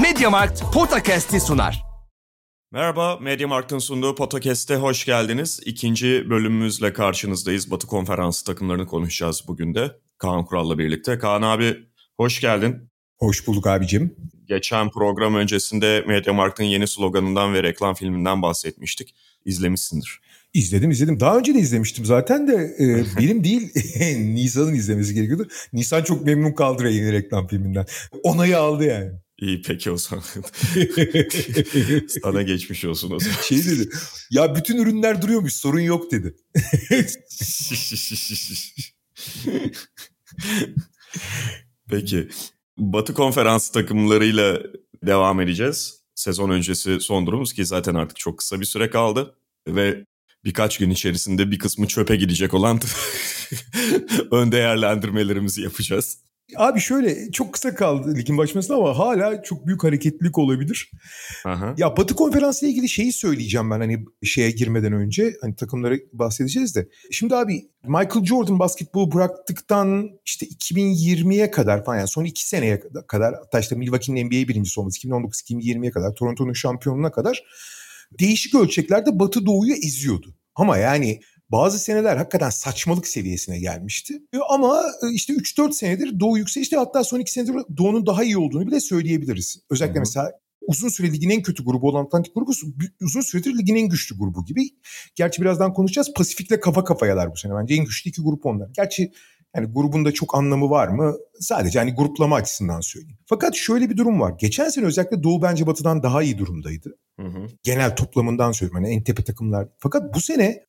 Mediamarkt Podcast'i sunar. Merhaba, Mediamarkt'ın sunduğu Podcast'e hoş geldiniz. İkinci bölümümüzle karşınızdayız. Batı Konferansı takımlarını konuşacağız bugün de. Kaan Kural'la birlikte. Kaan abi hoş geldin. Hoş bulduk abicim. Geçen program öncesinde Mediamarkt'ın yeni sloganından ve reklam filminden bahsetmiştik. İzlemişsindir. İzledim izledim. Daha önce de izlemiştim zaten de e, benim değil Nisan'ın izlemesi gerekiyordu. Nisan çok memnun kaldı yeni reklam filminden. Onayı aldı yani. İyi peki o zaman. Sana geçmiş olsun o zaman. Şey dedi. Ya bütün ürünler duruyormuş sorun yok dedi. peki. Batı konferansı takımlarıyla devam edeceğiz. Sezon öncesi son durumumuz ki zaten artık çok kısa bir süre kaldı. Ve birkaç gün içerisinde bir kısmı çöpe gidecek olan ön değerlendirmelerimizi yapacağız. Abi şöyle çok kısa kaldı ligin başlamasına ama hala çok büyük hareketlilik olabilir. Aha. Ya Batı Konferansı ile ilgili şeyi söyleyeceğim ben hani şeye girmeden önce hani takımları bahsedeceğiz de. Şimdi abi Michael Jordan basketbolu bıraktıktan işte 2020'ye kadar falan yani son iki seneye kadar hatta işte Milwaukee'nin NBA birincisi olması 2019-2020'ye kadar Toronto'nun şampiyonluğuna kadar değişik ölçeklerde Batı Doğu'yu eziyordu. Ama yani bazı seneler hakikaten saçmalık seviyesine gelmişti. E, ama e, işte 3-4 senedir Doğu yükselişte hatta son 2 senedir Doğu'nun daha iyi olduğunu bile söyleyebiliriz. Özellikle Hı-hı. mesela uzun süre ligin en kötü grubu olan Atlantik grubu uzun süredir ligin en güçlü grubu gibi. Gerçi birazdan konuşacağız. Pasifik'le kafa kafayalar bu sene bence. En güçlü iki grup onlar. Gerçi yani grubunda çok anlamı var mı? Sadece hani gruplama açısından söyleyeyim. Fakat şöyle bir durum var. Geçen sene özellikle Doğu bence Batı'dan daha iyi durumdaydı. Hı hı. Genel toplamından söylüyorum. Hani en tepe takımlar. Fakat bu sene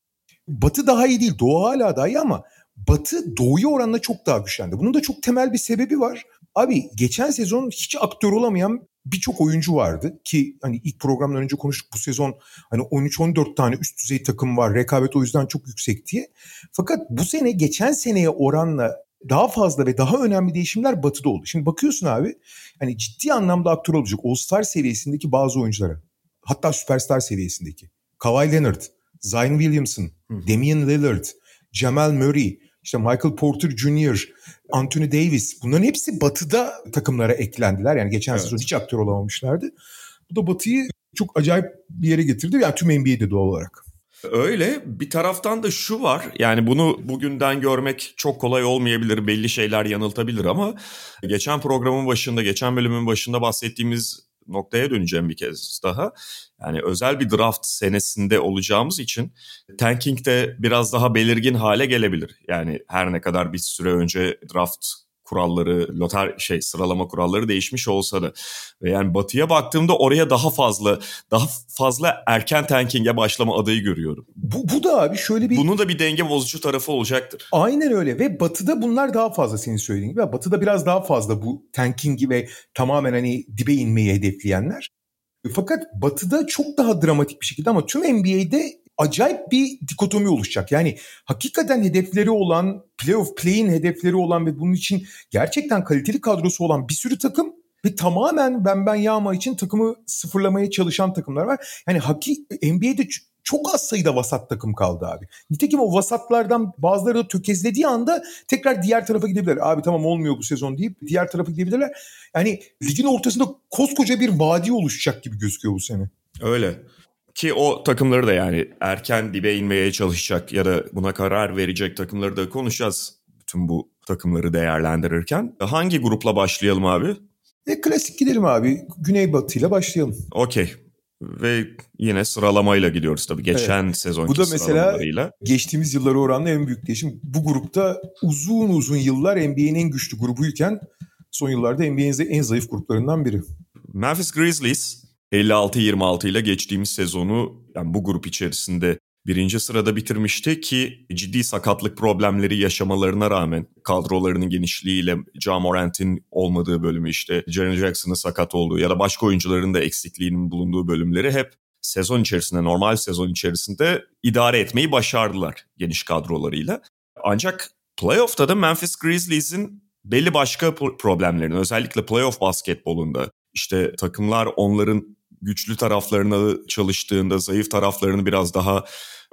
Batı daha iyi değil. Doğu hala daha iyi ama Batı Doğu'ya oranla çok daha güçlendi. Bunun da çok temel bir sebebi var. Abi geçen sezon hiç aktör olamayan birçok oyuncu vardı ki hani ilk programdan önce konuştuk bu sezon hani 13-14 tane üst düzey takım var. Rekabet o yüzden çok yüksek diye. Fakat bu sene geçen seneye oranla daha fazla ve daha önemli değişimler Batı'da oldu. Şimdi bakıyorsun abi hani ciddi anlamda aktör olacak All-Star seviyesindeki bazı oyunculara hatta süperstar seviyesindeki Kawhi Leonard, Zion Williamson. Damian Lillard, Jamal Murray, işte Michael Porter Jr., Anthony Davis bunların hepsi batıda takımlara eklendiler. Yani geçen evet. sezon hiç aktör olamamışlardı. Bu da batıyı çok acayip bir yere getirdi. Yani tüm NBA'de doğal olarak. Öyle bir taraftan da şu var yani bunu bugünden görmek çok kolay olmayabilir belli şeyler yanıltabilir ama geçen programın başında geçen bölümün başında bahsettiğimiz noktaya döneceğim bir kez daha. Yani özel bir draft senesinde olacağımız için tanking de biraz daha belirgin hale gelebilir. Yani her ne kadar bir süre önce draft kuralları, loter şey sıralama kuralları değişmiş olsa da ve yani batıya baktığımda oraya daha fazla daha fazla erken tanking'e başlama adayı görüyorum. Bu, bu da abi şöyle bir... Bunun da bir denge bozucu tarafı olacaktır. Aynen öyle ve batıda bunlar daha fazla senin söylediğin gibi. Batıda biraz daha fazla bu tanking'i ve tamamen hani dibe inmeyi hedefleyenler. Fakat batıda çok daha dramatik bir şekilde ama tüm NBA'de acayip bir dikotomi oluşacak. Yani hakikaten hedefleri olan, playoff play'in hedefleri olan ve bunun için gerçekten kaliteli kadrosu olan bir sürü takım ve tamamen ben ben yağma için takımı sıfırlamaya çalışan takımlar var. Yani haki NBA'de çok az sayıda vasat takım kaldı abi. Nitekim o vasatlardan bazıları da tökezlediği anda tekrar diğer tarafa gidebilirler. Abi tamam olmuyor bu sezon deyip diğer tarafa gidebilirler. Yani ligin ortasında koskoca bir vadi oluşacak gibi gözüküyor bu sene. Öyle. Ki o takımları da yani erken dibe inmeye çalışacak ya da buna karar verecek takımları da konuşacağız. Bütün bu takımları değerlendirirken. Hangi grupla başlayalım abi? E, klasik gidelim abi. Güneybatı ile başlayalım. Okey. Ve yine sıralamayla gidiyoruz tabii. Geçen evet. sezonki Bu da mesela geçtiğimiz yıllara oranla en büyük değişim. Bu grupta uzun uzun yıllar NBA'nin en güçlü grubuyken son yıllarda NBA'nin en zayıf gruplarından biri. Memphis Grizzlies 56-26 ile geçtiğimiz sezonu yani bu grup içerisinde birinci sırada bitirmişti ki ciddi sakatlık problemleri yaşamalarına rağmen kadrolarının genişliğiyle Ja Morant'in olmadığı bölümü işte Jaren Jackson'ın sakat olduğu ya da başka oyuncuların da eksikliğinin bulunduğu bölümleri hep sezon içerisinde normal sezon içerisinde idare etmeyi başardılar geniş kadrolarıyla. Ancak playoff'ta da Memphis Grizzlies'in belli başka problemlerini özellikle playoff basketbolunda işte takımlar onların güçlü taraflarına çalıştığında, zayıf taraflarını biraz daha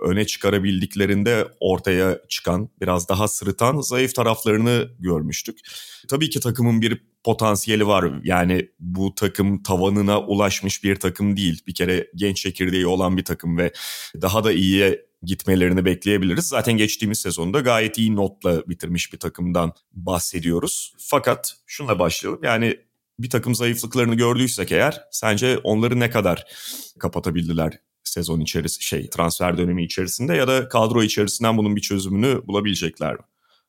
öne çıkarabildiklerinde ortaya çıkan, biraz daha sırıtan zayıf taraflarını görmüştük. Tabii ki takımın bir potansiyeli var. Yani bu takım tavanına ulaşmış bir takım değil. Bir kere genç çekirdeği olan bir takım ve daha da iyiye gitmelerini bekleyebiliriz. Zaten geçtiğimiz sezonda gayet iyi notla bitirmiş bir takımdan bahsediyoruz. Fakat şunla başlayalım. Yani bir takım zayıflıklarını gördüysek eğer sence onları ne kadar kapatabildiler sezon içerisinde şey transfer dönemi içerisinde ya da kadro içerisinden bunun bir çözümünü bulabilecekler mi?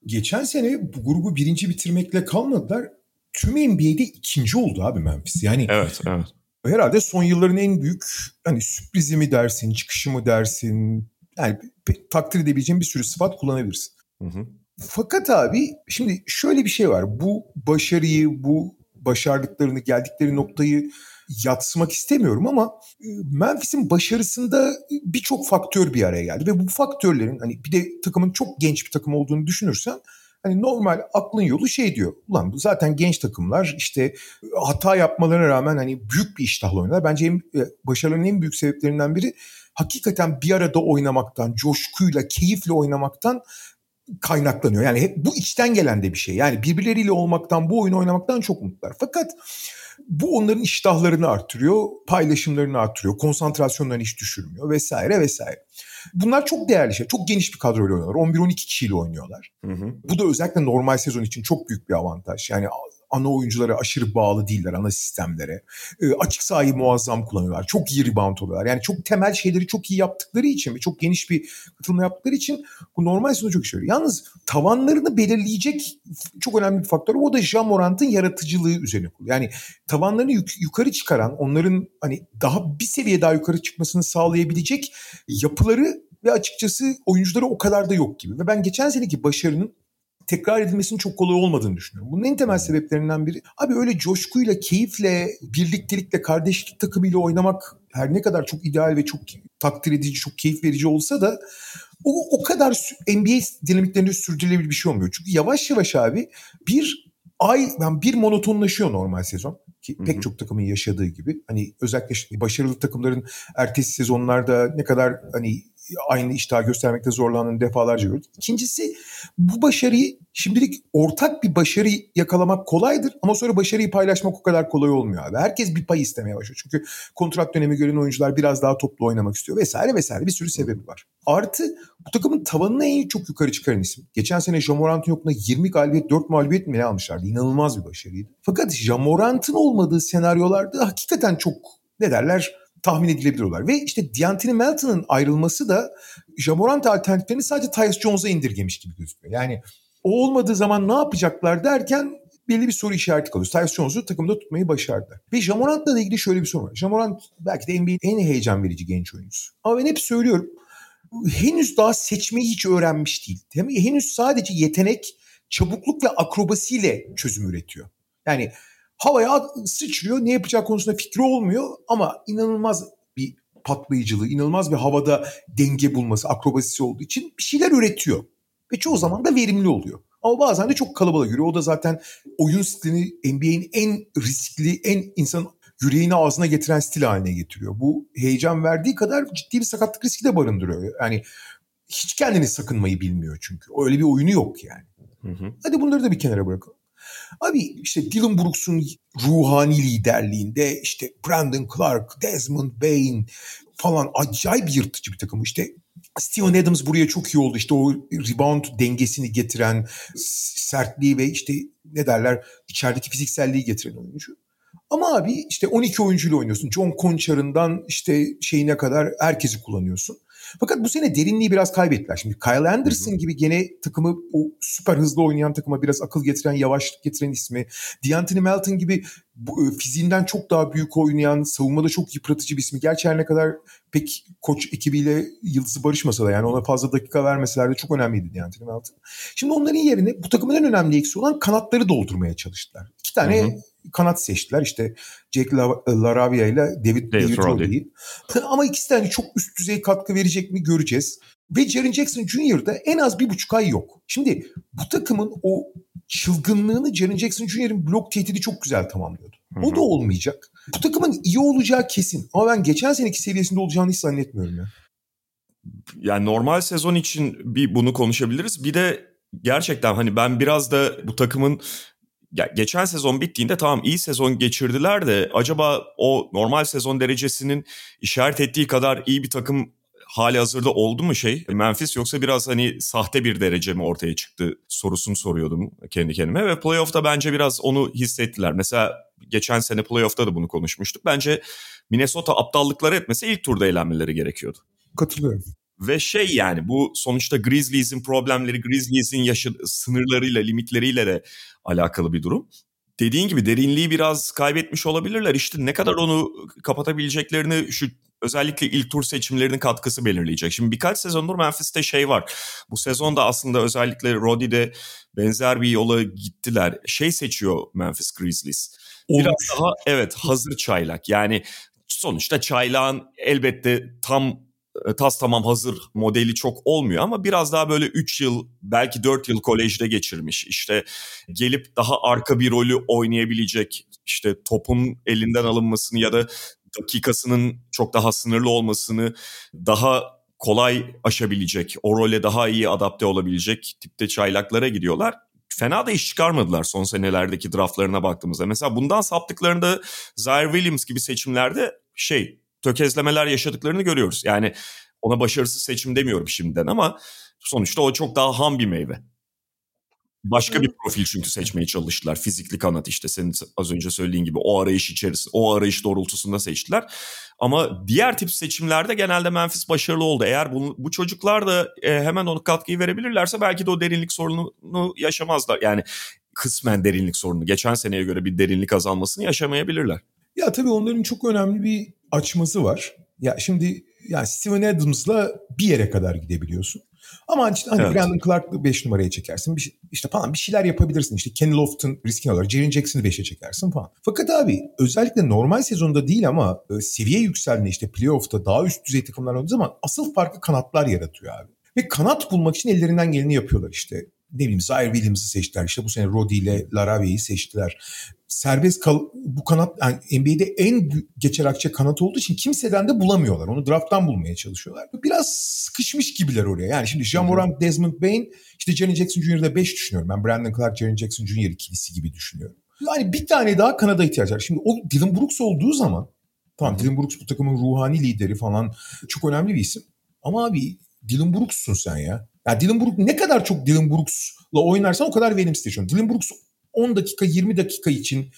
Geçen sene bu grubu birinci bitirmekle kalmadılar. Tüm NBA'de ikinci oldu abi Memphis. Yani evet, evet. Herhalde son yılların en büyük hani sürprizi mi dersin, çıkışı mı dersin, yani takdir edebileceğim bir sürü sıfat kullanabilirsin. Hı hı. Fakat abi şimdi şöyle bir şey var. Bu başarıyı, bu başardıklarını, geldikleri noktayı yatsımak istemiyorum ama e, Memphis'in başarısında birçok faktör bir araya geldi ve bu faktörlerin hani bir de takımın çok genç bir takım olduğunu düşünürsen hani normal aklın yolu şey diyor. Ulan bu zaten genç takımlar işte hata yapmalarına rağmen hani büyük bir iştahla oynuyorlar. Bence en, e, başarıların en büyük sebeplerinden biri hakikaten bir arada oynamaktan, coşkuyla, keyifle oynamaktan kaynaklanıyor. Yani hep bu içten gelen de bir şey. Yani birbirleriyle olmaktan, bu oyunu oynamaktan çok mutlular. Fakat bu onların iştahlarını artırıyor, paylaşımlarını artırıyor, konsantrasyonlarını hiç düşürmüyor vesaire vesaire. Bunlar çok değerli şey. Çok geniş bir kadroyla oynuyorlar. 11-12 kişiyle oynuyorlar. Hı hı. Bu da özellikle normal sezon için çok büyük bir avantaj. Yani ana oyunculara aşırı bağlı değiller ana sistemlere. E, açık sahayı muazzam kullanıyorlar. Çok iyi rebound oluyorlar. Yani çok temel şeyleri çok iyi yaptıkları için ve çok geniş bir katılma yaptıkları için bu normal sezonda çok işe. Yalnız tavanlarını belirleyecek çok önemli bir faktör. O da Jamorant'ın yaratıcılığı üzerine kurulu. Yani tavanlarını yuk- yukarı çıkaran, onların hani daha bir seviye daha yukarı çıkmasını sağlayabilecek yapıları ve açıkçası oyuncuları o kadar da yok gibi. Ve ben geçen seneki başarının tekrar edilmesinin çok kolay olmadığını düşünüyorum. Bunun en temel sebeplerinden biri abi öyle coşkuyla, keyifle, birliktelikle, kardeşlik takımıyla oynamak her ne kadar çok ideal ve çok takdir edici, çok keyif verici olsa da o, o kadar NBA dinamiklerinde sürdürülebilir bir şey olmuyor. Çünkü yavaş yavaş abi bir ay yani bir monotonlaşıyor normal sezon ki pek çok takımın yaşadığı gibi. Hani özellikle başarılı takımların ertesi sezonlarda ne kadar hani aynı iştah göstermekte zorlandığını defalarca gördük. İkincisi bu başarıyı şimdilik ortak bir başarı yakalamak kolaydır ama sonra başarıyı paylaşmak o kadar kolay olmuyor abi. Herkes bir pay istemeye başlıyor. Çünkü kontrat dönemi gören oyuncular biraz daha toplu oynamak istiyor vesaire vesaire bir sürü sebebi var. Artı bu takımın tavanını en çok yukarı çıkaran isim. Geçen sene Jamorant'ın yokluğunda 20 galibiyet 4 mağlubiyet mi ne almışlardı? İnanılmaz bir başarıydı. Fakat Jamorant'ın olmadığı senaryolarda hakikaten çok ne derler tahmin edilebilir olarak. Ve işte D'Antoni Melton'ın ayrılması da Jamorant alternatiflerini sadece Tyus Jones'a indirgemiş gibi gözüküyor. Yani o olmadığı zaman ne yapacaklar derken belli bir soru işareti kalıyor. Tyus Jones'u takımda tutmayı başardı. Ve Jamorant'la ilgili şöyle bir sorun var. Jamorant belki de NBA'nin en heyecan verici genç oyuncusu. Ama ben hep söylüyorum henüz daha seçmeyi hiç öğrenmiş değil. Henüz sadece yetenek, çabukluk ve akrobasiyle çözüm üretiyor. Yani havaya sıçrıyor. Ne yapacağı konusunda fikri olmuyor ama inanılmaz bir patlayıcılığı, inanılmaz bir havada denge bulması, akrobasisi olduğu için bir şeyler üretiyor. Ve çoğu zaman da verimli oluyor. Ama bazen de çok kalabalık yürüyor. O da zaten oyun stilini NBA'in en riskli, en insan yüreğini ağzına getiren stil haline getiriyor. Bu heyecan verdiği kadar ciddi bir sakatlık riski de barındırıyor. Yani hiç kendini sakınmayı bilmiyor çünkü. Öyle bir oyunu yok yani. Hı hı. Hadi bunları da bir kenara bırakalım. Abi işte Dylan Brooks'un ruhani liderliğinde işte Brandon Clark, Desmond Bain falan acayip yırtıcı bir takım. İşte Steven Adams buraya çok iyi oldu. İşte o rebound dengesini getiren, sertliği ve işte ne derler içerideki fizikselliği getiren oyuncu. Ama abi işte 12 oyuncuyla oynuyorsun. John Conchar'ından işte şeyine kadar herkesi kullanıyorsun. Fakat bu sene derinliği biraz kaybettiler. Şimdi Kyle Anderson gibi gene takımı o süper hızlı oynayan takıma biraz akıl getiren, yavaşlık getiren ismi. D'Anthony Melton gibi bu, e, fiziğinden çok daha büyük oynayan, savunmada çok yıpratıcı bir ismi. Gerçi her ne kadar pek koç ekibiyle yıldızı barışmasa da yani ona fazla dakika vermeseler de çok önemliydi D'Anthony Melton. Şimdi onların yerine bu takımın en önemli eksiği olan kanatları doldurmaya çalıştılar. İki tane hı hı kanat seçtiler. İşte Jack Laravia ile David, David Roddy. Ama ikisi de hani çok üst düzey katkı verecek mi göreceğiz. Ve Jaren Jackson Jr.'da en az bir buçuk ay yok. Şimdi bu takımın o çılgınlığını Jaren Jackson Jr.'in blok tehdidi çok güzel tamamlıyordu. Hı-hı. O da olmayacak. Bu takımın iyi olacağı kesin. Ama ben geçen seneki seviyesinde olacağını hiç zannetmiyorum ya. Yani normal sezon için bir bunu konuşabiliriz. Bir de gerçekten hani ben biraz da bu takımın ya geçen sezon bittiğinde tamam iyi sezon geçirdiler de acaba o normal sezon derecesinin işaret ettiği kadar iyi bir takım hali hazırda oldu mu şey Memphis yoksa biraz hani sahte bir derece mi ortaya çıktı sorusunu soruyordum kendi kendime ve playoff'ta bence biraz onu hissettiler. Mesela geçen sene playoff'ta da bunu konuşmuştuk. Bence Minnesota aptallıkları etmese ilk turda eğlenmeleri gerekiyordu. Katılıyorum. Ve şey yani bu sonuçta Grizzlies'in problemleri, Grizzlies'in yaşı, sınırlarıyla, limitleriyle de alakalı bir durum. Dediğin gibi derinliği biraz kaybetmiş olabilirler. İşte ne kadar onu kapatabileceklerini şu özellikle ilk tur seçimlerinin katkısı belirleyecek. Şimdi birkaç sezondur Memphis'te şey var. Bu sezonda aslında özellikle Roddy'de benzer bir yola gittiler. Şey seçiyor Memphis Grizzlies. Olmuş. Biraz daha evet hazır çaylak. Yani sonuçta çaylağın elbette tam tas tamam hazır modeli çok olmuyor ama biraz daha böyle 3 yıl belki 4 yıl kolejde geçirmiş. İşte gelip daha arka bir rolü oynayabilecek işte topun elinden alınmasını ya da dakikasının çok daha sınırlı olmasını daha kolay aşabilecek, o role daha iyi adapte olabilecek tipte çaylaklara gidiyorlar. Fena da iş çıkarmadılar son senelerdeki draftlarına baktığımızda. Mesela bundan saptıklarında Zaire Williams gibi seçimlerde şey tökezlemeler yaşadıklarını görüyoruz. Yani ona başarısız seçim demiyorum şimdiden ama sonuçta o çok daha ham bir meyve. Başka bir profil çünkü seçmeye çalıştılar. Fizikli kanat işte senin az önce söylediğin gibi o arayış içerisinde, o arayış doğrultusunda seçtiler. Ama diğer tip seçimlerde genelde Memphis başarılı oldu. Eğer bu, bu çocuklar da e, hemen onu katkıyı verebilirlerse belki de o derinlik sorununu yaşamazlar. Yani kısmen derinlik sorunu. Geçen seneye göre bir derinlik azalmasını yaşamayabilirler. Ya tabii onların çok önemli bir açması var. Ya şimdi yani Steven Adams'la bir yere kadar gidebiliyorsun. Ama işte hani evet. Brandon Clark'ı 5 numaraya çekersin. Bir, işte falan bir şeyler yapabilirsin. İşte Kenny Lofton riskini alır. Jaren Jackson'ı 5'e çekersin falan. Fakat abi özellikle normal sezonda değil ama e, seviye yükselme işte playoff'ta daha üst düzey takımlar olduğu zaman asıl farkı kanatlar yaratıyor abi. Ve kanat bulmak için ellerinden geleni yapıyorlar işte ne bileyim Zaire Williams'ı seçtiler. İşte bu sene Roddy ile Larave'yi seçtiler. Serbest kal bu kanat yani NBA'de en geçer akçe kanat olduğu için kimseden de bulamıyorlar. Onu drafttan bulmaya çalışıyorlar. Biraz sıkışmış gibiler oraya. Yani şimdi Jamorant, Desmond Bain, işte Jaren Jackson Jr.'da 5 düşünüyorum. Ben Brandon Clark, Jaren Jackson Jr. ikilisi gibi düşünüyorum. Yani bir tane daha kanada ihtiyaç var. Şimdi o Dylan Brooks olduğu zaman tamam Dylan Brooks bu takımın ruhani lideri falan çok önemli bir isim. Ama abi Dylan Brooks'sun sen ya. Yani Dylan Brooks ne kadar çok Dylan Brooks'la oynarsan o kadar verimsiz yaşıyorsun. Dylan Brooks 10 dakika 20 dakika için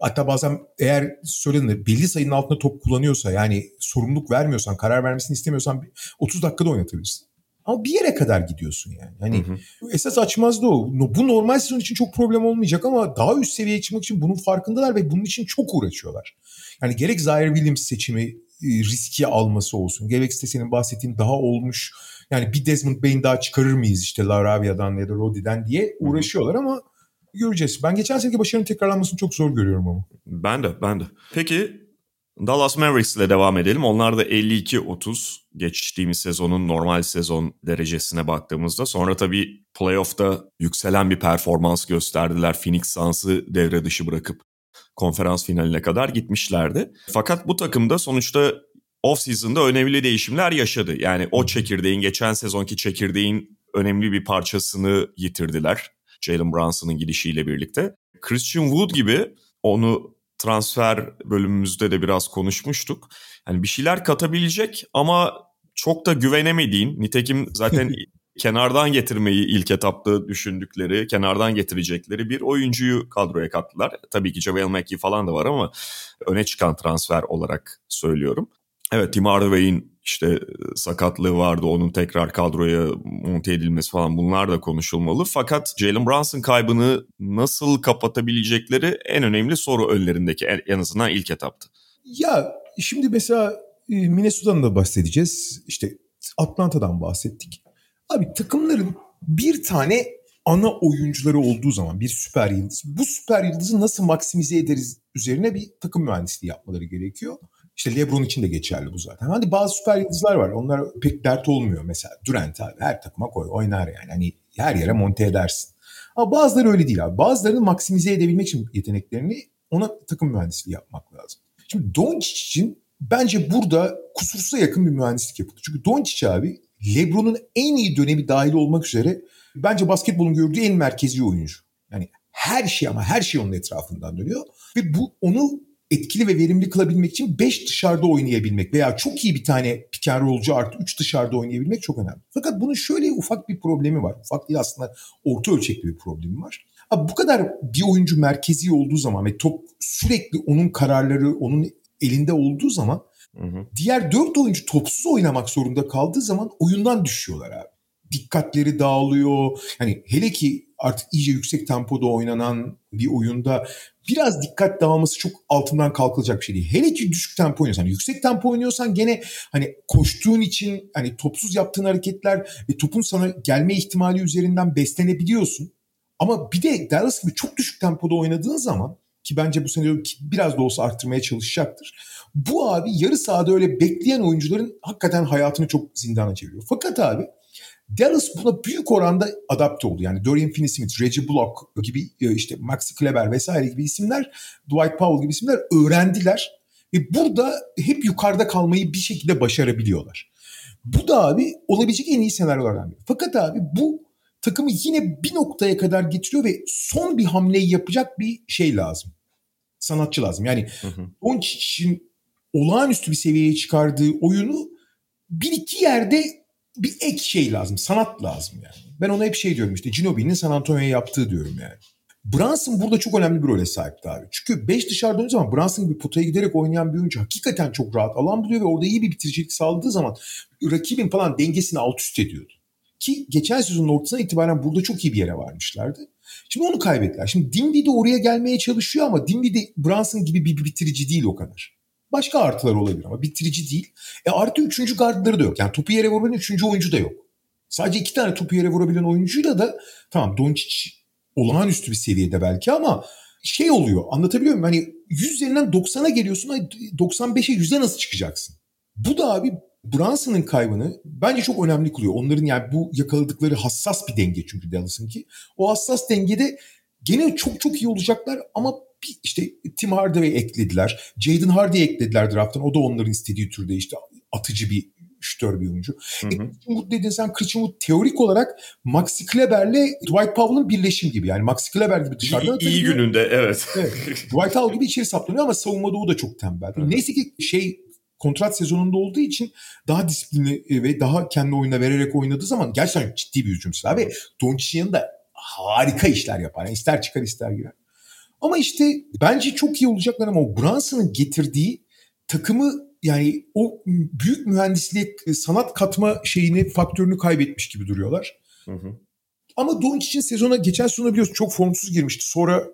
hatta bazen eğer söylenir belli sayının altında top kullanıyorsa yani sorumluluk vermiyorsan karar vermesini istemiyorsan 30 dakikada oynatabilirsin. Ama bir yere kadar gidiyorsun yani. Hani hı hı. esas açmaz da o. Bu normal sezon için çok problem olmayacak ama daha üst seviyeye çıkmak için bunun farkındalar ve bunun için çok uğraşıyorlar. Yani gerek Zaire Williams seçimi e, riski alması olsun. Gerekse senin bahsettiğin daha olmuş yani bir Desmond Bain daha çıkarır mıyız işte Laravia'dan ya da Roddy'den diye uğraşıyorlar ama göreceğiz. Ben geçen seneki başarının tekrarlanmasını çok zor görüyorum ama. Ben de ben de. Peki Dallas Mavericks ile devam edelim. Onlar da 52-30 geçtiğimiz sezonun normal sezon derecesine baktığımızda. Sonra tabii playoff'ta yükselen bir performans gösterdiler. Phoenix Suns'ı devre dışı bırakıp konferans finaline kadar gitmişlerdi. Fakat bu takımda sonuçta off-season'da önemli değişimler yaşadı. Yani o çekirdeğin, geçen sezonki çekirdeğin önemli bir parçasını yitirdiler. Jalen Brunson'ın gidişiyle birlikte. Christian Wood gibi onu transfer bölümümüzde de biraz konuşmuştuk. Yani bir şeyler katabilecek ama çok da güvenemediğin, nitekim zaten kenardan getirmeyi ilk etapta düşündükleri, kenardan getirecekleri bir oyuncuyu kadroya kattılar. Tabii ki JaVale McGee falan da var ama öne çıkan transfer olarak söylüyorum. Evet Tim Hardaway'in işte e, sakatlığı vardı onun tekrar kadroya monte edilmesi falan bunlar da konuşulmalı. Fakat Jalen Brunson kaybını nasıl kapatabilecekleri en önemli soru önlerindeki en azından ilk etapta. Ya şimdi mesela e, Minnesota'dan da bahsedeceğiz. İşte Atlanta'dan bahsettik. Abi takımların bir tane ana oyuncuları olduğu zaman bir süper yıldız. Bu süper yıldızı nasıl maksimize ederiz üzerine bir takım mühendisliği yapmaları gerekiyor. İşte LeBron için de geçerli bu zaten. Hani bazı süper yıldızlar var. Onlar pek dert olmuyor mesela. Durant abi her takıma koy oynar yani. Hani her yere monte edersin. Ama bazıları öyle değil abi. Bazılarını maksimize edebilmek için yeteneklerini ona takım mühendisliği yapmak lazım. Şimdi Doncic için bence burada kusursuza yakın bir mühendislik yapıldı. Çünkü Doncic abi LeBron'un en iyi dönemi dahil olmak üzere bence basketbolun gördüğü en merkezi oyuncu. Yani her şey ama her şey onun etrafından dönüyor. Ve bu onu etkili ve verimli kılabilmek için 5 dışarıda oynayabilmek veya çok iyi bir tane pick and rollcu artı 3 dışarıda oynayabilmek çok önemli. Fakat bunun şöyle ufak bir problemi var. Ufak değil aslında orta ölçekli bir problemi var. Abi bu kadar bir oyuncu merkezi olduğu zaman ve top sürekli onun kararları onun elinde olduğu zaman hı hı. diğer dört oyuncu topsuz oynamak zorunda kaldığı zaman oyundan düşüyorlar abi. Dikkatleri dağılıyor. Hani hele ki artık iyice yüksek tempoda oynanan bir oyunda biraz dikkat dağılması çok altından kalkılacak bir şey değil. Hele ki düşük tempo oynuyorsan, yüksek tempo oynuyorsan gene hani koştuğun için hani topsuz yaptığın hareketler ve topun sana gelme ihtimali üzerinden beslenebiliyorsun. Ama bir de Dallas gibi çok düşük tempoda oynadığın zaman ki bence bu sene biraz da olsa arttırmaya çalışacaktır. Bu abi yarı sahada öyle bekleyen oyuncuların hakikaten hayatını çok zindana çeviriyor. Fakat abi Dallas buna büyük oranda adapte oldu. Yani Dorian Finney-Smith, Reggie Block gibi e, işte Maxi Kleber vesaire gibi isimler, Dwight Powell gibi isimler öğrendiler. Ve burada hep yukarıda kalmayı bir şekilde başarabiliyorlar. Bu da abi olabilecek en iyi senaryolardan biri. Fakat abi bu takımı yine bir noktaya kadar getiriyor ve son bir hamleyi yapacak bir şey lazım. Sanatçı lazım. Yani Doncic'in olağanüstü bir seviyeye çıkardığı oyunu bir iki yerde bir ek şey lazım. Sanat lazım yani. Ben ona hep şey diyorum işte Ginobili'nin San Antonio'ya yaptığı diyorum yani. Brunson burada çok önemli bir role sahipti abi. Çünkü 5 dışarıda oynadığı zaman Brunson gibi potaya giderek oynayan bir oyuncu hakikaten çok rahat alan buluyor ve orada iyi bir bitiricilik sağladığı zaman rakibin falan dengesini alt üst ediyordu. Ki geçen sezonun ortasına itibaren burada çok iyi bir yere varmışlardı. Şimdi onu kaybettiler. Şimdi Dinwiddie oraya gelmeye çalışıyor ama Dinwiddie Brunson gibi bir bitirici değil o kadar. Başka artılar olabilir ama bitirici değil. E artı üçüncü gardları da yok. Yani topu yere vurabilen üçüncü oyuncu da yok. Sadece iki tane topu yere vurabilen oyuncuyla da tamam Doncic olağanüstü bir seviyede belki ama şey oluyor anlatabiliyor muyum? Hani 100 üzerinden 90'a geliyorsun 95'e 100'e nasıl çıkacaksın? Bu da abi Brunson'ın kaybını bence çok önemli kılıyor. Onların yani bu yakaladıkları hassas bir denge çünkü Dallas'ın ki. O hassas dengede gene çok çok iyi olacaklar ama işte Tim Hardaway eklediler. Jaden Hardy'yi eklediler drafttan. O da onların istediği türde işte atıcı bir şütör bir oyuncu. Hı hı. E, dedin sen Christian Wood teorik olarak Maxi Kleber'le Dwight Powell'ın birleşim gibi. Yani Maxi Kleber gibi dışarıdan İyi, iyi gününde evet. evet. Dwight Powell gibi içeri saplanıyor ama savunmada o da çok tembel. Hı. Neyse ki şey kontrat sezonunda olduğu için daha disiplinli e, ve daha kendi oyuna vererek oynadığı zaman gerçekten ciddi bir hücum silahı ve Doncic'in yanında harika işler yapar. Yani ister çıkar ister girer. Ama işte bence çok iyi olacaklar ama o Brunson'ın getirdiği takımı yani o büyük mühendislik, e, sanat katma şeyini, faktörünü kaybetmiş gibi duruyorlar. Hı hı. Ama Doncic'in sezona geçen sezonu biliyorsun çok formsuz girmişti. Sonra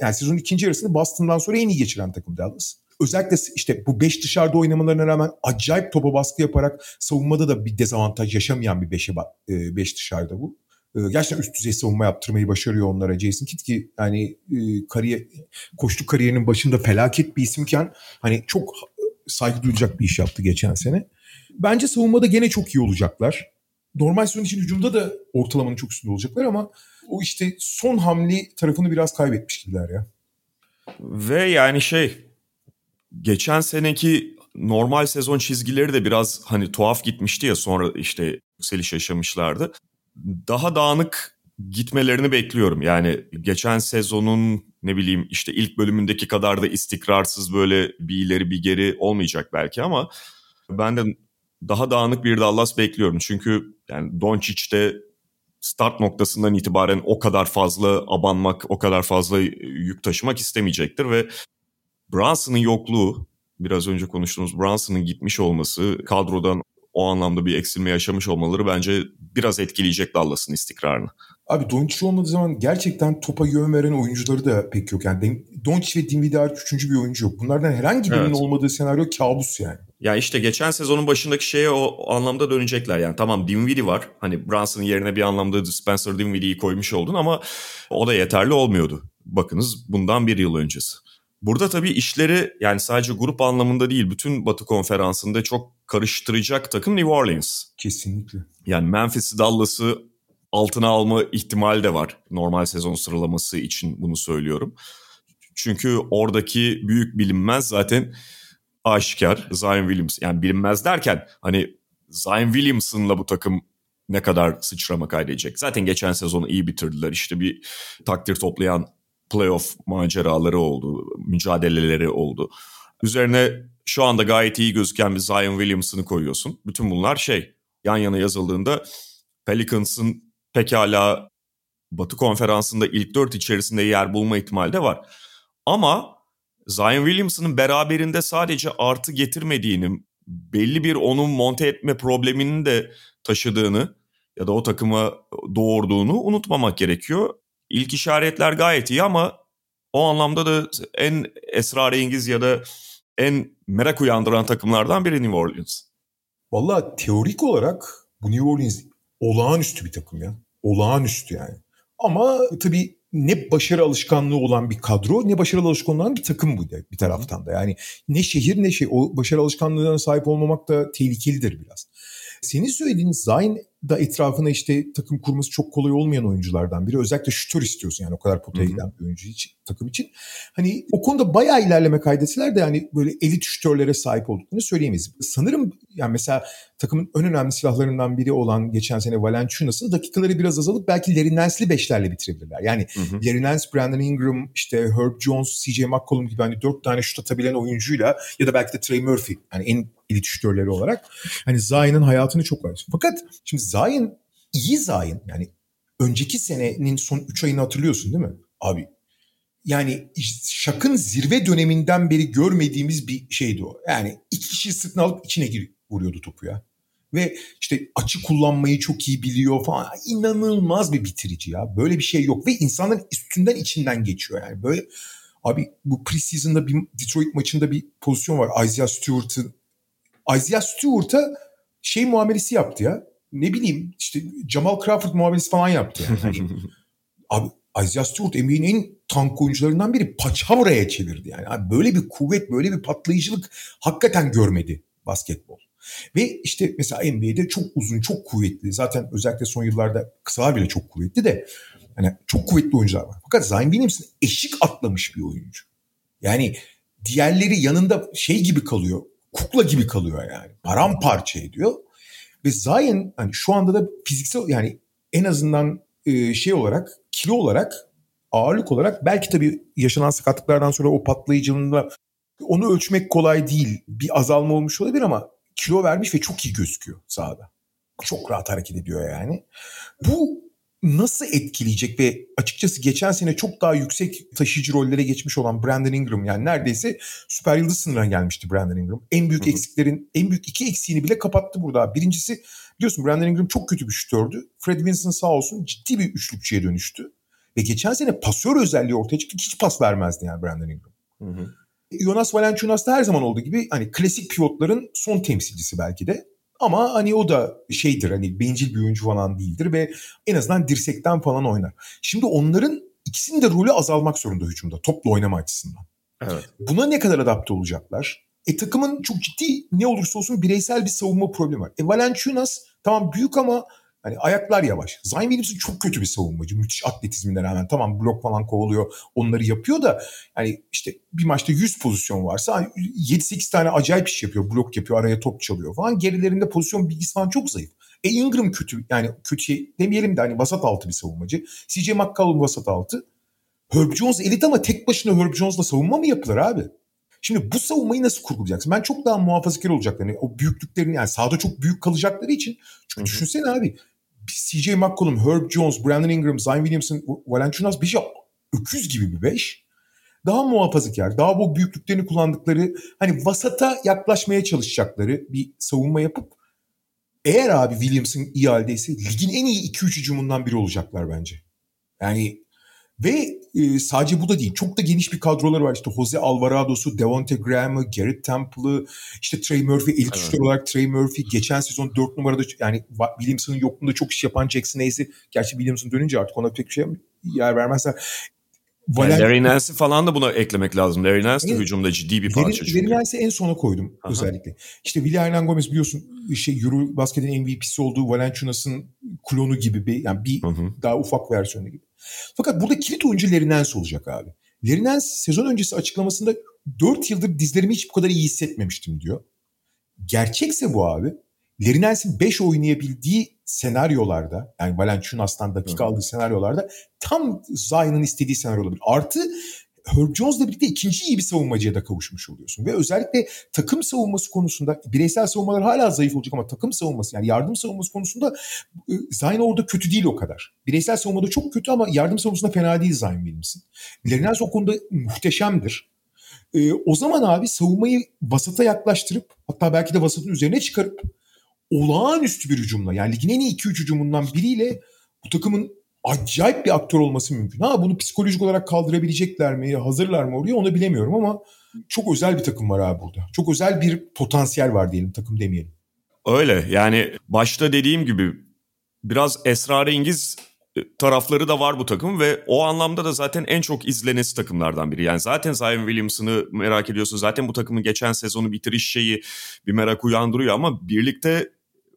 yani sezonun ikinci yarısını Boston'dan sonra en iyi geçiren takım Dallas özellikle işte bu 5 dışarıda oynamalarına rağmen acayip topa baskı yaparak savunmada da bir dezavantaj yaşamayan bir 5'e 5 dışarıda bu. E, gerçekten üst düzey savunma yaptırmayı başarıyor onlara Jason Kidd ki yani e, kariyer koştu kariyerinin başında felaket bir isimken hani çok saygı duyulacak bir iş yaptı geçen sene. Bence savunmada gene çok iyi olacaklar. Normal sezon için hücumda da ortalamanın çok üstünde olacaklar ama o işte son hamli tarafını biraz kaybetmiş gibiler ya. Ve yani şey geçen seneki normal sezon çizgileri de biraz hani tuhaf gitmişti ya sonra işte yükseliş yaşamışlardı. Daha dağınık gitmelerini bekliyorum. Yani geçen sezonun ne bileyim işte ilk bölümündeki kadar da istikrarsız böyle bir ileri bir geri olmayacak belki ama ben de daha dağınık bir Dallas bekliyorum. Çünkü yani Doncic de start noktasından itibaren o kadar fazla abanmak, o kadar fazla yük taşımak istemeyecektir ve Brunson'ın yokluğu, biraz önce konuştuğumuz Brunson'ın gitmiş olması, kadrodan o anlamda bir eksilme yaşamış olmaları bence biraz etkileyecek Dallas'ın istikrarını. Abi Doncic olmadığı zaman gerçekten topa yön veren oyuncuları da pek yok. Yani Doncic ve Dinwiddie hariç üçüncü bir oyuncu yok. Bunlardan herhangi birinin evet. olmadığı senaryo kabus yani. Ya işte geçen sezonun başındaki şeye o anlamda dönecekler. Yani tamam Dinwiddie var. Hani Brunson'ın yerine bir anlamda Spencer Dinwiddie'yi koymuş oldun ama o da yeterli olmuyordu. Bakınız bundan bir yıl öncesi. Burada tabii işleri yani sadece grup anlamında değil bütün Batı konferansında çok karıştıracak takım New Orleans. Kesinlikle. Yani Memphis'i Dallas'ı altına alma ihtimali de var. Normal sezon sıralaması için bunu söylüyorum. Çünkü oradaki büyük bilinmez zaten aşikar Zion Williams. Yani bilinmez derken hani Zion Williamson'la bu takım ne kadar sıçrama kaydedecek. Zaten geçen sezonu iyi bitirdiler. İşte bir takdir toplayan playoff maceraları oldu, mücadeleleri oldu. Üzerine şu anda gayet iyi gözüken bir Zion Williamson'ı koyuyorsun. Bütün bunlar şey yan yana yazıldığında Pelicans'ın pekala Batı konferansında ilk dört içerisinde yer bulma ihtimali de var. Ama Zion Williamson'ın beraberinde sadece artı getirmediğini, belli bir onun monte etme problemini de taşıdığını ya da o takıma doğurduğunu unutmamak gerekiyor. İlk işaretler gayet iyi ama o anlamda da en esrarengiz ya da en merak uyandıran takımlardan biri New Orleans. Valla teorik olarak bu New Orleans olağanüstü bir takım ya. Olağanüstü yani. Ama tabii ne başarı alışkanlığı olan bir kadro ne başarı alışkanlığı olan bir takım bu bir taraftan da. Yani ne şehir ne şey o başarı alışkanlığına sahip olmamak da tehlikelidir biraz. Senin söylediğin Zayn da etrafına işte takım kurması çok kolay olmayan oyunculardan biri. Özellikle şutör istiyorsun yani o kadar potaya giden bir oyuncu için, takım için. Hani o konuda bayağı ilerleme kaydetseler de yani böyle elit şutörlere sahip olduklarını söyleyemeyiz. Sanırım yani mesela takımın en önemli silahlarından biri olan geçen sene Valanciunas'ın dakikaları biraz azalıp belki Larry Nance'li beşlerle bitirebilirler. Yani hı hı. Larry Nance, Brandon Ingram, işte Herb Jones, CJ McCollum gibi hani dört tane şut atabilen oyuncuyla ya da belki de Trey Murphy yani en elit şutörleri olarak hani Zion'ın hayatını çok var. Fakat şimdi Zion iyi Zion yani önceki senenin son 3 ayını hatırlıyorsun değil mi? Abi yani Şak'ın zirve döneminden beri görmediğimiz bir şeydi o. Yani iki kişi sırtına alıp içine gir, vuruyordu topu ya. Ve işte açı kullanmayı çok iyi biliyor falan. İnanılmaz bir bitirici ya. Böyle bir şey yok. Ve insanların üstünden içinden geçiyor yani. Böyle abi bu preseason'da bir Detroit maçında bir pozisyon var. Isaiah Stewart'ın Isaiah Stewart'a şey muamelesi yaptı ya. Ne bileyim işte Jamal Crawford muamelesi falan yaptı yani. Hani, abi Isaiah Stewart NBA'nin en tank oyuncularından biri paçavraya çevirdi yani. Abi böyle bir kuvvet, böyle bir patlayıcılık hakikaten görmedi basketbol. Ve işte mesela NBA'de çok uzun, çok kuvvetli. Zaten özellikle son yıllarda kısalar bile çok kuvvetli de hani çok kuvvetli oyuncular var. Fakat Zion Williamson eşik atlamış bir oyuncu. Yani diğerleri yanında şey gibi kalıyor. Kukla gibi kalıyor yani. Paramparça ediyor. Ve Zion hani şu anda da fiziksel yani en azından e, şey olarak kilo olarak ağırlık olarak belki tabii yaşanan sakatlıklardan sonra o patlayıcılığında onu ölçmek kolay değil. Bir azalma olmuş olabilir ama kilo vermiş ve çok iyi gözüküyor sahada. Çok rahat hareket ediyor yani. Bu nasıl etkileyecek ve açıkçası geçen sene çok daha yüksek taşıyıcı rollere geçmiş olan Brandon Ingram yani neredeyse süper yıldız sınırına gelmişti Brandon Ingram. En büyük eksiklerin en büyük iki eksiğini bile kapattı burada. Birincisi biliyorsun Brandon Ingram çok kötü bir şutördü. Fred Vinson sağ olsun ciddi bir üçlükçüye dönüştü. Ve geçen sene pasör özelliği ortaya çıktı. Hiç pas vermezdi yani Brandon Ingram. Hı hı. Jonas Valanciunas da her zaman olduğu gibi hani klasik pivotların son temsilcisi belki de. Ama hani o da şeydir hani bencil bir oyuncu falan değildir ve en azından dirsekten falan oynar. Şimdi onların ikisinin de rolü azalmak zorunda hücumda topla oynama açısından. Evet. Buna ne kadar adapte olacaklar? E takımın çok ciddi ne olursa olsun bireysel bir savunma problemi var. E Valanciunas tamam büyük ama Hani ayaklar yavaş. Zion Williamson çok kötü bir savunmacı. Müthiş atletizmine rağmen. Tamam blok falan kovalıyor. Onları yapıyor da yani işte bir maçta 100 pozisyon varsa 7-8 tane acayip iş yapıyor. Blok yapıyor, araya top çalıyor falan. Gerilerinde pozisyon bilgisi falan çok zayıf. E Ingram kötü yani kötü şey demeyelim de hani vasat altı bir savunmacı. CJ McCollum vasat altı. Herb Jones elit ama tek başına Herb Jones'la savunma mı yapılır abi? Şimdi bu savunmayı nasıl kurgulayacaksın? Ben çok daha muhafazakar olacaklarını, o büyüklüklerini yani sahada çok büyük kalacakları için. Çünkü Hı-hı. düşünsene abi CJ McCollum, Herb Jones, Brandon Ingram, Zion Williamson, Valanciunas beşi öküz gibi bir beş. Daha muhafazakar, daha bu büyüklüklerini kullandıkları, hani vasata yaklaşmaya çalışacakları bir savunma yapıp eğer abi Williamson iyi haldeyse ligin en iyi 2-3 hücumundan biri olacaklar bence. Yani ve e, sadece bu da değil. Çok da geniş bir kadroları var. İşte Jose Alvarado'su, Devonte Graham'ı, Garrett Temple'ı, işte Trey Murphy, elit evet. olarak Trey Murphy. Geçen sezon 4 numarada yani Williamson'ın yokluğunda çok iş yapan Jackson Hayes'i. Gerçi Williamson dönünce artık ona pek bir şey yer vermezler. Valen... Larry Nance'i falan da buna eklemek lazım. Larry Nance de evet. hücumda ciddi bir parça Larry, çünkü. Larry Nance'i en sona koydum Aha. özellikle. İşte William Hernan Gomez biliyorsun şey Euro Basket'in MVP'si olduğu Valanciunas'ın klonu gibi bir yani bir Hı-hı. daha ufak versiyonu gibi. Fakat burada kilit oyuncu Larry Nance olacak abi. Larry Nance sezon öncesi açıklamasında 4 yıldır dizlerimi hiç bu kadar iyi hissetmemiştim diyor. Gerçekse bu abi Lerinens'in 5 oynayabildiği senaryolarda yani Valenciunas'tan dakika aldığı senaryolarda tam Zion'ın istediği senaryo olabilir. Artı Herb Jones'la birlikte ikinci iyi bir savunmacıya da kavuşmuş oluyorsun. Ve özellikle takım savunması konusunda bireysel savunmalar hala zayıf olacak ama takım savunması yani yardım savunması konusunda e, Zion orada kötü değil o kadar. Bireysel savunmada çok kötü ama yardım savunmasında fena değil Zion Williamson. Lerinens o konuda muhteşemdir. Ee, o zaman abi savunmayı vasata yaklaştırıp hatta belki de vasatın üzerine çıkarıp olağanüstü bir hücumla yani ligin en iyi iki üç hücumundan biriyle bu takımın acayip bir aktör olması mümkün. Ha bunu psikolojik olarak kaldırabilecekler mi, hazırlar mı oraya onu bilemiyorum ama çok özel bir takım var abi burada. Çok özel bir potansiyel var diyelim takım demeyelim. Öyle yani başta dediğim gibi biraz esrarengiz e, tarafları da var bu takım ve o anlamda da zaten en çok izlenesi takımlardan biri. Yani zaten Zion Williamson'ı merak ediyorsun. Zaten bu takımın geçen sezonu bitiriş şeyi bir merak uyandırıyor ama birlikte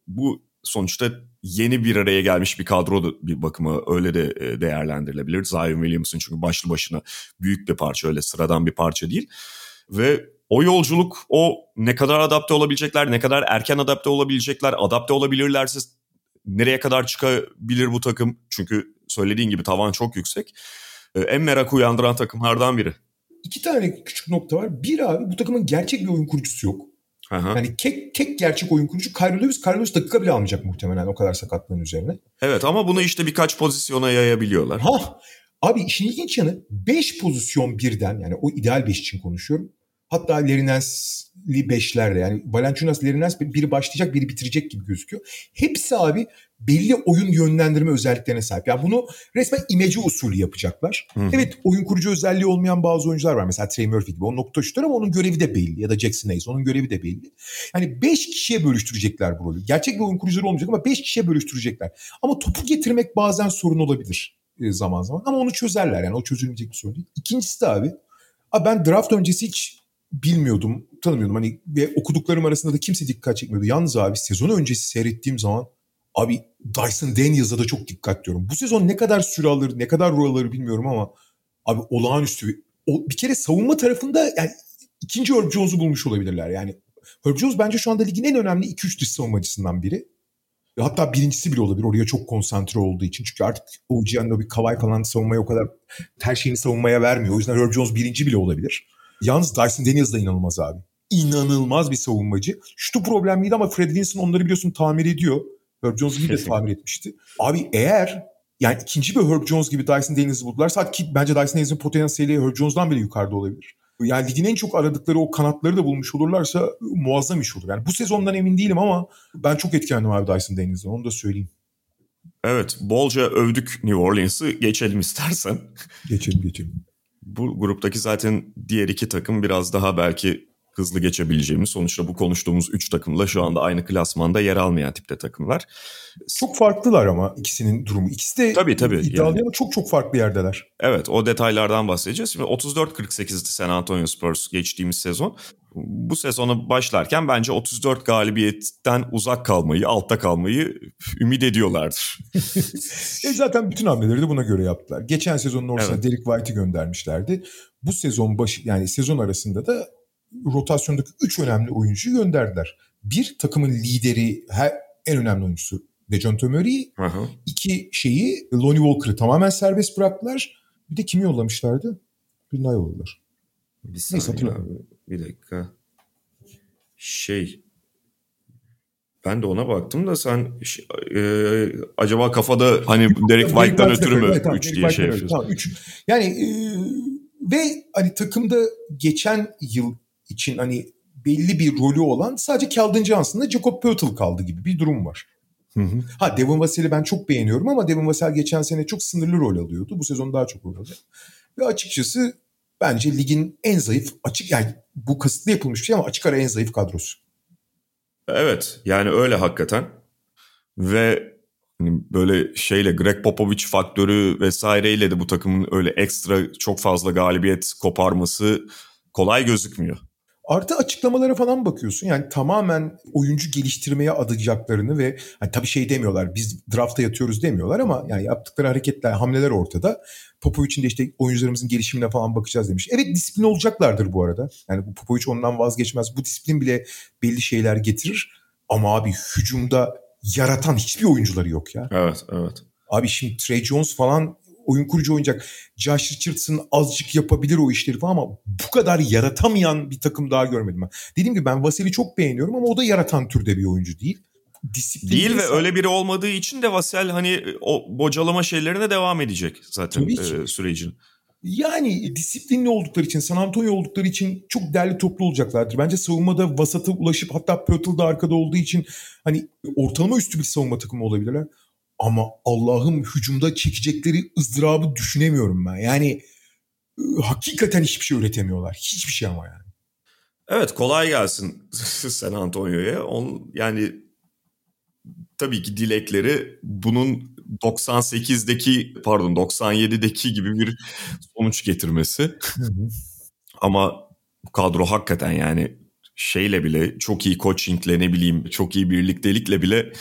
bu sonuçta yeni bir araya gelmiş bir kadro bir bakıma öyle de e, değerlendirilebilir. Zion Williamson çünkü başlı başına büyük bir parça öyle sıradan bir parça değil. Ve o yolculuk o ne kadar adapte olabilecekler, ne kadar erken adapte olabilecekler, adapte olabilirlerse nereye kadar çıkabilir bu takım? Çünkü söylediğin gibi tavan çok yüksek. E, en merak uyandıran takımlardan biri. İki tane küçük nokta var. Bir abi bu takımın gerçek bir oyun kurucusu yok. Aha. Yani tek, tek gerçek oyun kurucu Kyrie Lewis. Kyrie Lewis dakika bile almayacak muhtemelen o kadar sakatlığın üzerine. Evet ama bunu işte birkaç pozisyona yayabiliyorlar. Ha, abi işin ilginç yanı 5 pozisyon birden yani o ideal 5 için konuşuyorum. Hatta Lerinens'li beşlerde yani Valanciunas, Lerines biri başlayacak biri bitirecek gibi gözüküyor. Hepsi abi belli oyun yönlendirme özelliklerine sahip. Yani bunu resmen imece usulü yapacaklar. Hı-hı. Evet oyun kurucu özelliği olmayan bazı oyuncular var. Mesela Trey Murphy gibi. O nokta şutör ama onun görevi de belli. Ya da Jackson Hayes onun görevi de belli. Yani 5 kişiye bölüştürecekler bu rolü. Gerçek bir oyun kurucuları olmayacak ama 5 kişiye bölüştürecekler. Ama topu getirmek bazen sorun olabilir e, zaman zaman. Ama onu çözerler yani. O çözülmeyecek bir sorun değil. İkincisi de abi. Abi ben draft öncesi hiç bilmiyordum, tanımıyordum. Hani ve okuduklarım arasında da kimse dikkat çekmiyordu. Yalnız abi sezon öncesi seyrettiğim zaman abi Dyson Daniels'a da çok dikkat diyorum. Bu sezon ne kadar süre alır, ne kadar rol alır bilmiyorum ama abi olağanüstü bir, o, bir kere savunma tarafında yani ikinci Herb Jones'u bulmuş olabilirler. Yani Herb Jones bence şu anda ligin en önemli 2-3 dış savunmacısından biri. Hatta birincisi bile olabilir oraya çok konsantre olduğu için. Çünkü artık OG bir Kawhi falan savunmaya o kadar her şeyini savunmaya vermiyor. O yüzden Herb Jones birinci bile olabilir. Yalnız Dyson Daniels da inanılmaz abi. İnanılmaz bir savunmacı. Şutu problemliydi ama Fred Vinson onları biliyorsun tamir ediyor. Herb Jones gibi de tamir etmişti. Abi eğer yani ikinci bir Herb Jones gibi Dyson Daniels'ı buldularsa ki bence Dyson Daniels'in potansiyeli Herb Jones'dan bile yukarıda olabilir. Yani ligin en çok aradıkları o kanatları da bulmuş olurlarsa muazzam iş olur. Yani bu sezondan emin değilim ama ben çok etkilendim abi Dyson Daniels'dan onu da söyleyeyim. Evet bolca övdük New Orleans'ı geçelim istersen. Geçelim geçelim. Bu gruptaki zaten diğer iki takım biraz daha belki hızlı geçebileceğimiz sonuçta bu konuştuğumuz 3 takımla şu anda aynı klasmanda yer almayan tipte takımlar. Çok farklılar ama ikisinin durumu. İkisi de tabii, tabii, iddialı yani. ama çok çok farklı yerdeler. Evet o detaylardan bahsedeceğiz. Şimdi 34-48'di San Antonio Spurs geçtiğimiz sezon. Bu sezona başlarken bence 34 galibiyetten uzak kalmayı, altta kalmayı ümit ediyorlardır. e zaten bütün hamleleri de buna göre yaptılar. Geçen sezonun ortasına evet. Derek White'i göndermişlerdi. Bu sezon başı yani sezon arasında da rotasyondaki üç önemli oyuncuyu gönderdiler. Bir takımın lideri, her, en önemli oyuncusu Dejounte Murray. İki şeyi Lonnie Walker'ı tamamen serbest bıraktılar. Bir de kimi yollamışlardı? Bir daha yolladılar. Bir Neyse. Bir dakika. Şey ben de ona baktım da sen e, acaba kafada hani Derek White'dan ötürü mü 3 evet, tamam, diye şey yapıyorsun? Tamam, üç. Yani e, ve hani takımda geçen yıl için hani belli bir rolü olan sadece Keldon Johnson'la Jacob Poeltl kaldı gibi bir durum var. Hı hı. Ha Devin Vassell'i ben çok beğeniyorum ama Devin Vassell geçen sene çok sınırlı rol alıyordu. Bu sezon daha çok rol alacak. Ve açıkçası bence ligin en zayıf açık yani bu kasıtlı yapılmış bir şey ama açık ara en zayıf kadrosu. Evet yani öyle hakikaten. Ve hani böyle şeyle Greg Popovich faktörü vesaireyle de bu takımın öyle ekstra çok fazla galibiyet koparması kolay gözükmüyor. Artı açıklamalara falan bakıyorsun. Yani tamamen oyuncu geliştirmeye adayacaklarını ve hani tabii şey demiyorlar biz drafta yatıyoruz demiyorlar ama yani yaptıkları hareketler, hamleler ortada. Popovic'in de işte oyuncularımızın gelişimine falan bakacağız demiş. Evet disiplin olacaklardır bu arada. Yani bu Popovic ondan vazgeçmez. Bu disiplin bile belli şeyler getirir. Ama abi hücumda yaratan hiçbir oyuncuları yok ya. Evet, evet. Abi şimdi Trey Jones falan oyun kurucu oynayacak. Josh Richardson azıcık yapabilir o işleri falan ama bu kadar yaratamayan bir takım daha görmedim ben. Dediğim gibi ben Vasil'i çok beğeniyorum ama o da yaratan türde bir oyuncu değil. Disiplin değil ve öyle biri olmadığı için de Vasil hani o bocalama şeylerine devam edecek zaten e, sürecin. Yani disiplinli oldukları için, San Antonio oldukları için çok değerli toplu olacaklardır. Bence savunmada vasata ulaşıp hatta Pörtl da arkada olduğu için hani ortalama üstü bir savunma takımı olabilirler. Ama Allah'ım hücumda çekecekleri ızdırabı düşünemiyorum ben. Yani ıı, hakikaten hiçbir şey üretemiyorlar. Hiçbir şey ama yani. Evet kolay gelsin San Antonio'ya. Yani tabii ki dilekleri bunun 98'deki pardon 97'deki gibi bir sonuç getirmesi. Ama bu kadro hakikaten yani şeyle bile çok iyi coachingle ne bileyim çok iyi birliktelikle bile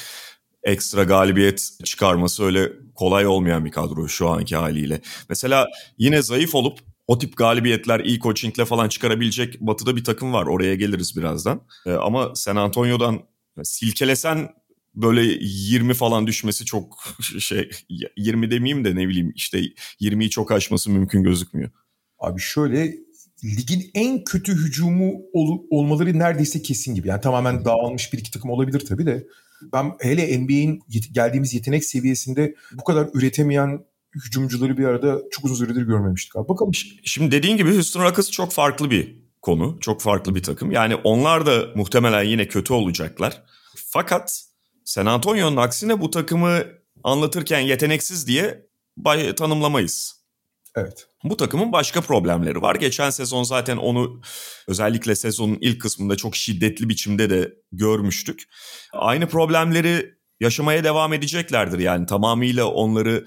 ekstra galibiyet çıkarması öyle kolay olmayan bir kadro şu anki haliyle. Mesela yine zayıf olup o tip galibiyetler iyi coachingle falan çıkarabilecek batıda bir takım var. Oraya geliriz birazdan. Ee, ama San Antonio'dan silkelesen böyle 20 falan düşmesi çok şey 20 demeyeyim de ne bileyim işte 20'yi çok aşması mümkün gözükmüyor. Abi şöyle ligin en kötü hücumu ol, olmaları neredeyse kesin gibi. Yani tamamen dağılmış bir iki takım olabilir tabii de. Ben hele NBA'in geldiğimiz yetenek seviyesinde bu kadar üretemeyen hücumcuları bir arada çok uzun süredir görmemiştik abi. Bakalım. Şimdi dediğin gibi Houston Rockets çok farklı bir konu. Çok farklı bir takım. Yani onlar da muhtemelen yine kötü olacaklar. Fakat San Antonio'nun aksine bu takımı anlatırken yeteneksiz diye tanımlamayız. Evet. Bu takımın başka problemleri var. Geçen sezon zaten onu özellikle sezonun ilk kısmında çok şiddetli biçimde de görmüştük. Aynı problemleri yaşamaya devam edeceklerdir. Yani tamamıyla onları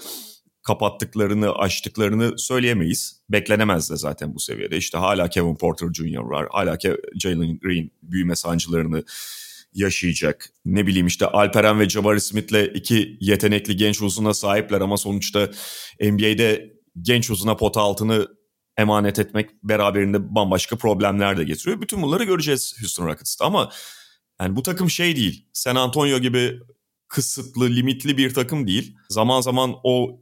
kapattıklarını, açtıklarını söyleyemeyiz. Beklenemez de zaten bu seviyede. İşte hala Kevin Porter Jr. var. Hala Jalen Green büyüme sancılarını yaşayacak. Ne bileyim işte Alperen ve Jabari Smith'le iki yetenekli genç uzuna sahipler ama sonuçta NBA'de genç uzuna pota altını emanet etmek beraberinde bambaşka problemler de getiriyor. Bütün bunları göreceğiz Houston Rockets'ta ama yani bu takım şey değil. San Antonio gibi kısıtlı, limitli bir takım değil. Zaman zaman o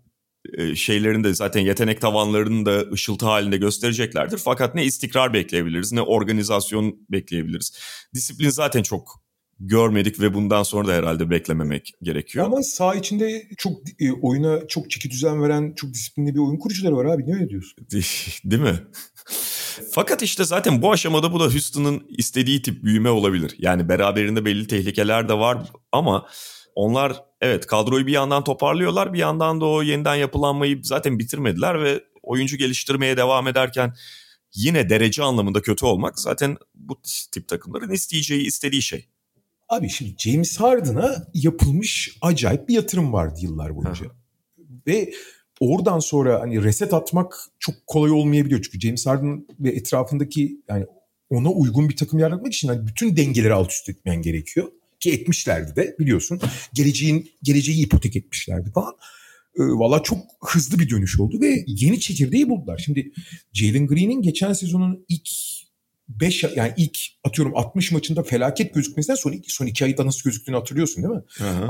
e, şeylerin de zaten yetenek tavanlarını da ışıltı halinde göstereceklerdir. Fakat ne istikrar bekleyebiliriz ne organizasyon bekleyebiliriz. Disiplin zaten çok görmedik ve bundan sonra da herhalde beklememek gerekiyor. Ama sağ içinde çok e, oyuna çok çeki düzen veren çok disiplinli bir oyun kurucuları var abi. Ne öyle diyorsun? Değil mi? Fakat işte zaten bu aşamada bu da Houston'ın istediği tip büyüme olabilir. Yani beraberinde belli tehlikeler de var ama onlar evet kadroyu bir yandan toparlıyorlar bir yandan da o yeniden yapılanmayı zaten bitirmediler ve oyuncu geliştirmeye devam ederken yine derece anlamında kötü olmak zaten bu tip takımların isteyeceği istediği şey. Abi şimdi James Harden'a yapılmış acayip bir yatırım vardı yıllar boyunca. Ve oradan sonra hani reset atmak çok kolay olmayabiliyor. Çünkü James Harden ve etrafındaki yani ona uygun bir takım yaratmak için hani bütün dengeleri alt üst etmen gerekiyor. Ki etmişlerdi de biliyorsun. Geleceğin geleceği ipotek etmişlerdi falan. Ee, Valla çok hızlı bir dönüş oldu ve yeni çekirdeği buldular. Şimdi Jalen Green'in geçen sezonun ilk 5 yani ilk atıyorum 60 maçında felaket gözükmesinden son, son iki ayda nasıl gözüktüğünü hatırlıyorsun değil mi? Hı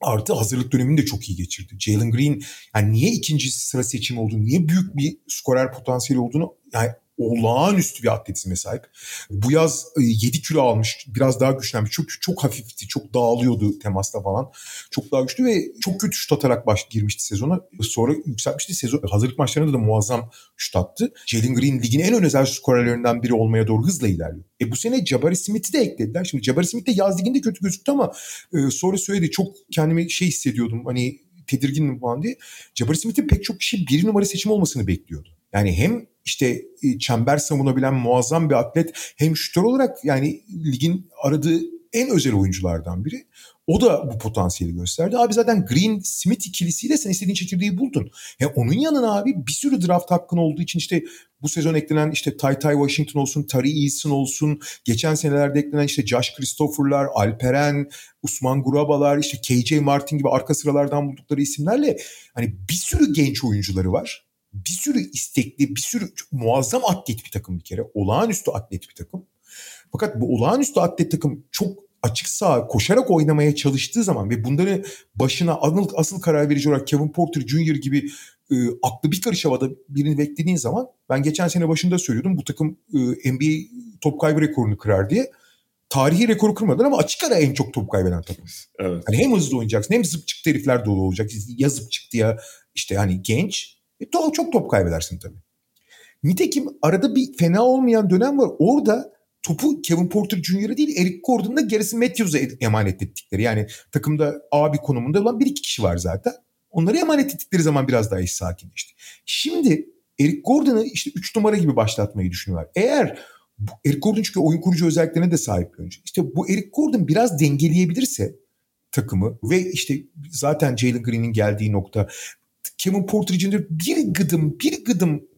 Artı hazırlık dönemini de çok iyi geçirdi. Jalen Green yani niye ikinci sıra seçimi olduğunu, niye büyük bir skorer potansiyeli olduğunu yani olağanüstü bir atletizme sahip. Bu yaz 7 e, kilo almış. Biraz daha güçlenmiş. Çok çok hafifti. Çok dağılıyordu temasta falan. Çok daha güçlü ve çok kötü şut atarak baş girmişti sezona. Sonra yükselmişti. Sezon hazırlık maçlarında da muazzam şut attı. Jalen Green ligin en özel skorerlerinden biri olmaya doğru hızla ilerliyor. E bu sene Jabari Smith'i de eklediler. Şimdi Jabari Smith de yaz liginde kötü gözüktü ama e, sonra söyledi çok kendimi şey hissediyordum. Hani tedirginim falan diye. Jabari Smith'in pek çok kişi bir numara seçim olmasını bekliyordu. Yani hem işte e, çember savunabilen muazzam bir atlet hem şutör olarak yani ligin aradığı en özel oyunculardan biri. O da bu potansiyeli gösterdi. Abi zaten Green Smith ikilisiyle sen istediğin çekirdeği buldun. Ya onun yanına abi bir sürü draft hakkın olduğu için işte bu sezon eklenen işte Ty Ty Washington olsun, Tari Eason olsun, geçen senelerde eklenen işte Josh Christopher'lar, Alperen, Usman Gurabalar, işte KJ Martin gibi arka sıralardan buldukları isimlerle hani bir sürü genç oyuncuları var bir sürü istekli, bir sürü muazzam atlet bir takım bir kere. Olağanüstü atlet bir takım. Fakat bu olağanüstü atlet takım çok açık sağ koşarak oynamaya çalıştığı zaman ve bunları başına asıl, asıl karar verici olarak Kevin Porter Jr. gibi e, aklı bir karış havada birini beklediğin zaman ben geçen sene başında söylüyordum bu takım e, NBA top kaybı rekorunu kırar diye. Tarihi rekoru kırmadılar ama açık ara en çok top kaybeden takım. Evet. Yani hem hızlı oynayacaksın hem zıp çıktı herifler dolu olacak. Ya zıp çıktı ya işte hani genç. E, çok top kaybedersin tabii. Nitekim arada bir fena olmayan dönem var. Orada topu Kevin Porter Jr.'a değil Eric Gordon'da gerisi Matthews'a emanet ettikleri. Yani takımda abi konumunda olan bir iki kişi var zaten. Onları emanet ettikleri zaman biraz daha iş sakinleşti. Şimdi Eric Gordon'ı işte 3 numara gibi başlatmayı düşünüyorlar. Eğer Eric Gordon çünkü oyun kurucu özelliklerine de sahip bir oyuncu. İşte bu Eric Gordon biraz dengeleyebilirse takımı ve işte zaten Jalen Green'in geldiği nokta Kevin Porter Jr. bir gıdım bir gıdım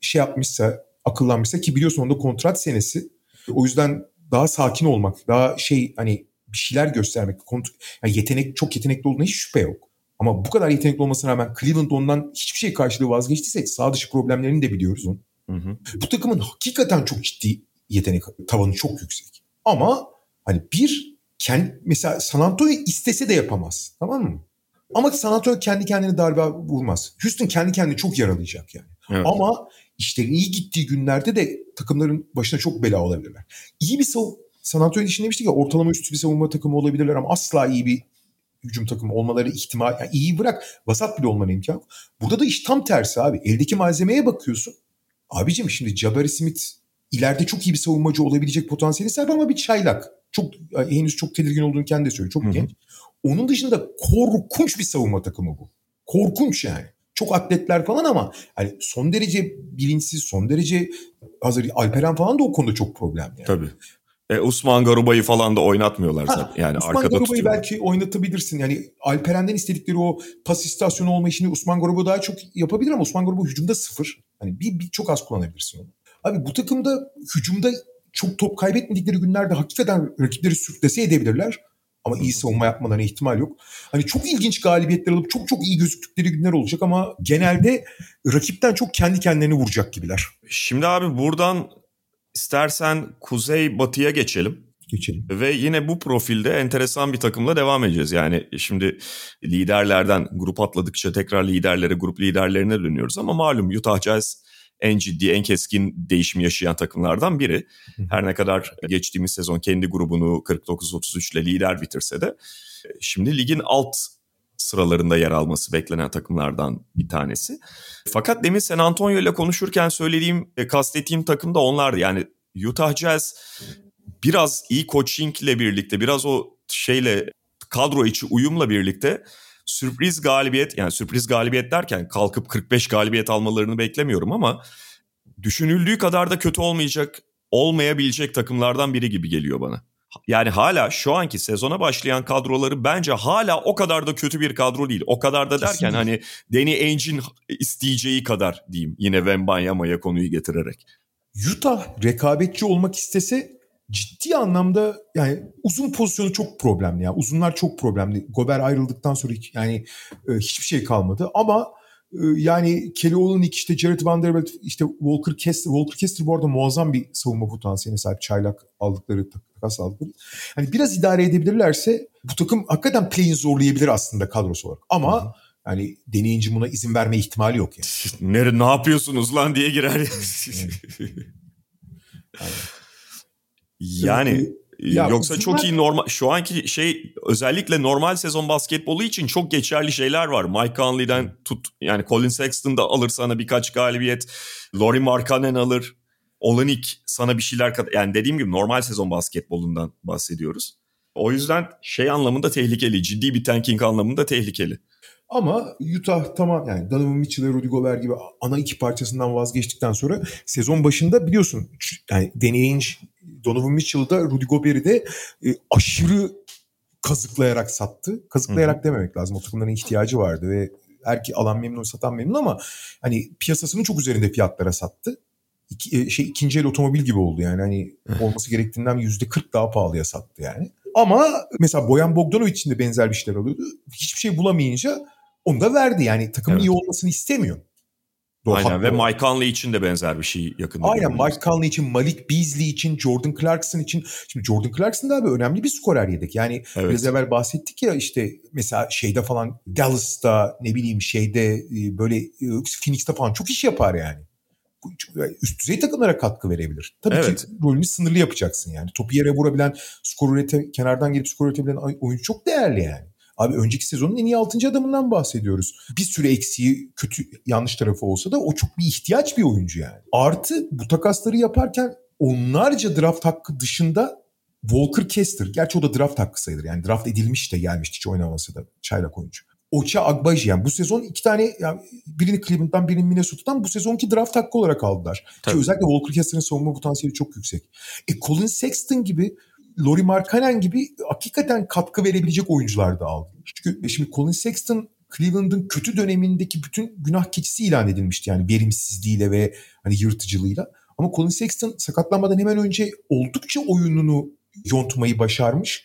şey yapmışsa akıllanmışsa ki biliyorsun onda kontrat senesi. O yüzden daha sakin olmak, daha şey hani bir şeyler göstermek, kont- yani yetenek çok yetenekli olduğuna hiç şüphe yok. Ama bu kadar yetenekli olmasına rağmen Cleveland ondan hiçbir şey karşılığı vazgeçtiyse sağ dışı problemlerini de biliyoruz onun. Hı hı. Bu takımın hakikaten çok ciddi yetenek tavanı çok yüksek. Ama hani bir kendi, mesela San Antonio istese de yapamaz. Tamam mı? Ama San Antonio kendi kendine darbe vurmaz. Houston kendi kendini çok yaralayacak yani. Evet. Ama işlerin iyi gittiği günlerde de takımların başına çok bela olabilirler. İyi bir savunma San Antonio için demiştik ya ortalama üstü bir savunma takımı olabilirler ama asla iyi bir hücum takımı olmaları ihtimal yani iyi bırak vasat bile olmanın imkanı yok. Burada da iş tam tersi abi. Eldeki malzemeye bakıyorsun. Abicim şimdi Jabari Smith ileride çok iyi bir savunmacı olabilecek potansiyeli sahip ama bir çaylak. Çok henüz çok tedirgin olduğunu kendi söylüyor. Çok Hı-hı. genç. Onun dışında korkunç bir savunma takımı bu. Korkunç yani. Çok atletler falan ama hani son derece bilinçsiz, son derece hazır Alperen falan da o konuda çok problem yani. Tabii. E, Usman Garuba'yı falan da oynatmıyorlar ha, zaten. Yani Usman arkada Garuba'yı belki oynatabilirsin. Yani Alperen'den istedikleri o pas istasyonu olma işini Usman Garuba daha çok yapabilir ama Usman Garuba hücumda sıfır. Hani bir, bir çok az kullanabilirsin onu. Abi bu takımda hücumda çok top kaybetmedikleri günlerde hakikaten rakipleri sürklese edebilirler. Ama iyi savunma yapmalarına ihtimal yok. Hani çok ilginç galibiyetler alıp çok çok iyi gözüktükleri günler olacak ama genelde rakipten çok kendi kendilerini vuracak gibiler. Şimdi abi buradan istersen kuzey batıya geçelim. Geçelim. Ve yine bu profilde enteresan bir takımla devam edeceğiz. Yani şimdi liderlerden grup atladıkça tekrar liderlere, grup liderlerine dönüyoruz ama malum Utah Jazz en ciddi, en keskin değişim yaşayan takımlardan biri. Her ne kadar geçtiğimiz sezon kendi grubunu 49-33 ile lider bitirse de şimdi ligin alt sıralarında yer alması beklenen takımlardan bir tanesi. Fakat demin San Antonio ile konuşurken söylediğim, e, kastettiğim takım da onlardı. Yani Utah Jazz biraz iyi coaching ile birlikte, biraz o şeyle kadro içi uyumla birlikte sürpriz galibiyet yani sürpriz galibiyet derken kalkıp 45 galibiyet almalarını beklemiyorum ama düşünüldüğü kadar da kötü olmayacak olmayabilecek takımlardan biri gibi geliyor bana. Yani hala şu anki sezona başlayan kadroları bence hala o kadar da kötü bir kadro değil. O kadar da derken Kesinlikle. hani Danny Ainge'in isteyeceği kadar diyeyim yine Wembanyama'ya konuyu getirerek. Utah rekabetçi olmak istese ciddi anlamda yani uzun pozisyonu çok problemli. Yani uzunlar çok problemli. Gober ayrıldıktan sonra yani e, hiçbir şey kalmadı ama e, yani Kelly Olynyk işte Jared Vanderbilt işte Walker Kessler Walker Kessler bu arada muazzam bir savunma potansiyeline sahip çaylak aldıkları takas aldıkları. Hani biraz idare edebilirlerse bu takım hakikaten play'in zorlayabilir aslında kadrosu olarak. Ama Hı-hı. Yani deneyinci buna izin verme ihtimali yok yani. ne, ne yapıyorsunuz lan diye girer. yani. Yani ya, yoksa çok iyi normal şu anki şey özellikle normal sezon basketbolu için çok geçerli şeyler var. Mike Conley'den tut yani Colin Sexton da alır sana birkaç galibiyet. Laurie Markkanen alır. Olenik sana bir şeyler kat yani dediğim gibi normal sezon basketbolundan bahsediyoruz. O yüzden şey anlamında tehlikeli. Ciddi bir tanking anlamında tehlikeli. Ama Utah tamam yani Donovan Mitchell ve Rudy Gobert gibi ana iki parçasından vazgeçtikten sonra sezon başında biliyorsun yani Danny Ainge Donovan Mitchell'ı da Rudy Gobert'i de e, aşırı kazıklayarak sattı. Kazıklayarak Hı-hı. dememek lazım. O takımların ihtiyacı vardı ve her ki alan memnun satan memnun ama hani piyasasının çok üzerinde fiyatlara sattı. İki, e, şey ikinci el otomobil gibi oldu yani hani olması gerektiğinden yüzde 40 daha pahalıya sattı yani. Ama mesela Boyan Bogdanovic için de benzer bir şeyler alıyordu. Hiçbir şey bulamayınca onu da verdi yani takımın evet. iyi olmasını istemiyor. Doğru, Aynen ve Mike Conley için de benzer bir şey yakında. Aynen Mike Conley için, Malik Beasley için, Jordan Clarkson için. Şimdi Jordan Clarkson da abi önemli bir skorer yedek. Yani evet. biraz evvel bahsettik ya işte mesela şeyde falan Dallas'ta ne bileyim şeyde e, böyle e, Phoenix'te falan çok iş yapar yani. Üst düzey takımlara katkı verebilir. Tabii evet. ki rolünü sınırlı yapacaksın yani. Topu yere vurabilen, skor ürete, kenardan gelip skor üretebilen oyuncu çok değerli yani. Abi önceki sezonun en iyi 6. adamından bahsediyoruz. Bir sürü eksiği kötü yanlış tarafı olsa da o çok bir ihtiyaç bir oyuncu yani. Artı bu takasları yaparken onlarca draft hakkı dışında Walker Kester. Gerçi o da draft hakkı sayılır. Yani draft edilmiş de gelmişti hiç oynamasa da çaylak oyuncu. Ocha Agbaji yani bu sezon iki tane yani birini Cleveland'dan birini Minnesota'dan bu sezonki draft hakkı olarak aldılar. Tabii. Ki özellikle Walker Kessler'ın savunma potansiyeli çok yüksek. E Colin Sexton gibi Lori Markkanen gibi hakikaten katkı verebilecek oyuncular da aldı. Çünkü şimdi Colin Sexton Cleveland'ın kötü dönemindeki bütün günah keçisi ilan edilmişti yani verimsizliğiyle ve hani yırtıcılığıyla. Ama Colin Sexton sakatlanmadan hemen önce oldukça oyununu yontmayı başarmış.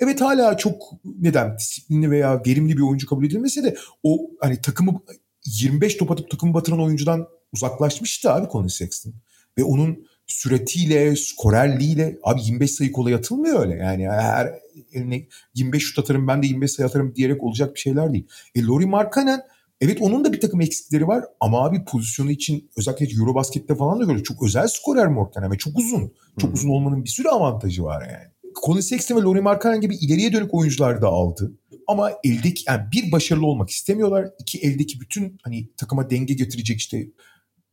Evet hala çok neden disiplinli veya verimli bir oyuncu kabul edilmese de o hani takımı 25 top atıp takımı batıran oyuncudan uzaklaşmıştı abi Colin Sexton. Ve onun süratiyle, skorerliğiyle abi 25 sayı kolay atılmıyor öyle. Yani her eline 25 şut atarım ben de 25 sayı atarım diyerek olacak bir şeyler değil. E Lori Markkanen evet onun da bir takım eksikleri var ama abi pozisyonu için özellikle Eurobasket'te falan da göre çok özel skorer Markkanen ve çok uzun. Çok Hı-hı. uzun olmanın bir sürü avantajı var yani. Colin Sexton ve Lori Markkanen gibi ileriye dönük oyuncular da aldı. Ama eldeki yani bir başarılı olmak istemiyorlar. İki eldeki bütün hani takıma denge getirecek işte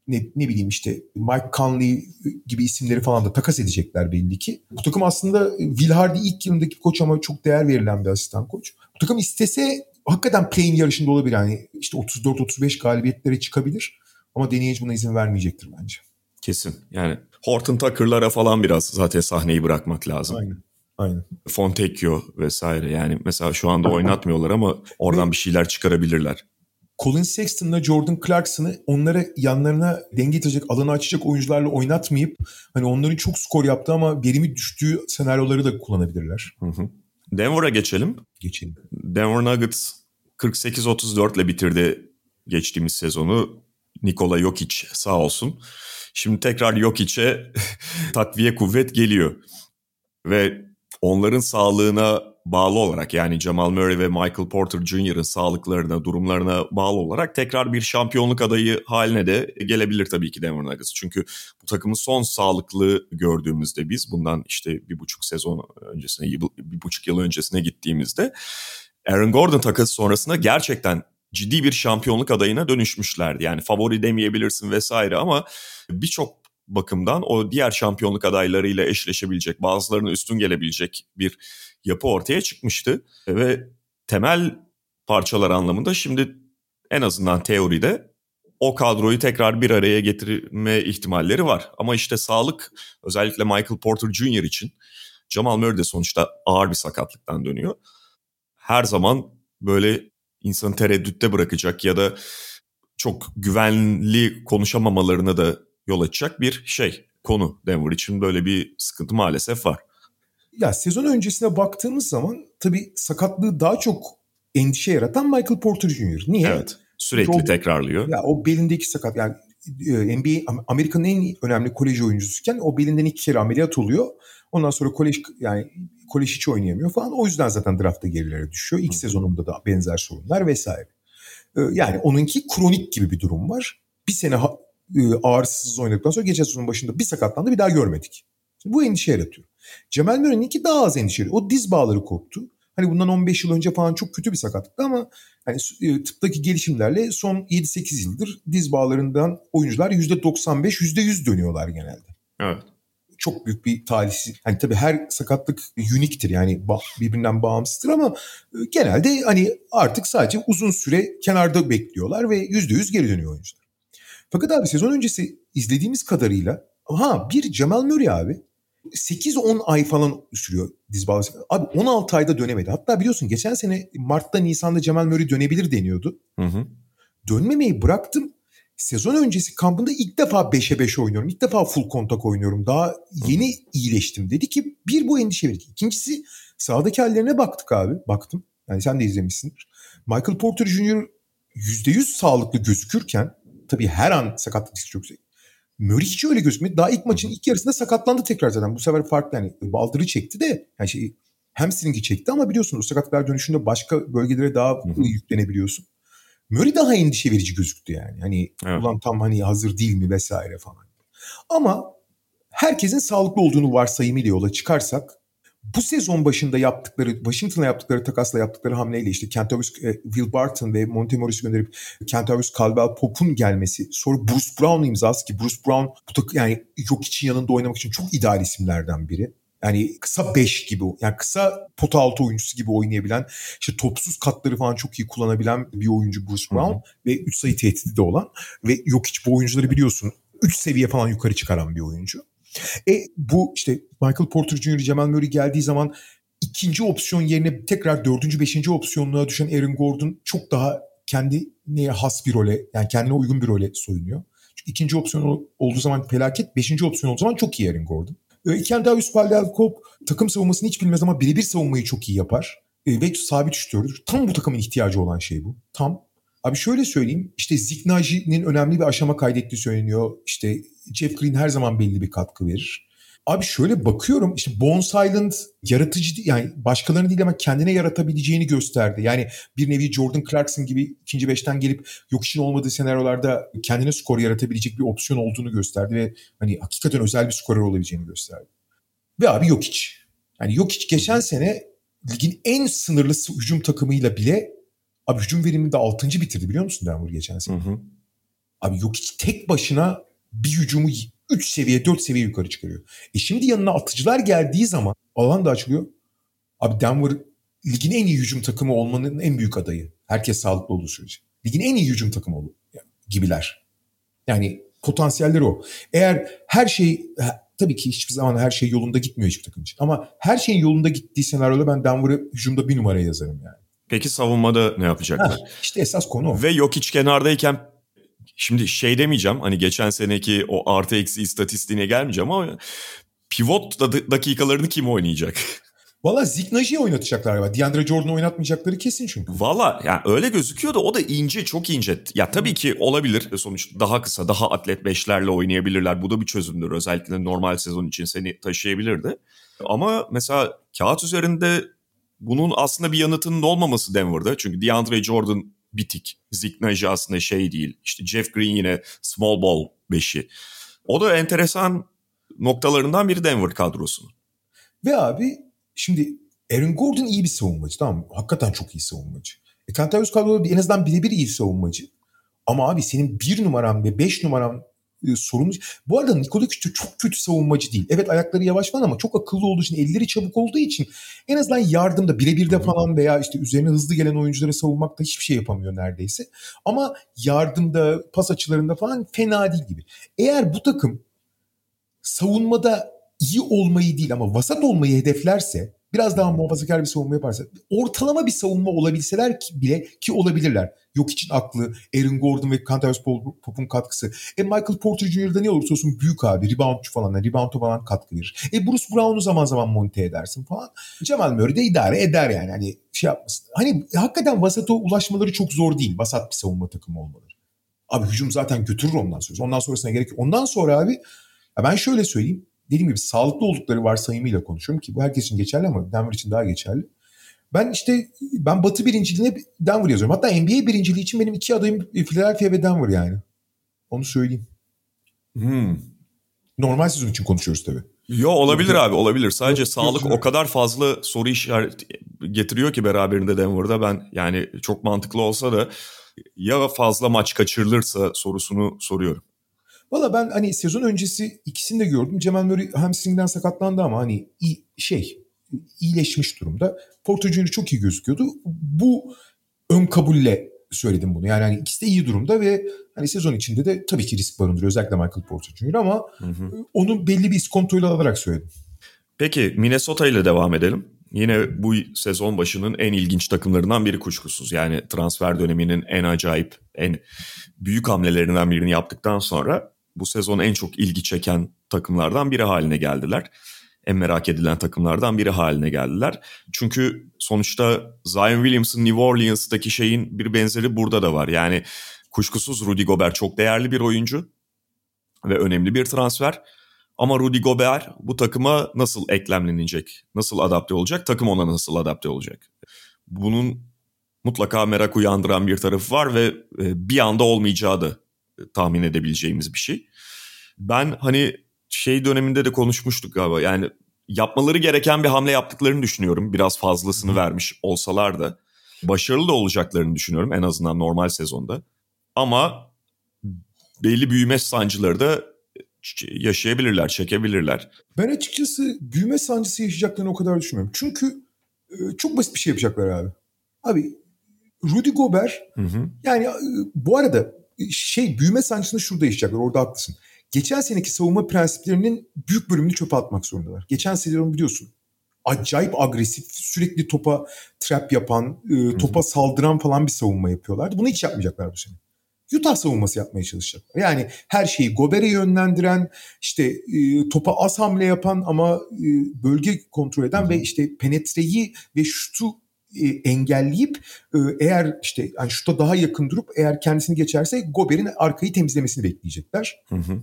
ne, ne bileyim işte Mike Conley gibi isimleri falan da takas edecekler belli ki. Bu takım aslında Will Hardy ilk yılındaki koç ama çok değer verilen bir asistan koç. Bu takım istese hakikaten play-in yarışında olabilir. Yani işte 34-35 galibiyetlere çıkabilir. Ama deneyici buna izin vermeyecektir bence. Kesin. Yani Horton Tucker'lara falan biraz zaten sahneyi bırakmak lazım. Aynen. Aynen. Fontecchio vesaire yani mesela şu anda oynatmıyorlar ama oradan bir şeyler çıkarabilirler. Colin Sexton'la Jordan Clarkson'ı onlara yanlarına denge getirecek, alanı açacak oyuncularla oynatmayıp hani onların çok skor yaptığı ama verimi düştüğü senaryoları da kullanabilirler. Hı hı. Denver'a geçelim. Geçelim. Denver Nuggets 48-34 ile bitirdi geçtiğimiz sezonu. Nikola Jokic sağ olsun. Şimdi tekrar Jokic'e takviye kuvvet geliyor. Ve onların sağlığına bağlı olarak yani Jamal Murray ve Michael Porter Jr.'ın sağlıklarına, durumlarına bağlı olarak tekrar bir şampiyonluk adayı haline de gelebilir tabii ki Denver Nuggets. Çünkü bu takımın son sağlıklı gördüğümüzde biz bundan işte bir buçuk sezon öncesine, bir buçuk yıl öncesine gittiğimizde Aaron Gordon takası sonrasında gerçekten ciddi bir şampiyonluk adayına dönüşmüşlerdi. Yani favori demeyebilirsin vesaire ama birçok bakımdan o diğer şampiyonluk adaylarıyla eşleşebilecek, bazılarına üstün gelebilecek bir yapı ortaya çıkmıştı. Ve temel parçalar anlamında şimdi en azından teoride o kadroyu tekrar bir araya getirme ihtimalleri var. Ama işte sağlık özellikle Michael Porter Jr. için Jamal Murray de sonuçta ağır bir sakatlıktan dönüyor. Her zaman böyle insanı tereddütte bırakacak ya da çok güvenli konuşamamalarına da yol açacak bir şey konu Denver için böyle bir sıkıntı maalesef var. Ya sezon öncesine baktığımız zaman tabii sakatlığı daha çok endişe yaratan Michael Porter Jr. Niye? Evet. Sürekli o, tekrarlıyor. Ya o belindeki sakat yani e, NBA Amerika'nın en önemli kolej oyuncusuyken o belinden iki kere ameliyat oluyor. Ondan sonra kolej yani kolej hiç oynayamıyor falan. O yüzden zaten draftta gerilere düşüyor. İlk Hı. sezonunda da benzer sorunlar vesaire. E, yani onunki kronik gibi bir durum var. Bir sene e, ağırsız oynadıktan sonra geçen sezonun başında bir sakatlandı bir daha görmedik. Şimdi bu endişe yaratıyor. Cemal Murray'ninki daha az endişeli. O diz bağları koptu. Hani bundan 15 yıl önce falan çok kötü bir sakatlıktı ama hani e, tıptaki gelişimlerle son 7-8 yıldır diz bağlarından oyuncular %95 %100 dönüyorlar genelde. Evet. Çok büyük bir talihsiz. Hani tabii her sakatlık uniktir yani birbirinden bağımsızdır ama e, genelde hani artık sadece uzun süre kenarda bekliyorlar ve %100 geri dönüyor oyuncular. Fakat abi sezon öncesi izlediğimiz kadarıyla ha bir Cemal Murray abi 8-10 ay falan sürüyor diz bağlaması. Abi 16 ayda dönemedi. Hatta biliyorsun geçen sene Mart'ta Nisan'da Cemal Murray dönebilir deniyordu. Hı hı. Dönmemeyi bıraktım. Sezon öncesi kampında ilk defa 5'e 5 oynuyorum. İlk defa full kontak oynuyorum. Daha yeni hı iyileştim. Dedi ki bir bu endişe verdik. İkincisi sağdaki hallerine baktık abi. Baktım. Yani sen de izlemişsindir. Michael Porter Jr. %100 sağlıklı gözükürken tabii her an sakatlık riski çok yüksek. Murray hiç öyle gözükmedi. Daha ilk maçın ilk yarısında sakatlandı tekrar zaten. Bu sefer farklı yani baldırı çekti de yani şey hamstringi çekti ama biliyorsun o sakatlıklar dönüşünde başka bölgelere daha yüklenebiliyorsun. Murray daha endişe verici gözüktü yani. Hani evet. ulan tam hani hazır değil mi vesaire falan. Ama herkesin sağlıklı olduğunu varsayımıyla yola çıkarsak bu sezon başında yaptıkları, Washington'a yaptıkları takasla yaptıkları hamleyle işte Kentavius e, Will Barton ve Monte Morris'i gönderip Kentavius Caldwell Pope'un gelmesi. Sonra Bruce Brown imzası ki Bruce Brown bu tak yani yok için yanında oynamak için çok ideal isimlerden biri. Yani kısa 5 gibi, yani kısa pota altı oyuncusu gibi oynayabilen, işte topsuz katları falan çok iyi kullanabilen bir oyuncu Bruce Brown. Hı hı. Ve 3 sayı tehdidi de olan. Ve yok hiç bu oyuncuları biliyorsun 3 seviye falan yukarı çıkaran bir oyuncu. E bu işte Michael Porter Jr. Jamal Murray geldiği zaman ikinci opsiyon yerine tekrar dördüncü, beşinci opsiyonluğa düşen Aaron Gordon çok daha kendine has bir role yani kendine uygun bir role soyunuyor. Çünkü ikinci opsiyon olduğu zaman felaket, beşinci opsiyon olduğu zaman çok iyi Aaron Gordon. E, İlker Darius Baldelkop takım savunmasını hiç bilmez ama birebir savunmayı çok iyi yapar. E, ve sabit tutuyordur. Tam bu takımın ihtiyacı olan şey bu. Tam. Abi şöyle söyleyeyim. İşte Zignaji'nin önemli bir aşama kaydettiği söyleniyor. İşte Jeff Green her zaman belli bir katkı verir. Abi şöyle bakıyorum işte Bone Silent yaratıcı yani başkalarını değil ama kendine yaratabileceğini gösterdi. Yani bir nevi Jordan Clarkson gibi ikinci beşten gelip yok için olmadığı senaryolarda kendine skor yaratabilecek bir opsiyon olduğunu gösterdi ve hani hakikaten özel bir skorer olabileceğini gösterdi. Ve abi yok hiç. Yani yok hiç geçen sene ligin en sınırlı hücum takımıyla bile abi hücum veriminde 6. bitirdi biliyor musun Denver geçen sene? Hı hı. Abi yok hiç tek başına bir hücumu 3 seviye 4 seviye yukarı çıkarıyor. E şimdi yanına atıcılar geldiği zaman alan da açılıyor. Abi Denver ligin en iyi hücum takımı olmanın en büyük adayı. Herkes sağlıklı olduğu sürece. Ligin en iyi hücum takımı olur yani, gibiler. Yani potansiyelleri o. Eğer her şey tabii ki hiçbir zaman her şey yolunda gitmiyor hiçbir takım için. Ama her şeyin yolunda gittiği senaryoda ben Denver'ı hücumda bir numaraya yazarım yani. Peki savunmada ne yapacaklar? Ha, işte esas konu o. Ve yok hiç kenardayken Şimdi şey demeyeceğim hani geçen seneki o artı eksi istatistiğine gelmeyeceğim ama pivot dakikalarını kim oynayacak? Valla Zignaji'yi oynatacaklar galiba. DeAndre Jordan'ı oynatmayacakları kesin çünkü. Valla yani öyle gözüküyor da o da ince çok ince. Ya tabii ki olabilir sonuç daha kısa daha atlet beşlerle oynayabilirler. Bu da bir çözümdür özellikle normal sezon için seni taşıyabilirdi. Ama mesela kağıt üzerinde bunun aslında bir yanıtının olmaması Denver'da. Çünkü DeAndre Jordan bitik. Zignaji aslında şey değil. İşte Jeff Green yine small ball beşi. O da enteresan noktalarından biri Denver kadrosunun. Ve abi şimdi Aaron Gordon iyi bir savunmacı tamam mı? Hakikaten çok iyi savunmacı. E Kentavius Caldwell en azından birebir iyi savunmacı. Ama abi senin bir numaran ve beş numaran e, sorumlu. Bu arada Nikola Küçük çok kötü savunmacı değil. Evet ayakları yavaş falan ama çok akıllı olduğu için, elleri çabuk olduğu için en azından yardımda birebir de falan veya işte üzerine hızlı gelen oyuncuları savunmakta hiçbir şey yapamıyor neredeyse. Ama yardımda, pas açılarında falan fena değil gibi. Eğer bu takım savunmada iyi olmayı değil ama vasat olmayı hedeflerse biraz daha muhafazakar bir savunma yaparsa ortalama bir savunma olabilseler ki bile ki olabilirler. Yok için aklı, Aaron Gordon ve Kentavius Pope'un katkısı. E Michael Porter Jr.'da ne olursa olsun büyük abi, reboundçu falan, rebound'a falan katkı verir. E Bruce Brown'u zaman zaman monte edersin falan. Cemal Murray de idare eder yani hani şey yapmasın. Hani hakikaten vasata ulaşmaları çok zor değil. Vasat bir savunma takımı olmaları. Abi hücum zaten götürür ondan sonra. Ondan sonrasına gerek yok. Ondan sonra abi ben şöyle söyleyeyim dediğim gibi sağlıklı oldukları varsayımıyla konuşuyorum ki bu herkes için geçerli ama Denver için daha geçerli. Ben işte ben Batı birinciliğine Denver yazıyorum. Hatta NBA birinciliği için benim iki adayım Philadelphia ve Denver yani. Onu söyleyeyim. Hmm. Normal sezon için konuşuyoruz tabii. Yo olabilir abi olabilir. Sadece yok, sağlık yok, o kadar fazla soru işareti getiriyor ki beraberinde Denver'da ben yani çok mantıklı olsa da ya fazla maç kaçırılırsa sorusunu soruyorum. Valla ben hani sezon öncesi ikisini de gördüm. Cemal Murray hamstringden sakatlandı ama hani iyi, şey iyileşmiş durumda. Porto Junior çok iyi gözüküyordu. Bu ön kabulle söyledim bunu. Yani hani ikisi de iyi durumda ve hani sezon içinde de tabii ki risk barındırıyor özellikle Michael Porter Jr. ama hı hı. onu belli bir iskontoyla alarak söyledim. Peki Minnesota ile devam edelim. Yine bu sezon başının en ilginç takımlarından biri kuşkusuz. Yani transfer döneminin en acayip, en büyük hamlelerinden birini yaptıktan sonra bu sezon en çok ilgi çeken takımlardan biri haline geldiler. En merak edilen takımlardan biri haline geldiler. Çünkü sonuçta Zion Williams'ın New Orleans'taki şeyin bir benzeri burada da var. Yani Kuşkusuz Rudy Gobert çok değerli bir oyuncu ve önemli bir transfer. Ama Rudy Gobert bu takıma nasıl eklemlenecek, nasıl adapte olacak, takım ona nasıl adapte olacak? Bunun mutlaka merak uyandıran bir tarafı var ve e, bir anda olmayacağı da tahmin edebileceğimiz bir şey. Ben hani şey döneminde de konuşmuştuk galiba yani yapmaları gereken bir hamle yaptıklarını düşünüyorum. Biraz fazlasını vermiş olsalar da başarılı da olacaklarını düşünüyorum en azından normal sezonda. Ama belli büyüme sancıları da yaşayabilirler, çekebilirler. Ben açıkçası büyüme sancısı yaşayacaklarını o kadar düşünmüyorum. Çünkü e, çok basit bir şey yapacaklar abi. Abi Rudy Gobert hı hı. yani e, bu arada e, şey büyüme sancısını şurada yaşayacaklar. Orada haklısın. Geçen seneki savunma prensiplerinin büyük bölümünü çöpe atmak zorundalar. Geçen sezon biliyorsun acayip agresif, sürekli topa trap yapan, e, topa Hı-hı. saldıran falan bir savunma yapıyorlardı. Bunu hiç yapmayacaklar bu sene. Utah savunması yapmaya çalışacaklar. Yani her şeyi Gober'e yönlendiren, işte e, topa az hamle yapan ama e, bölge kontrol eden Hı-hı. ve işte penetreyi ve şutu engelleyip e, eğer işte yani şuta daha yakın durup eğer kendisini geçerse Gober'in arkayı temizlemesini bekleyecekler. Hı hı.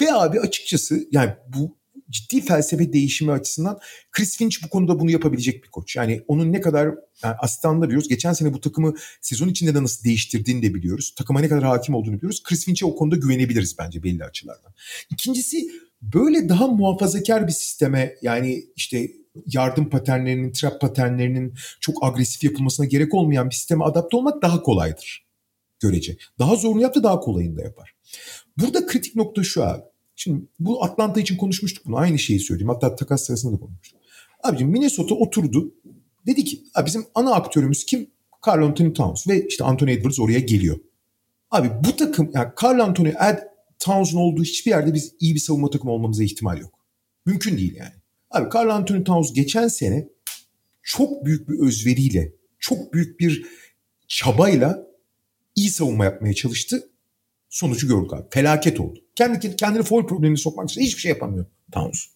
Ve abi açıkçası yani bu ciddi felsefe değişimi açısından Chris Finch bu konuda bunu yapabilecek bir koç. Yani onun ne kadar yani asistanını biliyoruz. Geçen sene bu takımı sezon içinde de nasıl değiştirdiğini de biliyoruz. Takıma ne kadar hakim olduğunu biliyoruz. Chris Finch'e o konuda güvenebiliriz bence belli açılardan. İkincisi böyle daha muhafazakar bir sisteme yani işte yardım paternlerinin, trap paternlerinin çok agresif yapılmasına gerek olmayan bir sisteme adapte olmak daha kolaydır görece. Daha zorunu yaptı daha kolayını da yapar. Burada kritik nokta şu abi. Şimdi bu Atlanta için konuşmuştuk bunu. Aynı şeyi söyleyeyim. Hatta takas sırasında da konuşmuştuk. Abicim Minnesota oturdu. Dedi ki bizim ana aktörümüz kim? Carl Anthony Towns ve işte Anthony Edwards oraya geliyor. Abi bu takım yani Carl Anthony Ed Towns'un olduğu hiçbir yerde biz iyi bir savunma takımı olmamıza ihtimal yok. Mümkün değil yani. Abi Carl Anthony Towns geçen sene çok büyük bir özveriyle, çok büyük bir çabayla iyi savunma yapmaya çalıştı sonucu gördük abi. Felaket oldu. Kendi kendini foul problemine sokmak için hiçbir şey yapamıyor Towns.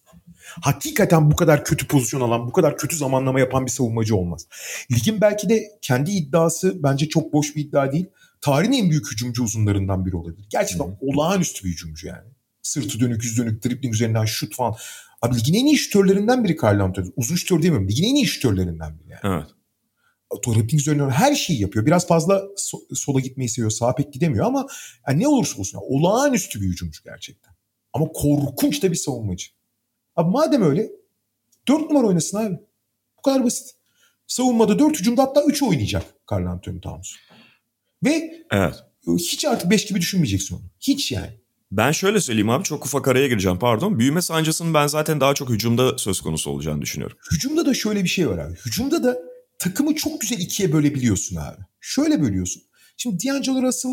Hakikaten bu kadar kötü pozisyon alan, bu kadar kötü zamanlama yapan bir savunmacı olmaz. Ligin belki de kendi iddiası bence çok boş bir iddia değil. Tarihin en büyük hücumcu uzunlarından biri olabilir. Gerçekten Hı. olağanüstü bir hücumcu yani. Sırtı dönük, yüz dönük, dribling üzerinden şut falan. Abi ligin en iyi şütörlerinden biri Carl Anthony. Uzun şütör diyemiyorum. Ligin en iyi şütörlerinden biri yani. Evet. Rapping üzerinden her şeyi yapıyor. Biraz fazla so- sola gitmeyi seviyor. Sağa pek gidemiyor ama yani ne olursa olsun olağanüstü bir hücumcu gerçekten. Ama korkunç da bir savunmacı. Abi madem öyle dört numara oynasın abi. Bu kadar basit. Savunmada dört hücumda hatta üç oynayacak Carl Anthony Towns. Ve evet. hiç artık beş gibi düşünmeyeceksin onu. Hiç yani. Ben şöyle söyleyeyim abi çok ufak araya gireceğim pardon. Büyüme sancısının ben zaten daha çok hücumda söz konusu olacağını düşünüyorum. Hücumda da şöyle bir şey var abi. Hücumda da takımı çok güzel ikiye bölebiliyorsun abi. Şöyle bölüyorsun. Şimdi D'Angelo Russell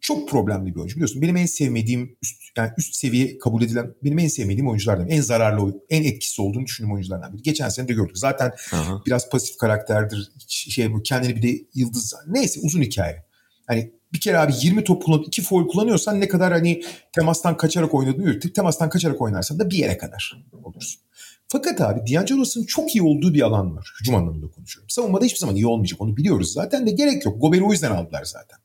çok problemli bir oyuncu biliyorsun. Benim en sevmediğim üst, yani üst seviye kabul edilen benim en sevmediğim oyunculardan. En zararlı, en etkisi olduğunu düşündüğüm oyunculardan biri. Geçen sene de gördük. Zaten Aha. biraz pasif karakterdir. Şey bu kendini bir de yıldız. Neyse uzun hikaye. Hani bir kere abi 20 top kullanıp 2 foul kullanıyorsan ne kadar hani temastan kaçarak oynadığını görüyoruz. Temastan kaçarak oynarsan da bir yere kadar olursun. Fakat abi D'Angelo'sun çok iyi olduğu bir alan var. Hücum anlamında konuşuyorum. Savunmada hiçbir zaman iyi olmayacak onu biliyoruz zaten de gerek yok. Gober'i o yüzden aldılar zaten.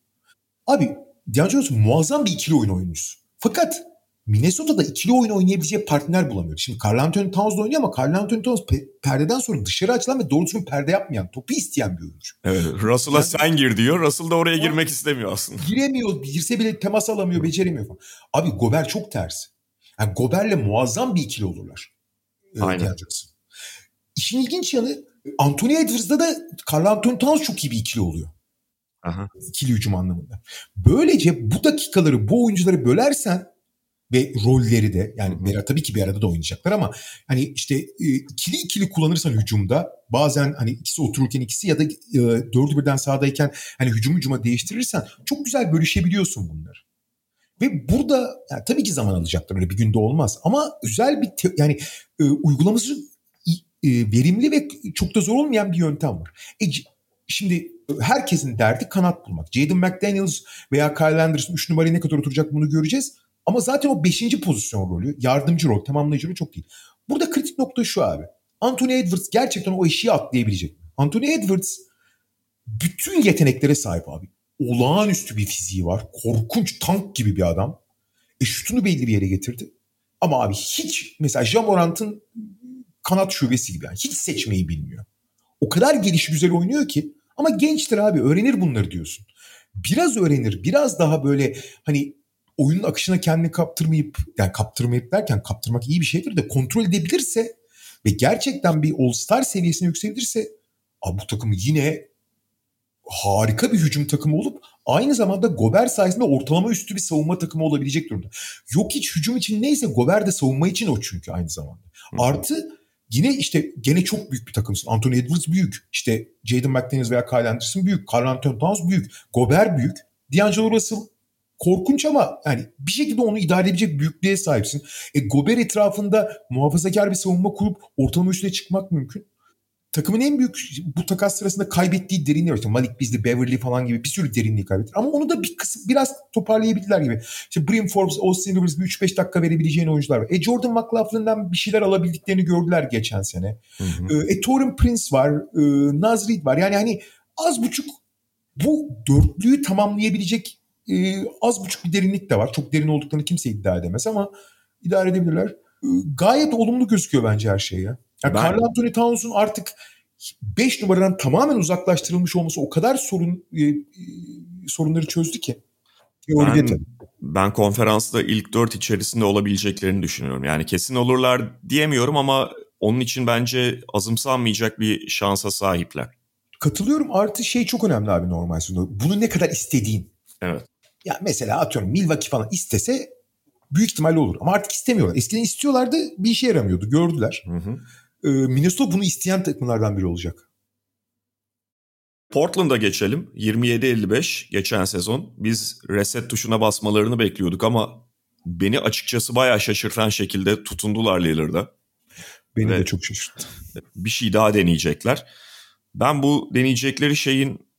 Abi D'Angelo'sun muazzam bir ikili oyun oyuncusu. Fakat Minnesota'da ikili oyun oynayabileceği partner bulamıyor. Şimdi Carl Anthony Towns oynuyor ama Carl Anthony Towns pe- perdeden sonra dışarı açılan ve doğru düzgün perde yapmayan, topu isteyen bir oyuncu. Evet, Russell'a yani, sen gir diyor. Russell da oraya girmek istemiyor aslında. Giremiyor, girse bile temas alamıyor, beceremiyor falan. Abi Gober çok ters. Yani Gober'le muazzam bir ikili olurlar. Aynen. Yapacaksın. İşin ilginç yanı Anthony Edwards'da da Carl Anthony Towns çok iyi bir ikili oluyor. Aha. İkili hücum anlamında. Böylece bu dakikaları bu oyuncuları bölersen ve rolleri de yani bir, tabii ki bir arada da oynayacaklar ama hani işte e, ikili ikili kullanırsan hücumda bazen hani ikisi otururken ikisi ya da e, dördü birden sahadayken hani hücum hücuma değiştirirsen çok güzel bölüşebiliyorsun bunları. Ve burada yani tabii ki zaman alacaklar öyle bir günde olmaz ama özel bir te, yani e, uygulaması e, verimli ve çok da zor olmayan bir yöntem var. E, şimdi herkesin derdi kanat bulmak. Jaden McDaniels veya Kyle Anderson 3 numarayı ne kadar oturacak bunu göreceğiz. Ama zaten o 5. pozisyon rolü, yardımcı rol, tamamlayıcı rol çok değil. Burada kritik nokta şu abi. Anthony Edwards gerçekten o eşiği atlayabilecek. Anthony Edwards bütün yeteneklere sahip abi. olağanüstü bir fiziği var. Korkunç tank gibi bir adam. E şutunu belli bir yere getirdi. Ama abi hiç mesela Jamorant'ın kanat şubesi gibi yani hiç seçmeyi bilmiyor. O kadar gelişi güzel oynuyor ki ama gençtir abi öğrenir bunları diyorsun. Biraz öğrenir biraz daha böyle hani oyunun akışına kendini kaptırmayıp yani kaptırmayıp derken kaptırmak iyi bir şeydir de kontrol edebilirse ve gerçekten bir All-Star seviyesine yükselirse abi bu takım yine harika bir hücum takımı olup aynı zamanda Gober sayesinde ortalama üstü bir savunma takımı olabilecek durumda. Yok hiç hücum için neyse Gober de savunma için o çünkü aynı zamanda. Artı yine işte gene çok büyük bir takımsın. Anthony Edwards büyük. İşte Jaden McDaniels veya Kyle Anderson büyük. Carl Anthony Towns büyük. Gober büyük. D'Angelo Russell korkunç ama yani bir şekilde onu idare edebilecek büyüklüğe sahipsin. E Gober etrafında muhafazakar bir savunma kurup ortalama üstüne çıkmak mümkün takımın en büyük bu takas sırasında kaybettiği derinliği var. İşte Malik Beasley, Beverly falan gibi bir sürü derinliği kaybetti. Ama onu da bir kısım biraz toparlayabildiler gibi. İşte Brim Forbes, Austin Rivers bir 3-5 dakika verebileceğin oyuncular var. E Jordan McLaughlin'den bir şeyler alabildiklerini gördüler geçen sene. Hı hı. E Torin Prince var, e, Naz var. Yani hani az buçuk bu dörtlüyü tamamlayabilecek e, az buçuk bir derinlik de var. Çok derin olduklarını kimse iddia edemez ama idare edebilirler. E, gayet olumlu gözüküyor bence her şey ya. Yani ben... Carl Anthony Towns'un artık 5 numaradan tamamen uzaklaştırılmış olması o kadar sorun e, e sorunları çözdü ki. Ben, ben konferansta ilk dört içerisinde olabileceklerini düşünüyorum. Yani kesin olurlar diyemiyorum ama onun için bence azımsanmayacak bir şansa sahipler. Katılıyorum. Artı şey çok önemli abi normal sonunda. Bunu ne kadar istediğin. Evet. Ya mesela atıyorum Milwaukee falan istese büyük ihtimalle olur. Ama artık istemiyorlar. Eskiden istiyorlardı bir işe yaramıyordu. Gördüler. Hı hı. Ee, Minnesota bunu isteyen takımlardan biri olacak. Portland'a geçelim. 27-55 geçen sezon. Biz reset tuşuna basmalarını bekliyorduk ama beni açıkçası bayağı şaşırtan şekilde tutundular Lillard'a. Beni Ve de çok şaşırttı. Bir şey daha deneyecekler. Ben bu deneyecekleri şeyin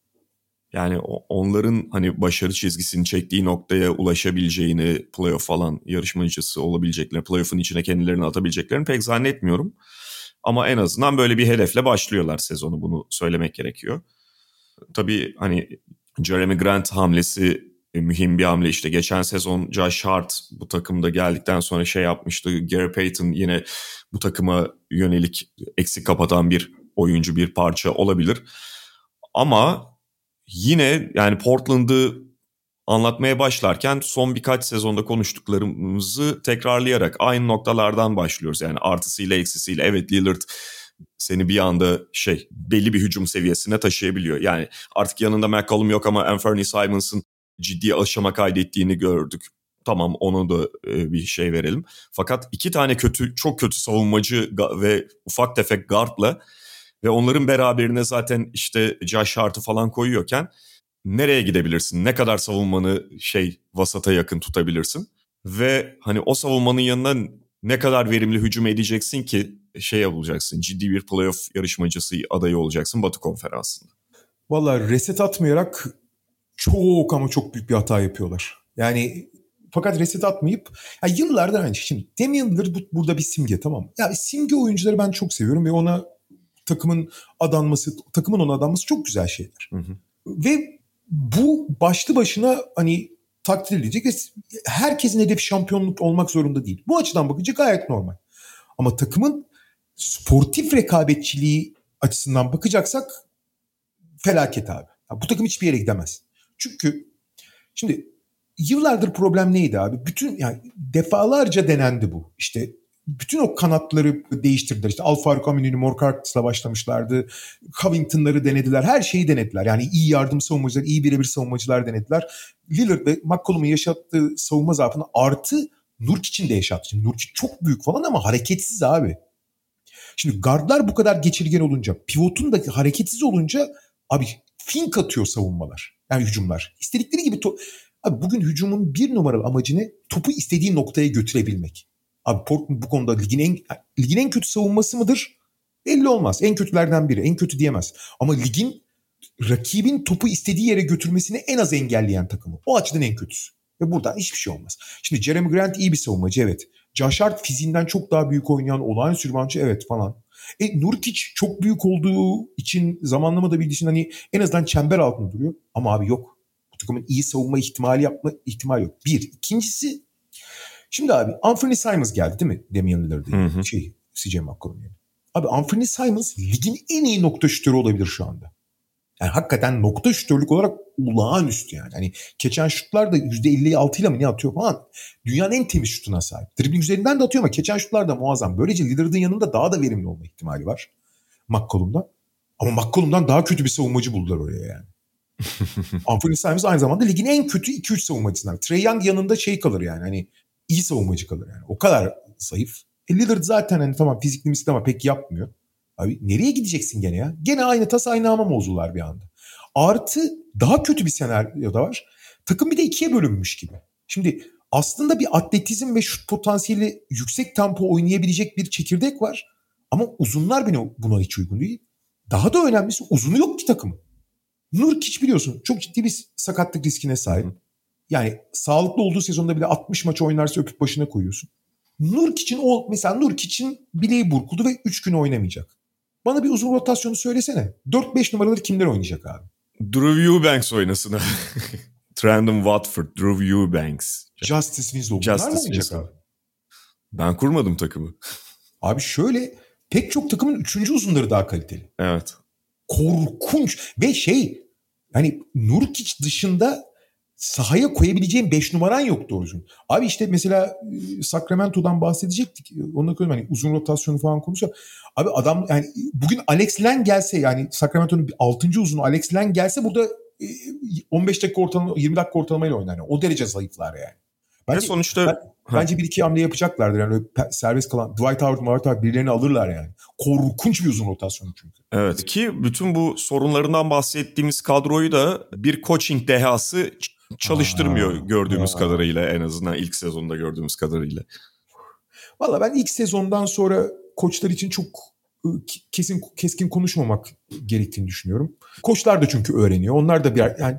yani onların hani başarı çizgisini çektiği noktaya ulaşabileceğini, playoff falan yarışmacısı olabileceklerini, playoff'un içine kendilerini atabileceklerini pek zannetmiyorum. Ama en azından böyle bir hedefle başlıyorlar sezonu bunu söylemek gerekiyor. Tabii hani Jeremy Grant hamlesi e, mühim bir hamle işte. Geçen sezon Josh Hart bu takımda geldikten sonra şey yapmıştı. Gary Payton yine bu takıma yönelik eksik kapatan bir oyuncu bir parça olabilir. Ama yine yani Portland'ı anlatmaya başlarken son birkaç sezonda konuştuklarımızı tekrarlayarak aynı noktalardan başlıyoruz. Yani artısıyla eksisiyle evet Lillard seni bir anda şey belli bir hücum seviyesine taşıyabiliyor. Yani artık yanında McCollum yok ama Anthony Simons'ın ciddi aşama kaydettiğini gördük. Tamam onu da e, bir şey verelim. Fakat iki tane kötü çok kötü savunmacı ve ufak tefek guardla ve onların beraberine zaten işte Josh Hart'ı falan koyuyorken nereye gidebilirsin? Ne kadar savunmanı şey vasata yakın tutabilirsin? Ve hani o savunmanın yanına ne kadar verimli hücum edeceksin ki şey yapacaksın. Ciddi bir playoff yarışmacısı adayı olacaksın Batı konferansında. Valla reset atmayarak çok ama çok büyük bir hata yapıyorlar. Yani fakat reset atmayıp ya yıllardır şey. Şimdi Damian Lillard bu, burada bir simge tamam Ya simge oyuncuları ben çok seviyorum ve ona takımın adanması, takımın ona adanması çok güzel şeyler. Hı hı. Ve bu başlı başına hani takdir edilecek ve herkesin hedefi şampiyonluk olmak zorunda değil. Bu açıdan bakınca gayet normal. Ama takımın sportif rekabetçiliği açısından bakacaksak felaket abi. Ya bu takım hiçbir yere gidemez. Çünkü şimdi yıllardır problem neydi abi? Bütün yani defalarca denendi bu. İşte bütün o kanatları değiştirdiler. İşte Al Faruk Aminu'yu Morkart'la başlamışlardı. Covington'ları denediler. Her şeyi denediler. Yani iyi yardım savunmacılar, iyi birebir savunmacılar denediler. Lillard ve McCollum'un yaşattığı savunma zaafını artı Nurkic'in de yaşattı. Şimdi Nurkic çok büyük falan ama hareketsiz abi. Şimdi gardlar bu kadar geçirgen olunca, pivotun da hareketsiz olunca abi fink atıyor savunmalar. Yani hücumlar. İstedikleri gibi to- Abi bugün hücumun bir numaralı amacı ne? Topu istediği noktaya götürebilmek. Abi Portland bu konuda ligin en ligin en kötü savunması mıdır? Belli olmaz. En kötülerden biri. En kötü diyemez. Ama ligin rakibin topu istediği yere götürmesini en az engelleyen takımı. O açıdan en kötüsü. Ve buradan hiçbir şey olmaz. Şimdi Jeremy Grant iyi bir savunmacı evet. Josh Hart fiziğinden çok daha büyük oynayan olağanüstü rübancı evet falan. E Nurkic çok büyük olduğu için zamanlama da bildiği için hani en azından çember altında duruyor. Ama abi yok. Bu takımın iyi savunma ihtimali yapma ihtimali yok. Bir. İkincisi şimdi abi Anthony Simons geldi değil mi? Damian Lillard'ı. Şey CJ McCollum yani. Abi Anthony Simons ligin en iyi nokta şütörü olabilir şu anda. Yani hakikaten nokta şütörlük olarak olağanüstü yani. Hani geçen şutlar da %56 ile mi ne atıyor falan. Dünyanın en temiz şutuna sahip. Dribbling üzerinden de atıyor ama geçen şutlar da muazzam. Böylece Lillard'ın yanında daha da verimli olma ihtimali var. McCollum'dan. Ama McCollum'dan daha kötü bir savunmacı buldular oraya yani. Anthony Simons aynı zamanda ligin en kötü 2-3 savunmacısından. Trey Young yanında şey kalır yani hani iyi savunmacı kalır yani. O kadar zayıf. E Lillard zaten hani tamam fizikli misin ama pek yapmıyor. Abi nereye gideceksin gene ya? Gene aynı tas aynı ama mozullar bir anda. Artı daha kötü bir senaryo da var. Takım bir de ikiye bölünmüş gibi. Şimdi aslında bir atletizm ve şut potansiyeli yüksek tempo oynayabilecek bir çekirdek var. Ama uzunlar bile buna hiç uygun değil. Daha da önemlisi uzunu yok ki takımın. Nurkic biliyorsun çok ciddi bir sakatlık riskine sahip. Yani sağlıklı olduğu sezonda bile 60 maç oynarsa öpüp başına koyuyorsun. Nurkic'in o mesela Nurkic'in bileği burkuldu ve 3 gün oynamayacak. Bana bir uzun rotasyonu söylesene. 4-5 numaraları kimler oynayacak abi? Drew Eubanks oynasın. Trendon Watford, Drew Eubanks. Justice Winslow bunlar mı oynayacak abi? Ben kurmadım takımı. Abi şöyle pek çok takımın üçüncü uzunları daha kaliteli. Evet. Korkunç ve şey hani Nurkic dışında sahaya koyabileceğim 5 numaran yok doğrusu. Abi işte mesela Sacramento'dan bahsedecektik. Onunla koyayım hani uzun rotasyonu falan konuşuyor. Abi adam yani bugün Alex Len gelse yani Sacramento'nun 6. uzunu Alex Len gelse burada 15 dakika ortalama 20 dakika ortalamayla oynar. Yani. O derece zayıflar yani. Bence, Ve sonuçta ben, bence bir iki hamle yapacaklardır. Yani serbest kalan Dwight Howard, Dwight Howard birilerini alırlar yani. Korkunç bir uzun rotasyon çünkü. Evet ki bütün bu sorunlarından bahsettiğimiz kadroyu da bir coaching dehası çalıştırmıyor Aa, gördüğümüz aa. kadarıyla en azından ilk sezonda gördüğümüz kadarıyla. Valla ben ilk sezondan sonra koçlar için çok ıı, kesin keskin konuşmamak gerektiğini düşünüyorum. Koçlar da çünkü öğreniyor. Onlar da bir yani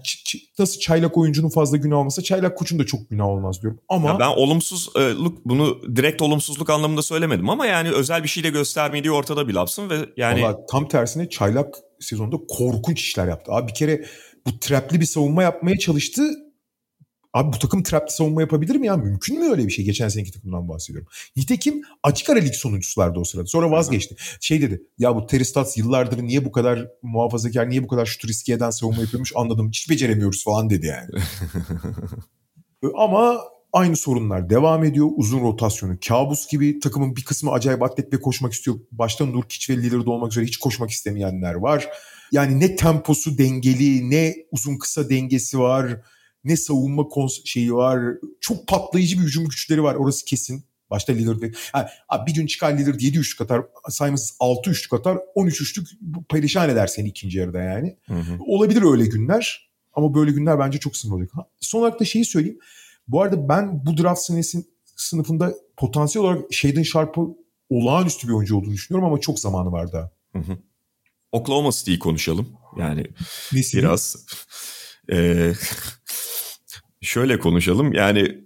nasıl çaylak oyuncunun fazla günah olmasa çaylak koçun da çok günah olmaz diyorum. Ama ya ben olumsuzluk bunu direkt olumsuzluk anlamında söylemedim ama yani özel bir şey de göstermediği ortada bir lapsın ve yani Vallahi tam tersine çaylak sezonda korkunç işler yaptı. Abi bir kere bu trapli bir savunma yapmaya çalıştı. Abi bu takım trapli savunma yapabilir mi ya? Mümkün mü öyle bir şey? Geçen seneki takımdan bahsediyorum. Nitekim açık ara lig sonuncusulardı o sırada. Sonra vazgeçti. Şey dedi ya bu Teristats yıllardır niye bu kadar muhafazakar, niye bu kadar şutu riske eden savunma yapıyormuş anladım. Hiç beceremiyoruz falan dedi yani. Ama aynı sorunlar devam ediyor. Uzun rotasyonu kabus gibi. Takımın bir kısmı acayip atlet ve koşmak istiyor. Başta Nurkic ve Lillard olmak üzere hiç koşmak istemeyenler var. Yani ne temposu dengeli, ne uzun kısa dengesi var, ne savunma şeyi var. Çok patlayıcı bir hücum güçleri var. Orası kesin. Başta Lillard ve... Ha, abi bir gün çıkar Lillard 7 üçlük atar. Simons 6 üçlük atar. 13 üçlük perişan eder seni ikinci yarıda yani. Hı hı. Olabilir öyle günler. Ama böyle günler bence çok sınırlı olacak. Ha, son olarak da şeyi söyleyeyim. Bu arada ben bu draft senesin sınıfında potansiyel olarak Shaden Sharp'ı olağanüstü bir oyuncu olduğunu düşünüyorum ama çok zamanı var daha. Hı hı. Oklahoma City'yi konuşalım. Yani Nesi? biraz e, şöyle konuşalım. Yani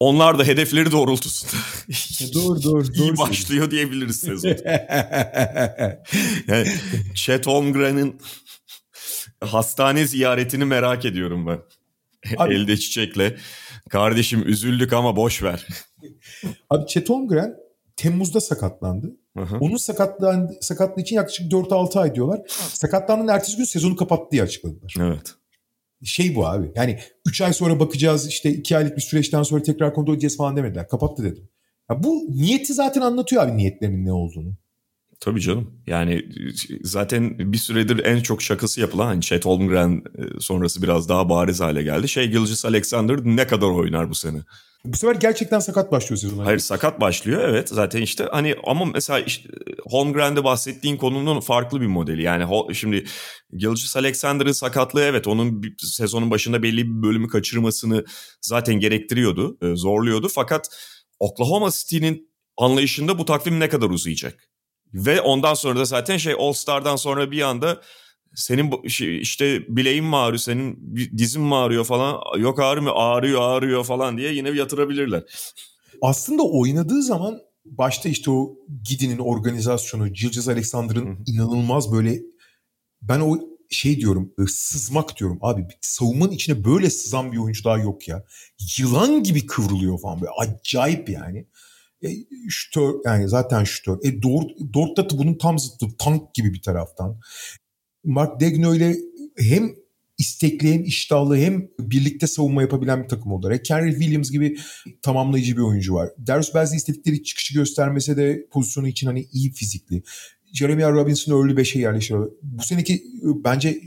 onlar da hedefleri doğrultusunda e, doğru doğru. iyi doğru başlıyor diyebiliriz sezon. yani Chet Holmgren'in hastane ziyaretini merak ediyorum ben. Abi, Elde çiçekle. Kardeşim üzüldük ama boş ver. Abi Chet Holmgren Temmuz'da sakatlandı. Hı Onun sakatlığı, sakatlığı için yaklaşık 4-6 ay diyorlar. Sakatlandığının ertesi gün sezonu kapattı diye açıkladılar. Evet. Şey bu abi. Yani 3 ay sonra bakacağız işte 2 aylık bir süreçten sonra tekrar kontrol edeceğiz falan demediler. Kapattı dedim. Ya bu niyeti zaten anlatıyor abi niyetlerinin ne olduğunu. Tabii canım. Yani zaten bir süredir en çok şakası yapılan hani Chet Holmgren e, sonrası biraz daha bariz hale geldi. Şey Gilgis Alexander ne kadar oynar bu sene? Bu sefer gerçekten sakat başlıyor sezon. Hayır sakat başlıyor evet zaten işte hani ama mesela işte Holmgren'de bahsettiğin konunun farklı bir modeli. Yani şimdi Gilgis Alexander'ın sakatlığı evet onun sezonun başında belli bir bölümü kaçırmasını zaten gerektiriyordu, e, zorluyordu. Fakat Oklahoma City'nin anlayışında bu takvim ne kadar uzayacak? Ve ondan sonra da zaten şey All Star'dan sonra bir anda senin işte bileğin mi ağrıyor, senin dizin mi ağrıyor falan. Yok ağrımıyor, ağrıyor, ağrıyor falan diye yine yatırabilirler. Aslında oynadığı zaman başta işte o Gidi'nin organizasyonu, Gilgis Alexander'ın inanılmaz böyle ben o şey diyorum sızmak diyorum. Abi savunmanın içine böyle sızan bir oyuncu daha yok ya. Yılan gibi kıvrılıyor falan böyle. Acayip yani. E, şütör yani zaten şütör. E Dort, Dort da bunun tam zıttı. Tank gibi bir taraftan. Mark Degno ile hem istekli hem iştahlı hem birlikte savunma yapabilen bir takım olarak. Kenry Williams gibi tamamlayıcı bir oyuncu var. Darius Bazley istedikleri çıkışı göstermese de pozisyonu için hani iyi fizikli. Jeremy Robinson early 5'e yerleşiyor. Bu seneki bence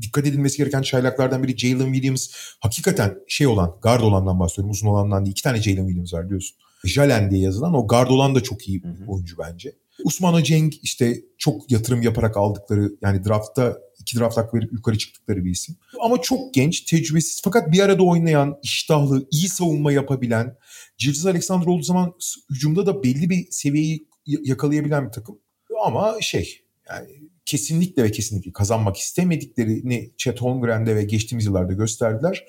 dikkat edilmesi gereken çaylaklardan biri Jalen Williams. Hakikaten şey olan, guard olandan bahsediyorum. Uzun olandan değil. İki tane Jalen Williams var diyorsun. Jalen diye yazılan o guard olan da çok iyi bir oyuncu bence. Usman Oceng işte çok yatırım yaparak aldıkları yani draftta iki draft hakkı verip yukarı çıktıkları bir isim. Ama çok genç, tecrübesiz fakat bir arada oynayan, iştahlı, iyi savunma yapabilen, Gilles Alexander olduğu zaman hücumda da belli bir seviyeyi yakalayabilen bir takım. Ama şey yani kesinlikle ve kesinlikle kazanmak istemediklerini Chet Holmgren'de ve geçtiğimiz yıllarda gösterdiler.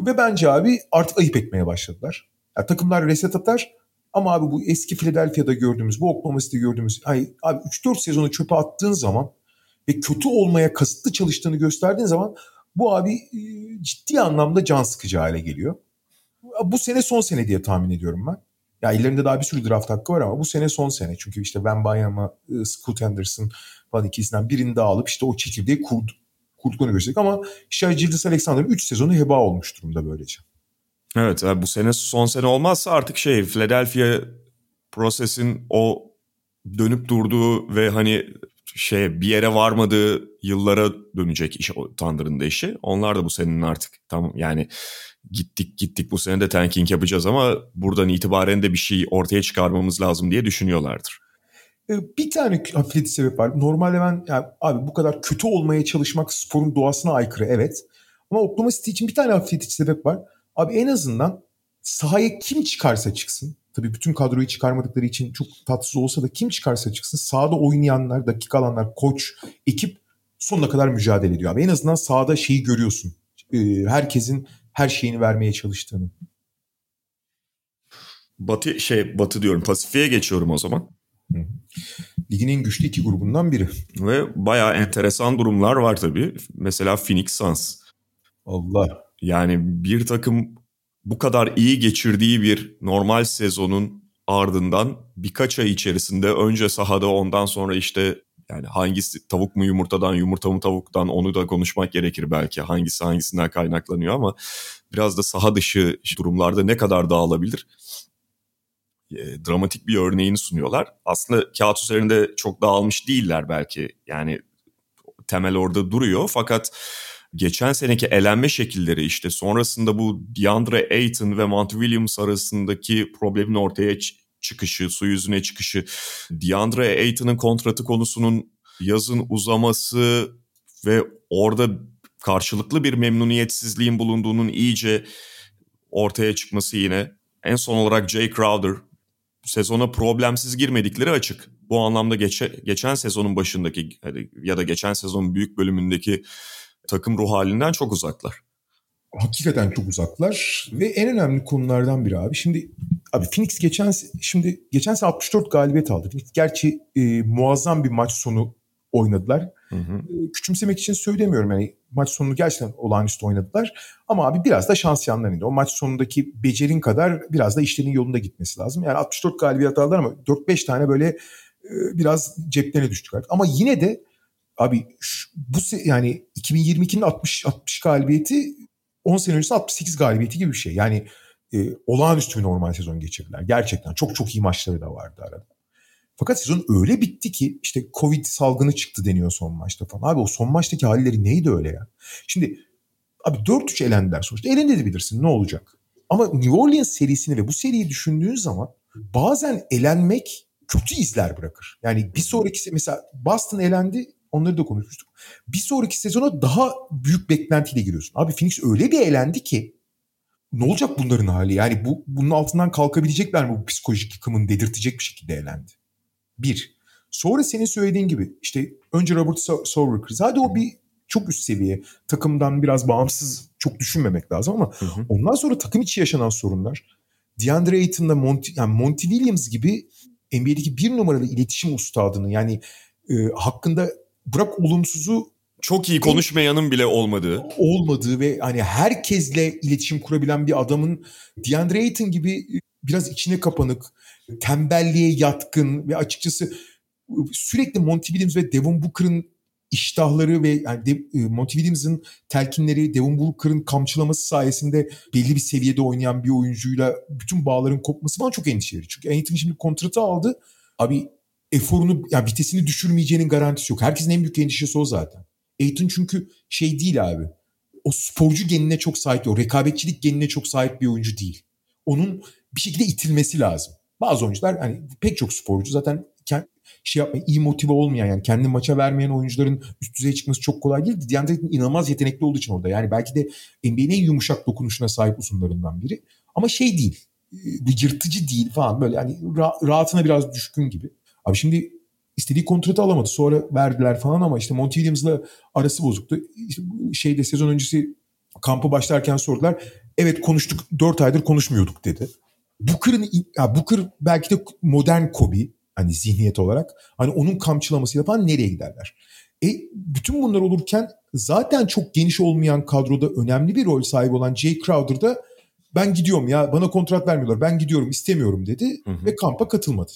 Ve bence abi artık ayıp etmeye başladılar. Yani takımlar reset atar ama abi bu eski Philadelphia'da gördüğümüz, bu Oklahoma City'de gördüğümüz ay, abi 3-4 sezonu çöpe attığın zaman ve kötü olmaya kasıtlı çalıştığını gösterdiğin zaman bu abi e, ciddi anlamda can sıkıcı hale geliyor. Bu sene son sene diye tahmin ediyorum ben. Ya ellerinde daha bir sürü draft hakkı var ama bu sene son sene. Çünkü işte Ben Bayama, e, Scoot Henderson falan ikisinden birini daha alıp işte o çekirdeği kurdu, kurduklarını gösterdik. Ama Shai Gildas Alexander'ın 3 sezonu heba olmuş durumda böylece. Evet bu sene son sene olmazsa artık şey Philadelphia prosesin o dönüp durduğu ve hani şey bir yere varmadığı yıllara dönecek iş Thunder'ın da işi. Onlar da bu senenin artık tam yani gittik gittik bu sene de tanking yapacağız ama buradan itibaren de bir şey ortaya çıkarmamız lazım diye düşünüyorlardır. Ee, bir tane hafifletici sebep var. Normalde ben yani abi bu kadar kötü olmaya çalışmak sporun doğasına aykırı evet. Ama Oklahoma City için bir tane hafifletici sebep var. Abi en azından sahaya kim çıkarsa çıksın. Tabii bütün kadroyu çıkarmadıkları için çok tatsız olsa da kim çıkarsa çıksın. Sahada oynayanlar, dakika alanlar, koç, ekip sonuna kadar mücadele ediyor. Abi en azından sahada şeyi görüyorsun. Ee, herkesin her şeyini vermeye çalıştığını. Batı şey Batı diyorum Pasifik'e geçiyorum o zaman. Hı. Ligin en güçlü iki grubundan biri. Ve bayağı enteresan durumlar var tabii. Mesela Phoenix Suns. Allah. Yani bir takım bu kadar iyi geçirdiği bir normal sezonun ardından birkaç ay içerisinde önce sahada ondan sonra işte yani hangisi tavuk mu yumurtadan yumurta mı tavuktan onu da konuşmak gerekir belki hangisi hangisinden kaynaklanıyor ama biraz da saha dışı durumlarda ne kadar dağılabilir e, dramatik bir örneğini sunuyorlar. Aslında kağıt üzerinde çok dağılmış değiller belki yani temel orada duruyor fakat geçen seneki elenme şekilleri işte sonrasında bu DeAndre Ayton ve Monty Williams arasındaki problemin ortaya çıkışı, su yüzüne çıkışı, DeAndre Ayton'ın kontratı konusunun yazın uzaması ve orada karşılıklı bir memnuniyetsizliğin bulunduğunun iyice ortaya çıkması yine. En son olarak Jay Crowder sezona problemsiz girmedikleri açık. Bu anlamda geçe, geçen sezonun başındaki ya da geçen sezonun büyük bölümündeki takım ruh halinden çok uzaklar. Hakikaten çok uzaklar ve en önemli konulardan biri abi. Şimdi abi Phoenix geçen şimdi geçen sene 64 galibiyet aldı. Phoenix gerçi e, muazzam bir maç sonu oynadılar. Hı hı. E, küçümsemek için söylemiyorum yani maç sonunu gerçekten olağanüstü oynadılar. Ama abi biraz da şans yanlarında. O maç sonundaki becerin kadar biraz da işlerin yolunda gitmesi lazım. Yani 64 galibiyet aldılar ama 4-5 tane böyle e, biraz ceplerine düştük artık. Ama yine de Abi şu, bu yani 2022'nin 60 60 galibiyeti 10 sene öncesi 68 galibiyeti gibi bir şey. Yani e, olağanüstü bir normal sezon geçirdiler. Gerçekten çok çok iyi maçları da vardı arada. Fakat sezon öyle bitti ki işte Covid salgını çıktı deniyor son maçta falan. Abi o son maçtaki halleri neydi öyle ya? Şimdi abi 4-3 elendiler sonuçta. Elenebilirsin ne olacak? Ama New Orleans serisini ve bu seriyi düşündüğün zaman bazen elenmek kötü izler bırakır. Yani bir sonraki mesela Boston elendi Onları da konuşmuştuk. Bir sonraki sezona daha büyük beklentiyle giriyorsun. Abi Phoenix öyle bir eğlendi ki ne olacak bunların hali? Yani bu bunun altından kalkabilecekler mi bu psikolojik yıkımın dedirtecek bir şekilde eğlendi. Bir. Sonra senin söylediğin gibi işte önce Robert krizi. Hadi o bir çok üst seviye. Takımdan biraz bağımsız çok düşünmemek lazım ama hı hı. ondan sonra takım içi yaşanan sorunlar. DeAndre Ayton'la Monty, yani Monty Williams gibi NBA'deki bir numaralı iletişim ustadını yani e, hakkında bırak olumsuzu çok iyi konuşmayanın bile olmadığı. Olmadığı ve hani herkesle iletişim kurabilen bir adamın DeAndre Ayton gibi biraz içine kapanık, tembelliğe yatkın ve açıkçası sürekli Monty Williams ve Devin Booker'ın iştahları ve yani De, e, Monty Williams'ın telkinleri, Devin Booker'ın kamçılaması sayesinde belli bir seviyede oynayan bir oyuncuyla bütün bağların kopması bana çok endişe verici. Çünkü Ayton şimdi kontratı aldı. Abi eforunu, yani vitesini düşürmeyeceğinin garantisi yok. Herkesin en büyük endişesi o zaten. Ayton çünkü şey değil abi. O sporcu genine çok sahip, o rekabetçilik genine çok sahip bir oyuncu değil. Onun bir şekilde itilmesi lazım. Bazı oyuncular hani pek çok sporcu zaten şey yapma, iyi motive olmayan yani kendi maça vermeyen oyuncuların üst düzeye çıkması çok kolay değil. DeAndre Ayton inanılmaz yetenekli olduğu için orada. Yani belki de NBA'nin en yumuşak dokunuşuna sahip uzunlarından biri. Ama şey değil, bir yırtıcı değil falan böyle hani rahatına biraz düşkün gibi. Abi şimdi istediği kontratı alamadı. Sonra verdiler falan ama işte Monty Williams'la arası bozuktu. İşte şeyde sezon öncesi kampı başlarken sordular. Evet konuştuk 4 aydır konuşmuyorduk dedi. Booker'ın ya Booker belki de modern Kobe hani zihniyet olarak. Hani onun kamçılaması yapan nereye giderler? E bütün bunlar olurken zaten çok geniş olmayan kadroda önemli bir rol sahibi olan Jay Crowder da ben gidiyorum ya bana kontrat vermiyorlar ben gidiyorum istemiyorum dedi hı hı. ve kampa katılmadı.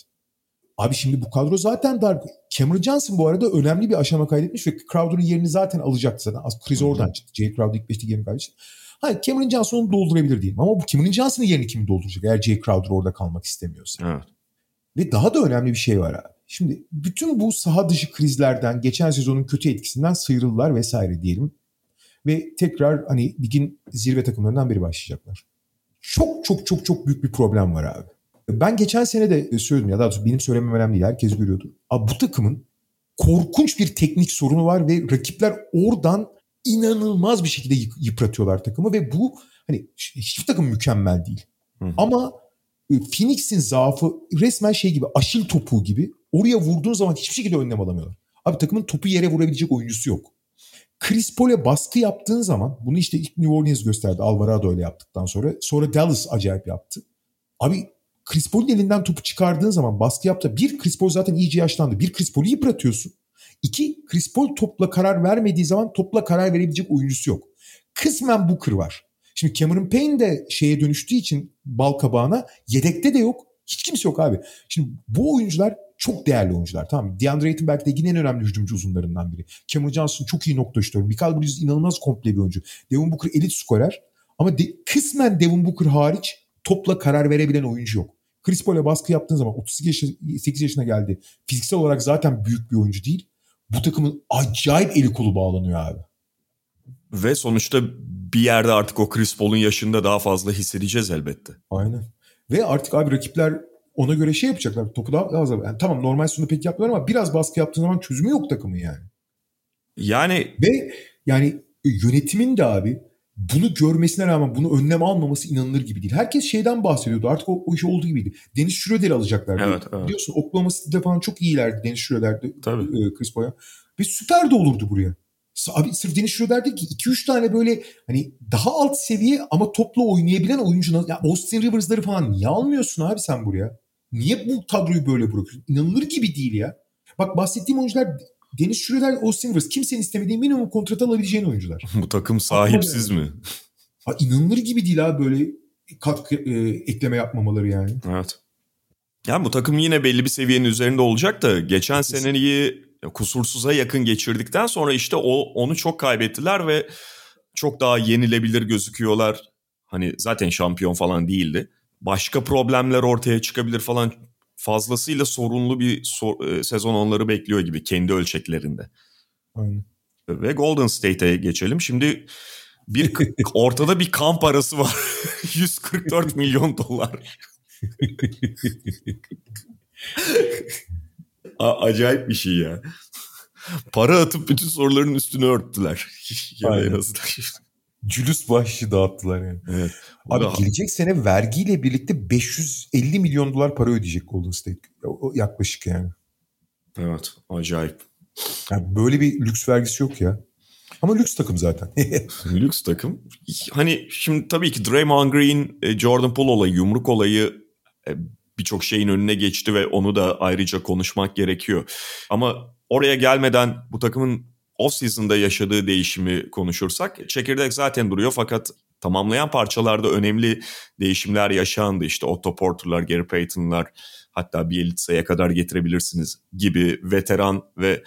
Abi şimdi bu kadro zaten dar. Cameron Johnson bu arada önemli bir aşama kaydetmiş ve Crowder'ın yerini zaten alacaktı zaten. Az kriz oradan çıktı. Jay Crowder ilk beşte yerini kaybetmişti. Hayır Cameron Johnson onu doldurabilir diyeyim. Ama bu Cameron Johnson'ın yerini kim dolduracak eğer Jay Crowder orada kalmak istemiyorsa. Evet. Ve daha da önemli bir şey var abi. Şimdi bütün bu saha dışı krizlerden, geçen sezonun kötü etkisinden sıyrıldılar vesaire diyelim. Ve tekrar hani ligin zirve takımlarından biri başlayacaklar. Çok çok çok çok büyük bir problem var abi. Ben geçen sene de söyledim ya daha doğrusu benim söylemem önemli değil. Herkes görüyordu. Abi bu takımın korkunç bir teknik sorunu var ve rakipler oradan inanılmaz bir şekilde yıpratıyorlar takımı ve bu hani hiçbir takım mükemmel değil. Hı hı. Ama e, Phoenix'in zaafı resmen şey gibi aşil topuğu gibi oraya vurduğun zaman hiçbir şekilde önlem alamıyorlar. Abi takımın topu yere vurabilecek oyuncusu yok. Chris Paul'e baskı yaptığın zaman bunu işte ilk New Orleans gösterdi. Alvarado öyle yaptıktan sonra. Sonra Dallas acayip yaptı. Abi Chris Paul'un elinden topu çıkardığın zaman baskı yaptı. Bir Chris Paul zaten iyice yaşlandı. Bir Chris Paul'u yıpratıyorsun. İki Chris Paul topla karar vermediği zaman topla karar verebilecek oyuncusu yok. Kısmen Booker var. Şimdi Cameron Payne de şeye dönüştüğü için bal kabağına yedekte de yok. Hiç kimse yok abi. Şimdi bu oyuncular çok değerli oyuncular. Tamam DeAndre Ayton belki de yine en önemli hücumcu uzunlarından biri. Cameron Johnson çok iyi nokta şutörü. Michael Bridges inanılmaz komple bir oyuncu. Devin Booker elit skorer. Ama de, kısmen Devin Booker hariç topla karar verebilen oyuncu yok. Chris Paul'e baskı yaptığın zaman 38 yaşına geldi. Fiziksel olarak zaten büyük bir oyuncu değil. Bu takımın acayip eli kolu bağlanıyor abi. Ve sonuçta bir yerde artık o Chris Paul'un yaşında daha fazla hissedeceğiz elbette. Aynen. Ve artık abi rakipler ona göre şey yapacaklar. Topu daha fazla. Yani tamam normal sonu pek yapmıyorlar ama biraz baskı yaptığın zaman çözümü yok takımın yani. Yani ve yani yönetimin de abi bunu görmesine rağmen bunu önlem almaması inanılır gibi değil. Herkes şeyden bahsediyordu. Artık o, o iş olduğu gibiydi. Deniz Schroeder'i alacaklar. Evet, evet. Biliyorsun Oklahoma City'de falan çok iyilerdi Deniz Schroeder'de. Tabii. E, Chris Paul'a. Ve süper de olurdu buraya. Abi sırf Deniz Schroeder değil ki 2-3 tane böyle hani daha alt seviye ama topla oynayabilen oyuncu. Ya Austin Rivers'ları falan niye almıyorsun abi sen buraya? Niye bu kadroyu böyle bırakıyorsun? İnanılır gibi değil ya. Bak bahsettiğim oyuncular Deniz Schroeder, Austin Rivers kimsenin istemediği minimum kontrat alabileceğin oyuncular. Bu takım sahipsiz mi? Ha, inanılır gibi değil abi böyle katkı e, ekleme yapmamaları yani. Evet. Yani bu takım yine belli bir seviyenin üzerinde olacak da geçen seneyi kusursuza yakın geçirdikten sonra işte o onu çok kaybettiler ve çok daha yenilebilir gözüküyorlar. Hani zaten şampiyon falan değildi. Başka problemler ortaya çıkabilir falan fazlasıyla sorunlu bir sor, e, sezon onları bekliyor gibi kendi ölçeklerinde. Aynen. Ve Golden State'e geçelim. Şimdi bir ortada bir kamp arası var. 144 milyon dolar. A- acayip bir şey ya. Para atıp bütün soruların üstünü örttüler. ya en azından. Cülüs bahşişi dağıttılar yani. Evet. Abi da... gelecek sene vergiyle birlikte 550 milyon dolar para ödeyecek Golden State. O, yaklaşık yani. Evet acayip. Yani böyle bir lüks vergisi yok ya. Ama lüks takım zaten. lüks takım. Hani şimdi tabii ki Draymond Green, e, Jordan Poole olayı, yumruk olayı e, birçok şeyin önüne geçti ve onu da ayrıca konuşmak gerekiyor. Ama oraya gelmeden bu takımın off-season'da yaşadığı değişimi konuşursak çekirdek zaten duruyor fakat tamamlayan parçalarda önemli değişimler yaşandı. İşte Otto Porter'lar, Gary Payton'lar hatta Bielitsa'ya kadar getirebilirsiniz gibi veteran ve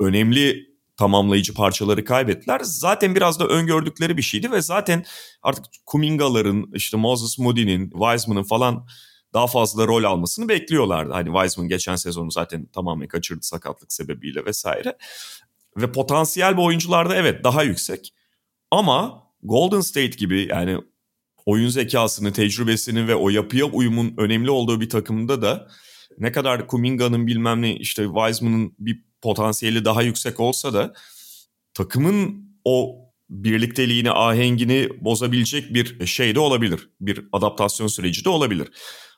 önemli tamamlayıcı parçaları kaybettiler. Zaten biraz da öngördükleri bir şeydi ve zaten artık Kuminga'ların, işte Moses Moody'nin, Wiseman'ın falan daha fazla rol almasını bekliyorlardı. Hani Wiseman geçen sezonu zaten tamamen kaçırdı sakatlık sebebiyle vesaire. Ve potansiyel bu oyuncularda evet daha yüksek. Ama Golden State gibi yani oyun zekasını, tecrübesini ve o yapıya uyumun önemli olduğu bir takımda da ne kadar Kuminga'nın bilmem ne işte Wiseman'ın bir potansiyeli daha yüksek olsa da takımın o birlikteliğini, ahengini bozabilecek bir şey de olabilir. Bir adaptasyon süreci de olabilir.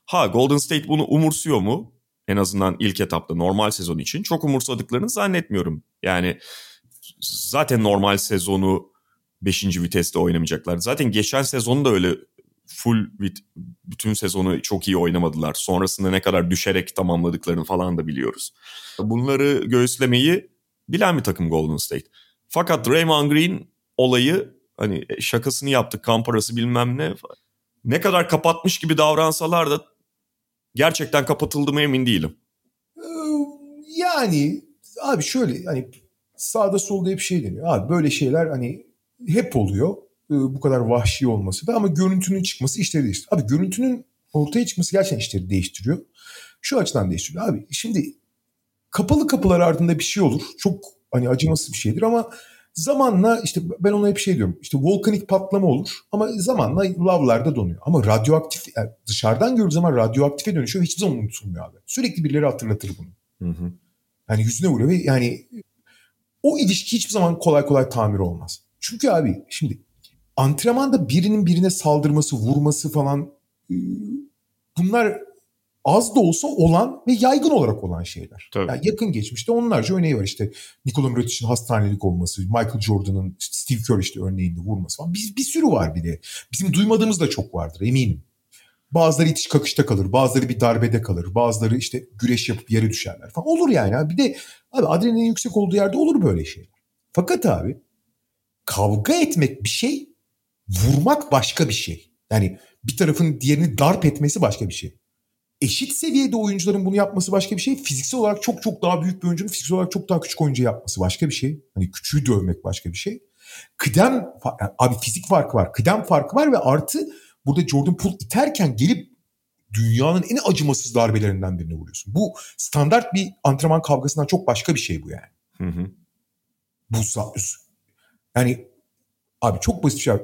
Ha Golden State bunu umursuyor mu? En azından ilk etapta normal sezon için çok umursadıklarını zannetmiyorum. Yani zaten normal sezonu 5. viteste oynamayacaklar. Zaten geçen sezonu da öyle full bütün sezonu çok iyi oynamadılar. Sonrasında ne kadar düşerek tamamladıklarını falan da biliyoruz. Bunları göğüslemeyi bilen bir takım Golden State. Fakat Draymond Green olayı hani şakasını yaptık kamp arası bilmem ne. Ne kadar kapatmış gibi davransalar da gerçekten kapatıldı mı emin değilim. Ee, yani abi şöyle hani sağda solda hep şey deniyor. Abi böyle şeyler hani hep oluyor. Ee, bu kadar vahşi olması da ama görüntünün çıkması işleri değiştiriyor. Abi görüntünün ortaya çıkması gerçekten işleri değiştiriyor. Şu açıdan değiştiriyor. Abi şimdi kapalı kapılar ardında bir şey olur. Çok hani acımasız bir şeydir ama zamanla işte ben ona hep şey diyorum. İşte volkanik patlama olur ama zamanla lavlarda donuyor. Ama radyoaktif yani dışarıdan gördüğü zaman radyoaktife dönüşüyor hiçbir zaman unutulmuyor abi. Sürekli birileri hatırlatır bunu. Hı hı. Yani yüzüne vuruyor ve yani o ilişki hiçbir zaman kolay kolay tamir olmaz. Çünkü abi şimdi antrenmanda birinin birine saldırması, vurması falan e, bunlar az da olsa olan ve yaygın olarak olan şeyler. Tabii. Yani yakın geçmişte onlarca örneği var işte Nikola Mirotic'in hastanelik olması, Michael Jordan'ın Steve Kerr işte örneğinde vurması falan. Bir, bir sürü var bir de. Bizim duymadığımız da çok vardır eminim. Bazıları itiş kakışta kalır, bazıları bir darbede kalır, bazıları işte güreş yapıp yere düşerler falan. Olur yani. Bir de abi adrenalin yüksek olduğu yerde olur böyle şeyler. Fakat abi kavga etmek bir şey, vurmak başka bir şey. Yani bir tarafın diğerini darp etmesi başka bir şey. Eşit seviyede oyuncuların bunu yapması başka bir şey. Fiziksel olarak çok çok daha büyük bir oyuncunun fiziksel olarak çok daha küçük oyuncu yapması başka bir şey. Hani küçüğü dövmek başka bir şey. Kıdem, abi fizik farkı var. Kıdem farkı var ve artı burada Jordan Poole iterken gelip dünyanın en acımasız darbelerinden birini vuruyorsun. Bu standart bir antrenman kavgasından çok başka bir şey bu yani. Hı hı. Bu yani abi çok basit bir şey.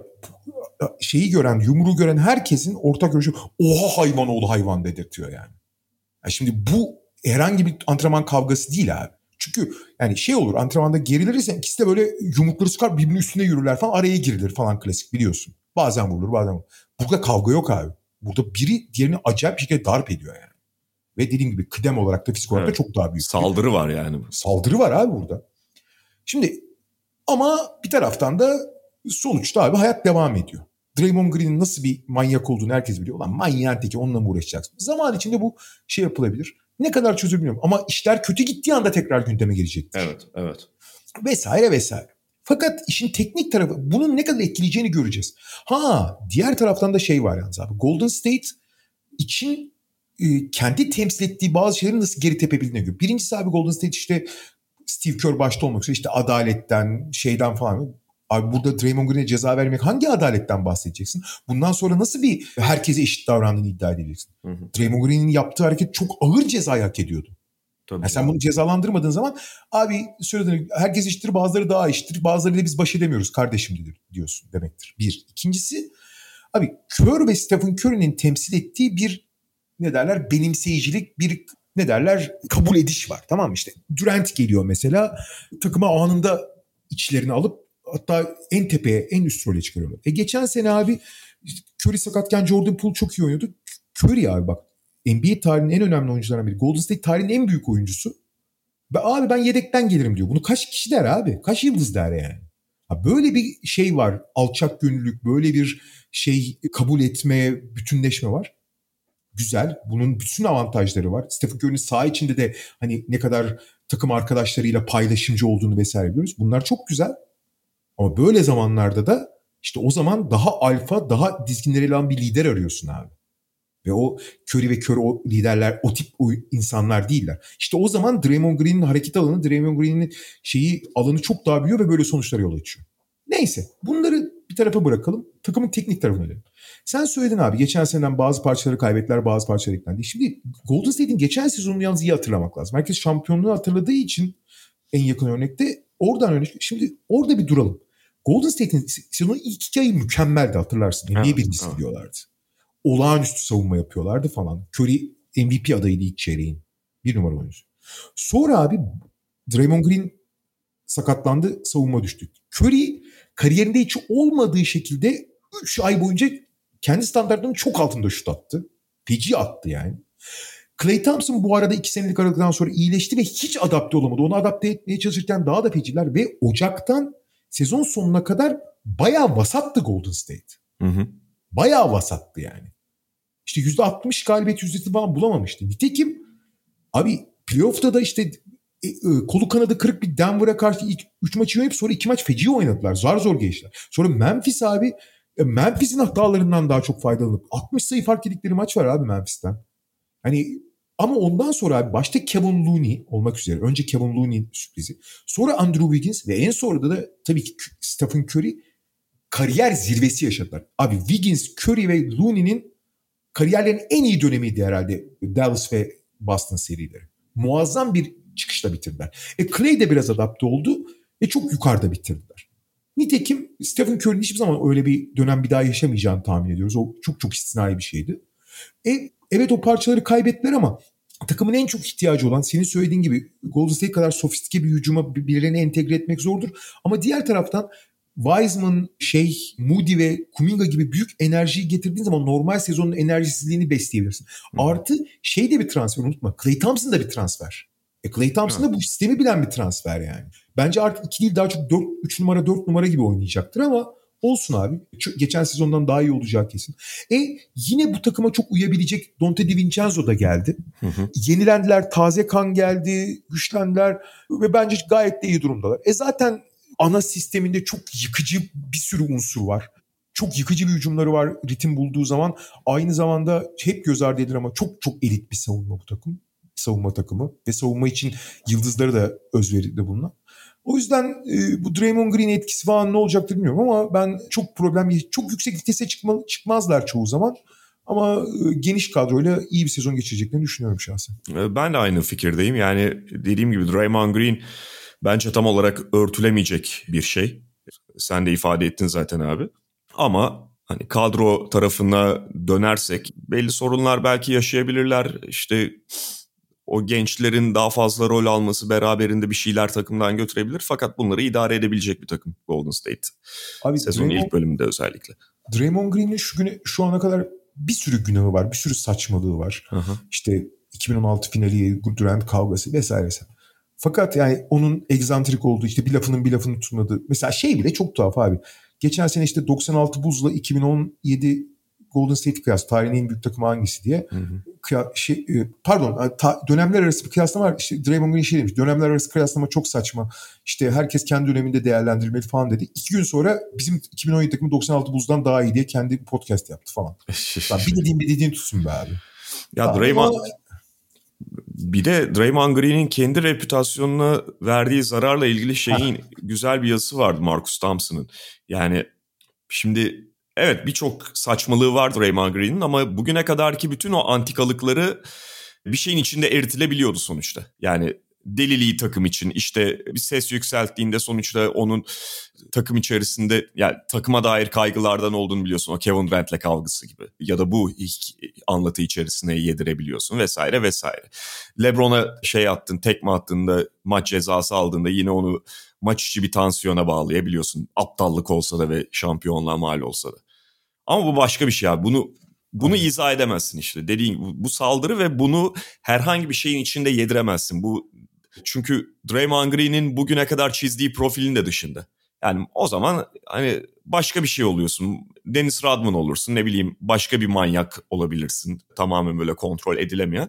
Şeyi gören, yumruğu gören herkesin ortak görüşü oha hayvan oğlu hayvan dedirtiyor yani. yani. Şimdi bu herhangi bir antrenman kavgası değil abi. Çünkü yani şey olur antrenmanda gerilirsen ikisi de böyle yumrukları sıkar birbirinin üstüne yürürler falan araya girilir falan klasik biliyorsun. Bazen vurulur bazen vurulur. Burada kavga yok abi. Burada biri diğerini acayip bir şekilde darp ediyor yani. Ve dediğim gibi kıdem olarak da fizik olarak evet. da çok daha büyük. Saldırı var yani. Saldırı var abi burada. Şimdi ama bir taraftan da sonuçta abi hayat devam ediyor. Draymond Green'in nasıl bir manyak olduğunu herkes biliyor. Lan manyağın teki onunla mı uğraşacaksın? Zaman içinde bu şey yapılabilir. Ne kadar çözülmüyorum ama işler kötü gittiği anda tekrar gündeme gelecek. Evet, evet. Vesaire vesaire. Fakat işin teknik tarafı bunun ne kadar etkileyeceğini göreceğiz. Ha diğer taraftan da şey var yalnız abi. Golden State için e, kendi temsil ettiği bazı şeyleri nasıl geri tepebildiğine göre. Birincisi abi Golden State işte Steve Kerr başta olmak üzere işte adaletten şeyden falan. Abi burada Draymond Green'e ceza vermek hangi adaletten bahsedeceksin? Bundan sonra nasıl bir herkese eşit davrandığını iddia edeceksin? Hı hı. Draymond Green'in yaptığı hareket çok ağır ceza hak ediyordu. Tabii yani sen bunu cezalandırmadığın zaman abi söylediğin herkes eşittir bazıları daha eşittir bazıları da biz baş edemiyoruz kardeşim diyorsun demektir. Bir. İkincisi abi Kerr ve Stephen Curry'nin temsil ettiği bir ne derler benimseyicilik bir ne derler kabul ediş var tamam mı işte Durant geliyor mesela takıma anında içlerini alıp hatta en tepeye en üst role çıkarıyorlar. E geçen sene abi Curry sakatken Jordan Poole çok iyi oynuyordu. Curry abi bak NBA tarihinin en önemli oyuncularından biri. Golden State tarihinin en büyük oyuncusu. Ve abi ben yedekten gelirim diyor. Bunu kaç kişi der abi? Kaç yıldız der yani? Ha böyle bir şey var. Alçak gönüllülük, böyle bir şey kabul etme, bütünleşme var. Güzel. Bunun bütün avantajları var. Stephen Curry'nin saha içinde de hani ne kadar takım arkadaşlarıyla paylaşımcı olduğunu vesaire biliyoruz. Bunlar çok güzel. Ama böyle zamanlarda da işte o zaman daha alfa, daha dizginleri olan bir lider arıyorsun abi. Ve o Curry ve Curry o liderler o tip o insanlar değiller. İşte o zaman Draymond Green'in hareket alanı, Draymond Green'in şeyi alanı çok daha büyüyor ve böyle sonuçlara yol açıyor. Neyse bunları bir tarafa bırakalım. Takımın teknik tarafına dönelim. Sen söyledin abi geçen seneden bazı parçaları kaybettiler bazı parçalar eklendi. Şimdi Golden State'in geçen sezonunu yalnız iyi hatırlamak lazım. Herkes şampiyonluğu hatırladığı için en yakın örnekte oradan örnek. Şimdi orada bir duralım. Golden State'in sezonun ilk iki ayı mükemmeldi hatırlarsın. NBA birincisi evet. diyorlardı. Olağanüstü savunma yapıyorlardı falan. Curry MVP adayıydı ilk çeyreğin. Bir numara oyuncusu. Sonra abi Draymond Green sakatlandı, savunma düştü. Curry kariyerinde hiç olmadığı şekilde 3 ay boyunca kendi standartlarının çok altında şut attı. Feci attı yani. Clay Thompson bu arada 2 senelik aralıktan sonra iyileşti ve hiç adapte olamadı. Onu adapte etmeye çalışırken daha da feciler ve Ocak'tan sezon sonuna kadar bayağı vasattı Golden State. Hı hı. Bayağı vasattı yani. İşte %60 galibiyet yüzdesi falan bulamamıştı. Nitekim abi playoff'ta da işte e, e, kolu kanadı kırık bir Denver'a karşı ilk 3 maçı oynayıp sonra 2 maç feci oynadılar. Zar zor geçtiler. Sonra Memphis abi e, Memphis'in hatalarından daha çok faydalanıp 60 sayı fark edikleri maç var abi Memphis'ten. Hani ama ondan sonra abi başta Kevin Looney olmak üzere. Önce Kevin Looney'in sürprizi. Sonra Andrew Wiggins ve en sonunda da tabii ki Stephen Curry kariyer zirvesi yaşadılar. Abi Wiggins, Curry ve Looney'nin kariyerlerinin en iyi dönemiydi herhalde Dallas ve Boston serileri. Muazzam bir çıkışla bitirdiler. E Clay de biraz adapte oldu ve çok yukarıda bitirdiler. Nitekim Stephen Curry'nin hiçbir zaman öyle bir dönem bir daha yaşamayacağını tahmin ediyoruz. O çok çok istisnai bir şeydi. E, evet o parçaları kaybettiler ama takımın en çok ihtiyacı olan senin söylediğin gibi Golden State kadar sofistike bir hücuma birilerini entegre etmek zordur. Ama diğer taraftan Wiseman, şey, Moody ve Kuminga gibi büyük enerjiyi getirdiğin zaman normal sezonun enerjisizliğini besleyebilirsin. Hı. Artı şey de bir transfer unutma. Clay Thompson da bir transfer. E Clay Thompson da bu sistemi bilen bir transfer yani. Bence artık 2 değil daha çok 4, 3 numara 4 numara gibi oynayacaktır ama olsun abi. Geçen sezondan daha iyi olacağı kesin. E yine bu takıma çok uyabilecek Dante DiVincenzo da geldi. Hı hı. Yenilendiler, taze kan geldi, güçlendiler ve bence gayet de iyi durumdalar. E zaten ana sisteminde çok yıkıcı bir sürü unsur var. Çok yıkıcı bir hücumları var ritim bulduğu zaman. Aynı zamanda hep göz ardı edilir ama çok çok elit bir savunma bu takım. Savunma takımı ve savunma için yıldızları da özveride bulunan. O yüzden e, bu Draymond Green etkisi falan ne olacaktır bilmiyorum ama ben çok problem çok yüksek vitese çıkma, çıkmazlar çoğu zaman. Ama e, geniş kadroyla iyi bir sezon geçireceklerini düşünüyorum şahsen. E, ben de aynı fikirdeyim. Yani dediğim gibi Draymond Green bence tam olarak örtülemeyecek bir şey. Sen de ifade ettin zaten abi. Ama hani kadro tarafına dönersek belli sorunlar belki yaşayabilirler. İşte o gençlerin daha fazla rol alması beraberinde bir şeyler takımdan götürebilir. Fakat bunları idare edebilecek bir takım Golden State. Abi Sezonun Draymond, ilk bölümünde özellikle. Draymond Green'in şu, güne, şu ana kadar bir sürü günahı var. Bir sürü saçmalığı var. Aha. İşte 2016 finali, Durant kavgası vesaire vesaire. Fakat yani onun egzantrik olduğu işte bir lafının bir lafını tutmadığı. Mesela şey bile çok tuhaf abi. Geçen sene işte 96 buzla 2017 Golden State kıyas tarihin en büyük takımı hangisi diye. Hı hı. Kıya, şey, e, pardon ta, dönemler arası bir kıyaslama var. İşte Draymond Green şey demiş. Dönemler arası kıyaslama çok saçma. İşte herkes kendi döneminde değerlendirilmeli falan dedi. İki gün sonra bizim 2017 takımı 96 buzdan daha iyi diye kendi podcast yaptı falan. bir dediğin bir dediğin tutsun be abi. Ya Draymond ama... bir de Draymond Green'in kendi reputasyonuna verdiği zararla ilgili şeyin güzel bir yazısı vardı Marcus Thompson'ın. Yani şimdi Evet birçok saçmalığı vardı Raymond Green'in ama bugüne kadarki bütün o antikalıkları bir şeyin içinde eritilebiliyordu sonuçta. Yani deliliği takım için işte bir ses yükselttiğinde sonuçta onun takım içerisinde yani takıma dair kaygılardan olduğunu biliyorsun. O Kevin Durant'le kavgası gibi ya da bu anlatı içerisine yedirebiliyorsun vesaire vesaire. LeBron'a şey attın tekme attığında maç cezası aldığında yine onu maç içi bir tansiyona bağlayabiliyorsun. Aptallık olsa da ve şampiyonluğa mal olsa da. Ama bu başka bir şey abi. Bunu bunu Aynen. izah edemezsin işte. Dediğin gibi bu saldırı ve bunu herhangi bir şeyin içinde yediremezsin. Bu çünkü Draymond Green'in bugüne kadar çizdiği profilin de dışında. Yani o zaman hani başka bir şey oluyorsun. Dennis Rodman olursun ne bileyim başka bir manyak olabilirsin. Tamamen böyle kontrol edilemeyen.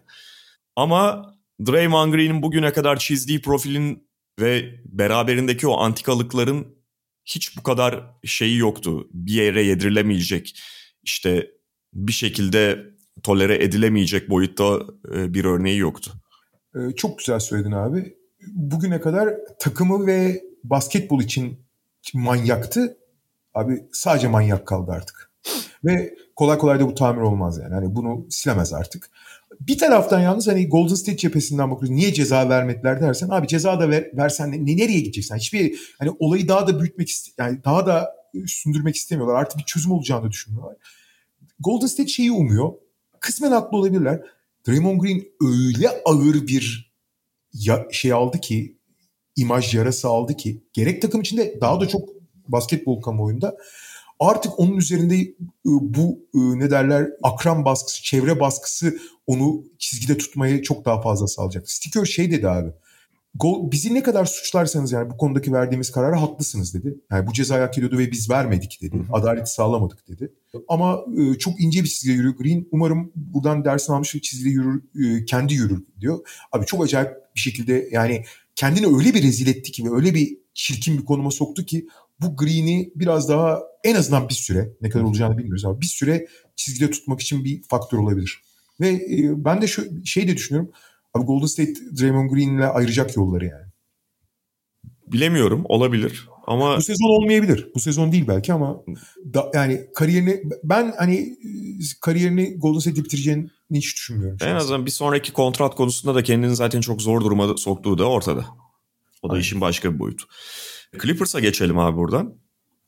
Ama Draymond Green'in bugüne kadar çizdiği profilin ve beraberindeki o antikalıkların hiç bu kadar şeyi yoktu. Bir yere yedirilemeyecek işte bir şekilde tolere edilemeyecek boyutta e, bir örneği yoktu. Ee, çok güzel söyledin abi. Bugüne kadar takımı ve basketbol için manyaktı. Abi sadece manyak kaldı artık. Ve kolay kolay da bu tamir olmaz yani. Hani bunu silemez artık. Bir taraftan yalnız hani Golden State cephesinden bakıyoruz. Niye ceza vermediler dersen abi ceza da ver, versen ne, nereye gideceksin? Hiçbir hani olayı daha da büyütmek yani daha da sündürmek istemiyorlar. Artık bir çözüm olacağını düşünüyorlar. Golden State şeyi umuyor. Kısmen haklı olabilirler. Draymond Green öyle ağır bir ya, şey aldı ki imaj yarası aldı ki gerek takım içinde daha da çok basketbol kamuoyunda artık onun üzerinde e, bu e, ne derler akran baskısı, çevre baskısı onu çizgide tutmayı çok daha fazla sağlayacak. Sticker şey dedi abi. Gol, bizi ne kadar suçlarsanız yani bu konudaki verdiğimiz kararı haklısınız dedi. Yani bu cezayı hak ediyordu ve biz vermedik dedi. Adaleti sağlamadık dedi. Ama e, çok ince bir çizgiye yürüyor Green. Umarım buradan dersini almış ve çizgide yürür, e, kendi yürür diyor. Abi çok acayip bir şekilde yani kendini öyle bir rezil etti ki ve öyle bir çirkin bir konuma soktu ki bu Green'i biraz daha en azından bir süre ne kadar olacağını bilmiyoruz ama bir süre çizgide tutmak için bir faktör olabilir. Ve e, ben de şu şey de düşünüyorum. Abi Golden State Draymond Green'le ayıracak yolları yani. Bilemiyorum olabilir ama bu sezon olmayabilir. Bu sezon değil belki ama da, yani kariyerini ben hani kariyerini Golden State'de bitireceğini hiç düşünmüyorum. En azından bir sonraki kontrat konusunda da kendini zaten çok zor duruma soktuğu da ortada. O da Aynen. işin başka bir boyutu. Clippers'a geçelim abi buradan.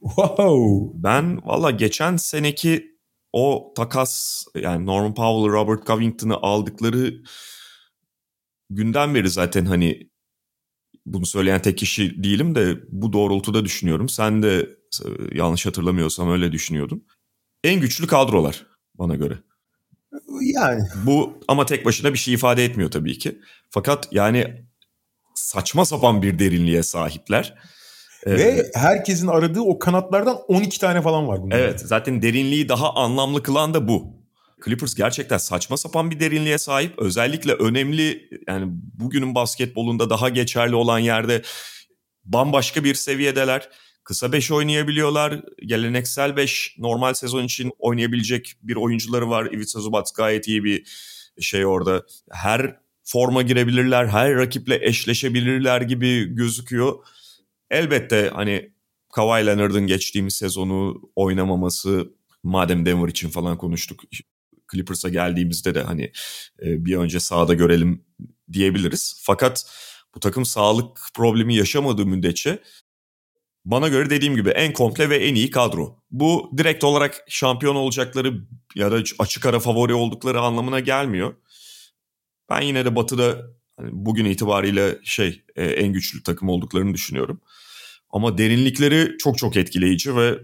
Wow. Ben valla geçen seneki o takas yani Norman Powell, Robert Covington'ı aldıkları günden beri zaten hani bunu söyleyen tek kişi değilim de bu doğrultuda düşünüyorum. Sen de e, yanlış hatırlamıyorsam öyle düşünüyordun. En güçlü kadrolar bana göre. Yani. Bu ama tek başına bir şey ifade etmiyor tabii ki. Fakat yani saçma sapan bir derinliğe sahipler. Ve herkesin aradığı o kanatlardan 12 tane falan var bunlar. Evet zaten derinliği daha anlamlı kılan da bu. Clippers gerçekten saçma sapan bir derinliğe sahip. Özellikle önemli yani bugünün basketbolunda daha geçerli olan yerde bambaşka bir seviyedeler. Kısa 5 oynayabiliyorlar. Geleneksel 5 normal sezon için oynayabilecek bir oyuncuları var. Ivica Zubac gayet iyi bir şey orada. Her forma girebilirler, her rakiple eşleşebilirler gibi gözüküyor. Elbette hani Kawhi Leonard'ın geçtiğimiz sezonu oynamaması madem Denver için falan konuştuk Clippers'a geldiğimizde de hani e, bir önce sahada görelim diyebiliriz. Fakat bu takım sağlık problemi yaşamadığı müddetçe bana göre dediğim gibi en komple ve en iyi kadro. Bu direkt olarak şampiyon olacakları ya da açık ara favori oldukları anlamına gelmiyor. Ben yine de Batı'da hani bugün itibariyle şey e, en güçlü takım olduklarını düşünüyorum. Ama derinlikleri çok çok etkileyici ve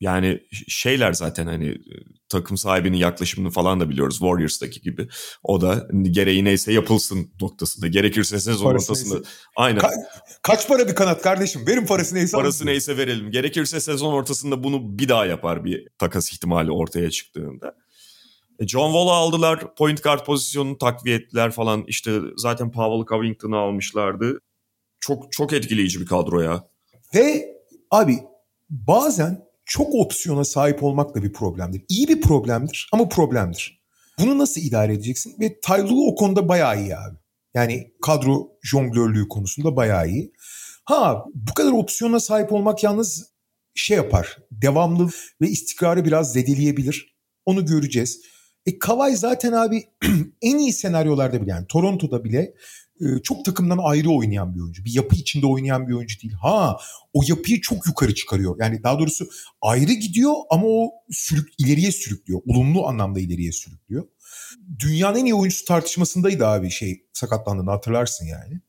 yani şeyler zaten hani takım sahibinin yaklaşımını falan da biliyoruz Warriors'taki gibi. O da gereği neyse yapılsın noktasında. Gerekirse sezon parası ortasında. Neyse. Aynen. Ka- kaç para bir kanat kardeşim? Verin parası neyse. Parası neyse verelim. Gerekirse sezon ortasında bunu bir daha yapar bir takas ihtimali ortaya çıktığında. E, John Wall'u aldılar. Point guard pozisyonunu takviye ettiler falan. İşte zaten Powell Covington'ı almışlardı. Çok çok etkileyici bir kadro ya. Ve abi bazen çok opsiyona sahip olmak da bir problemdir. İyi bir problemdir ama problemdir. Bunu nasıl idare edeceksin? Ve Taylu o konuda bayağı iyi abi. Yani kadro jonglörlüğü konusunda bayağı iyi. Ha bu kadar opsiyona sahip olmak yalnız şey yapar. Devamlı ve istikrarı biraz zedeleyebilir. Onu göreceğiz. E Kavay zaten abi en iyi senaryolarda bile yani Toronto'da bile e, çok takımdan ayrı oynayan bir oyuncu. Bir yapı içinde oynayan bir oyuncu değil. Ha o yapıyı çok yukarı çıkarıyor. Yani daha doğrusu ayrı gidiyor ama o sürük, ileriye sürüklüyor. Olumlu anlamda ileriye sürüklüyor. Dünyanın en iyi oyuncusu tartışmasındaydı abi şey sakatlandığını hatırlarsın yani.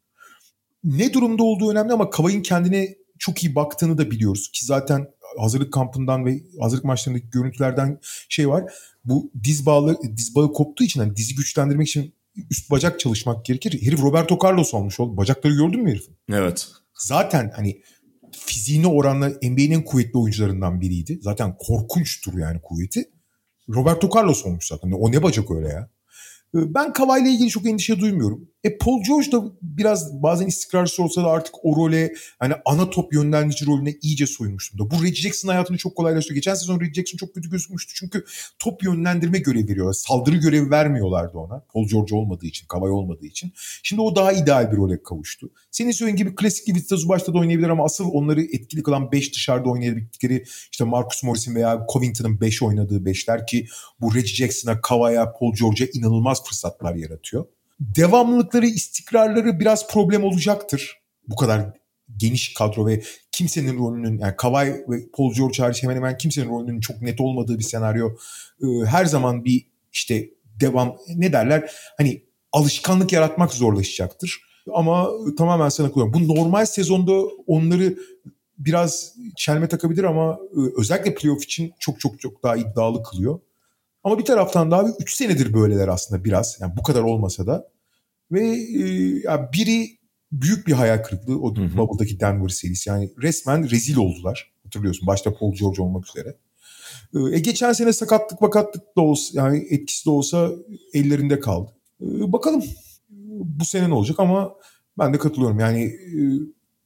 Ne durumda olduğu önemli ama Kavay'ın kendine çok iyi baktığını da biliyoruz ki zaten hazırlık kampından ve hazırlık maçlarındaki görüntülerden şey var. Bu diz bağı diz bağı koptuğu için hani dizi güçlendirmek için üst bacak çalışmak gerekir. Herif Roberto Carlos olmuş oldu. Bacakları gördün mü herifin? Evet. Zaten hani fiziğine oranla NBA'nin en kuvvetli oyuncularından biriydi. Zaten korkunçtur yani kuvveti. Roberto Carlos olmuş zaten. O ne bacak öyle ya. Ee, ben ile ilgili çok endişe duymuyorum. E Paul George da biraz bazen istikrarsız olsa da artık o role hani ana top yönlendirici rolüne iyice soyunmuş durumda. Bu Reggie Jackson hayatını çok kolaylaştırıyor. Geçen sezon Reggie Jackson çok kötü gözükmüştü çünkü top yönlendirme görevi veriyorlar. Saldırı görevi vermiyorlardı ona. Paul George olmadığı için, Kawhi olmadığı için. Şimdi o daha ideal bir role kavuştu. Senin söylediğin gibi klasik gibi Vita Zubac'ta da oynayabilir ama asıl onları etkili kılan 5 dışarıda oynayabildikleri işte Marcus Morris'in veya Covington'ın 5 oynadığı 5'ler ki bu Reggie Jackson'a, Kawhi'ya, Paul George'a inanılmaz fırsatlar yaratıyor. Devamlılıkları, istikrarları biraz problem olacaktır. Bu kadar geniş kadro ve kimsenin rolünün yani Kawhi ve Paul George hariç hemen hemen kimsenin rolünün çok net olmadığı bir senaryo. Ee, her zaman bir işte devam ne derler hani alışkanlık yaratmak zorlaşacaktır. Ama tamamen sana koyuyorum. Bu normal sezonda onları biraz çelme takabilir ama e, özellikle playoff için çok çok çok daha iddialı kılıyor. Ama bir taraftan da abi 3 senedir böyleler aslında biraz. Yani bu kadar olmasa da. Ve e, ya biri büyük bir hayal kırıklığı o Bubble'daki Denver serisi. Yani resmen rezil oldular. Hatırlıyorsun başta Paul George olmak üzere. E, e geçen sene sakatlık vakatlık da olsa yani etkisi de olsa ellerinde kaldı. E, bakalım bu sene ne olacak ama ben de katılıyorum. Yani e,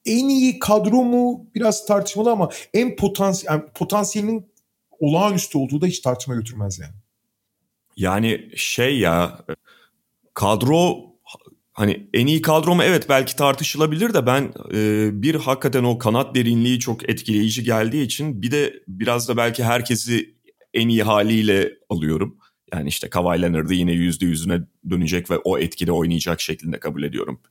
en iyi kadro mu biraz tartışmalı ama en potansiyel yani potansiyelinin olağanüstü olduğu da hiç tartışma götürmez yani. Yani şey ya kadro hani en iyi kadro mu evet belki tartışılabilir de ben e, bir hakikaten o kanat derinliği çok etkileyici geldiği için bir de biraz da belki herkesi en iyi haliyle alıyorum. Yani işte Kawhi Leonard'ı yine yüzde yüzüne dönecek ve o etkide oynayacak şeklinde kabul ediyorum.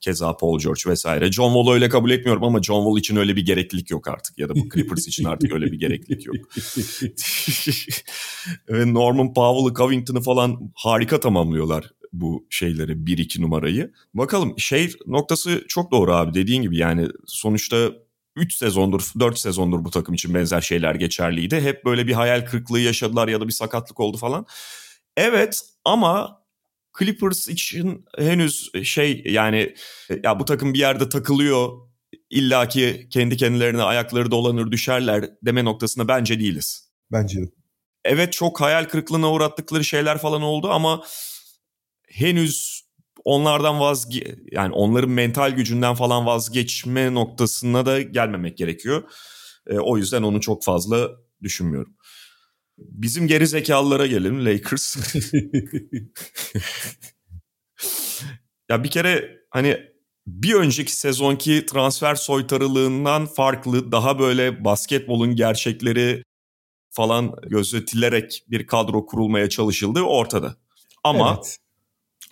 Keza Paul George vesaire. John Wall'u öyle kabul etmiyorum ama John Wall için öyle bir gereklilik yok artık. Ya da bu Clippers için artık öyle bir gereklilik yok. ve Norman Powell'ı, Covington'ı falan harika tamamlıyorlar bu şeyleri 1-2 numarayı. Bakalım şey noktası çok doğru abi dediğin gibi yani sonuçta 3 sezondur, 4 sezondur bu takım için benzer şeyler geçerliydi. Hep böyle bir hayal kırıklığı yaşadılar ya da bir sakatlık oldu falan. Evet ama Clippers için henüz şey yani ya bu takım bir yerde takılıyor illaki kendi kendilerine ayakları dolanır düşerler deme noktasında bence değiliz. Bence de. Evet çok hayal kırıklığına uğrattıkları şeyler falan oldu ama henüz onlardan vazge yani onların mental gücünden falan vazgeçme noktasına da gelmemek gerekiyor. E, o yüzden onu çok fazla düşünmüyorum. Bizim geri zekalılara gelelim Lakers. ya bir kere hani bir önceki sezonki transfer soytarılığından farklı daha böyle basketbolun gerçekleri falan gözetilerek bir kadro kurulmaya çalışıldığı ortada. Ama evet.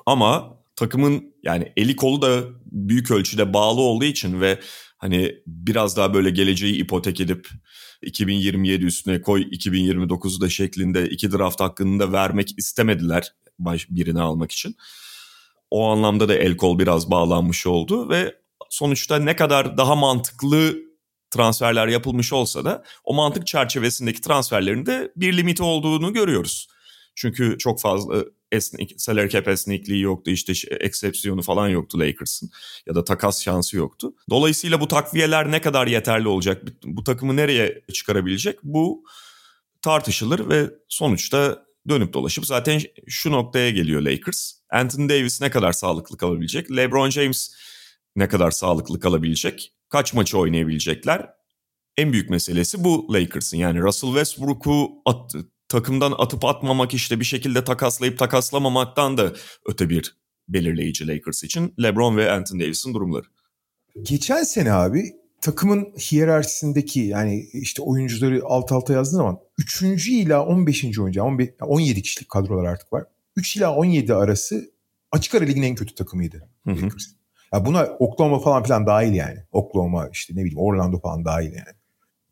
ama takımın yani eli kolu da büyük ölçüde bağlı olduğu için ve hani biraz daha böyle geleceği ipotek edip 2027 üstüne koy 2029'u da şeklinde iki draft hakkını da vermek istemediler baş, birini almak için. O anlamda da el kol biraz bağlanmış oldu ve sonuçta ne kadar daha mantıklı transferler yapılmış olsa da o mantık çerçevesindeki transferlerin de bir limiti olduğunu görüyoruz. Çünkü çok fazla esnek, salary cap esnekliği yoktu işte eksepsiyonu falan yoktu Lakers'ın ya da takas şansı yoktu. Dolayısıyla bu takviyeler ne kadar yeterli olacak bu takımı nereye çıkarabilecek bu tartışılır ve sonuçta dönüp dolaşıp zaten şu noktaya geliyor Lakers. Anthony Davis ne kadar sağlıklı kalabilecek? LeBron James ne kadar sağlıklı kalabilecek? Kaç maçı oynayabilecekler? En büyük meselesi bu Lakers'ın. Yani Russell Westbrook'u takımdan atıp atmamak işte bir şekilde takaslayıp takaslamamaktan da öte bir belirleyici Lakers için LeBron ve Anthony Davis'in durumları. Geçen sene abi takımın hiyerarşisindeki yani işte oyuncuları alt alta yazdığın zaman 3. ila 15. oyuncu 15, 17 kişilik kadrolar artık var. 3 ila 17 arası açık ara ligin en kötü takımıydı hı hı. Lakers. Ya buna Oklahoma falan filan dahil yani. Oklahoma işte ne bileyim Orlando falan dahil yani.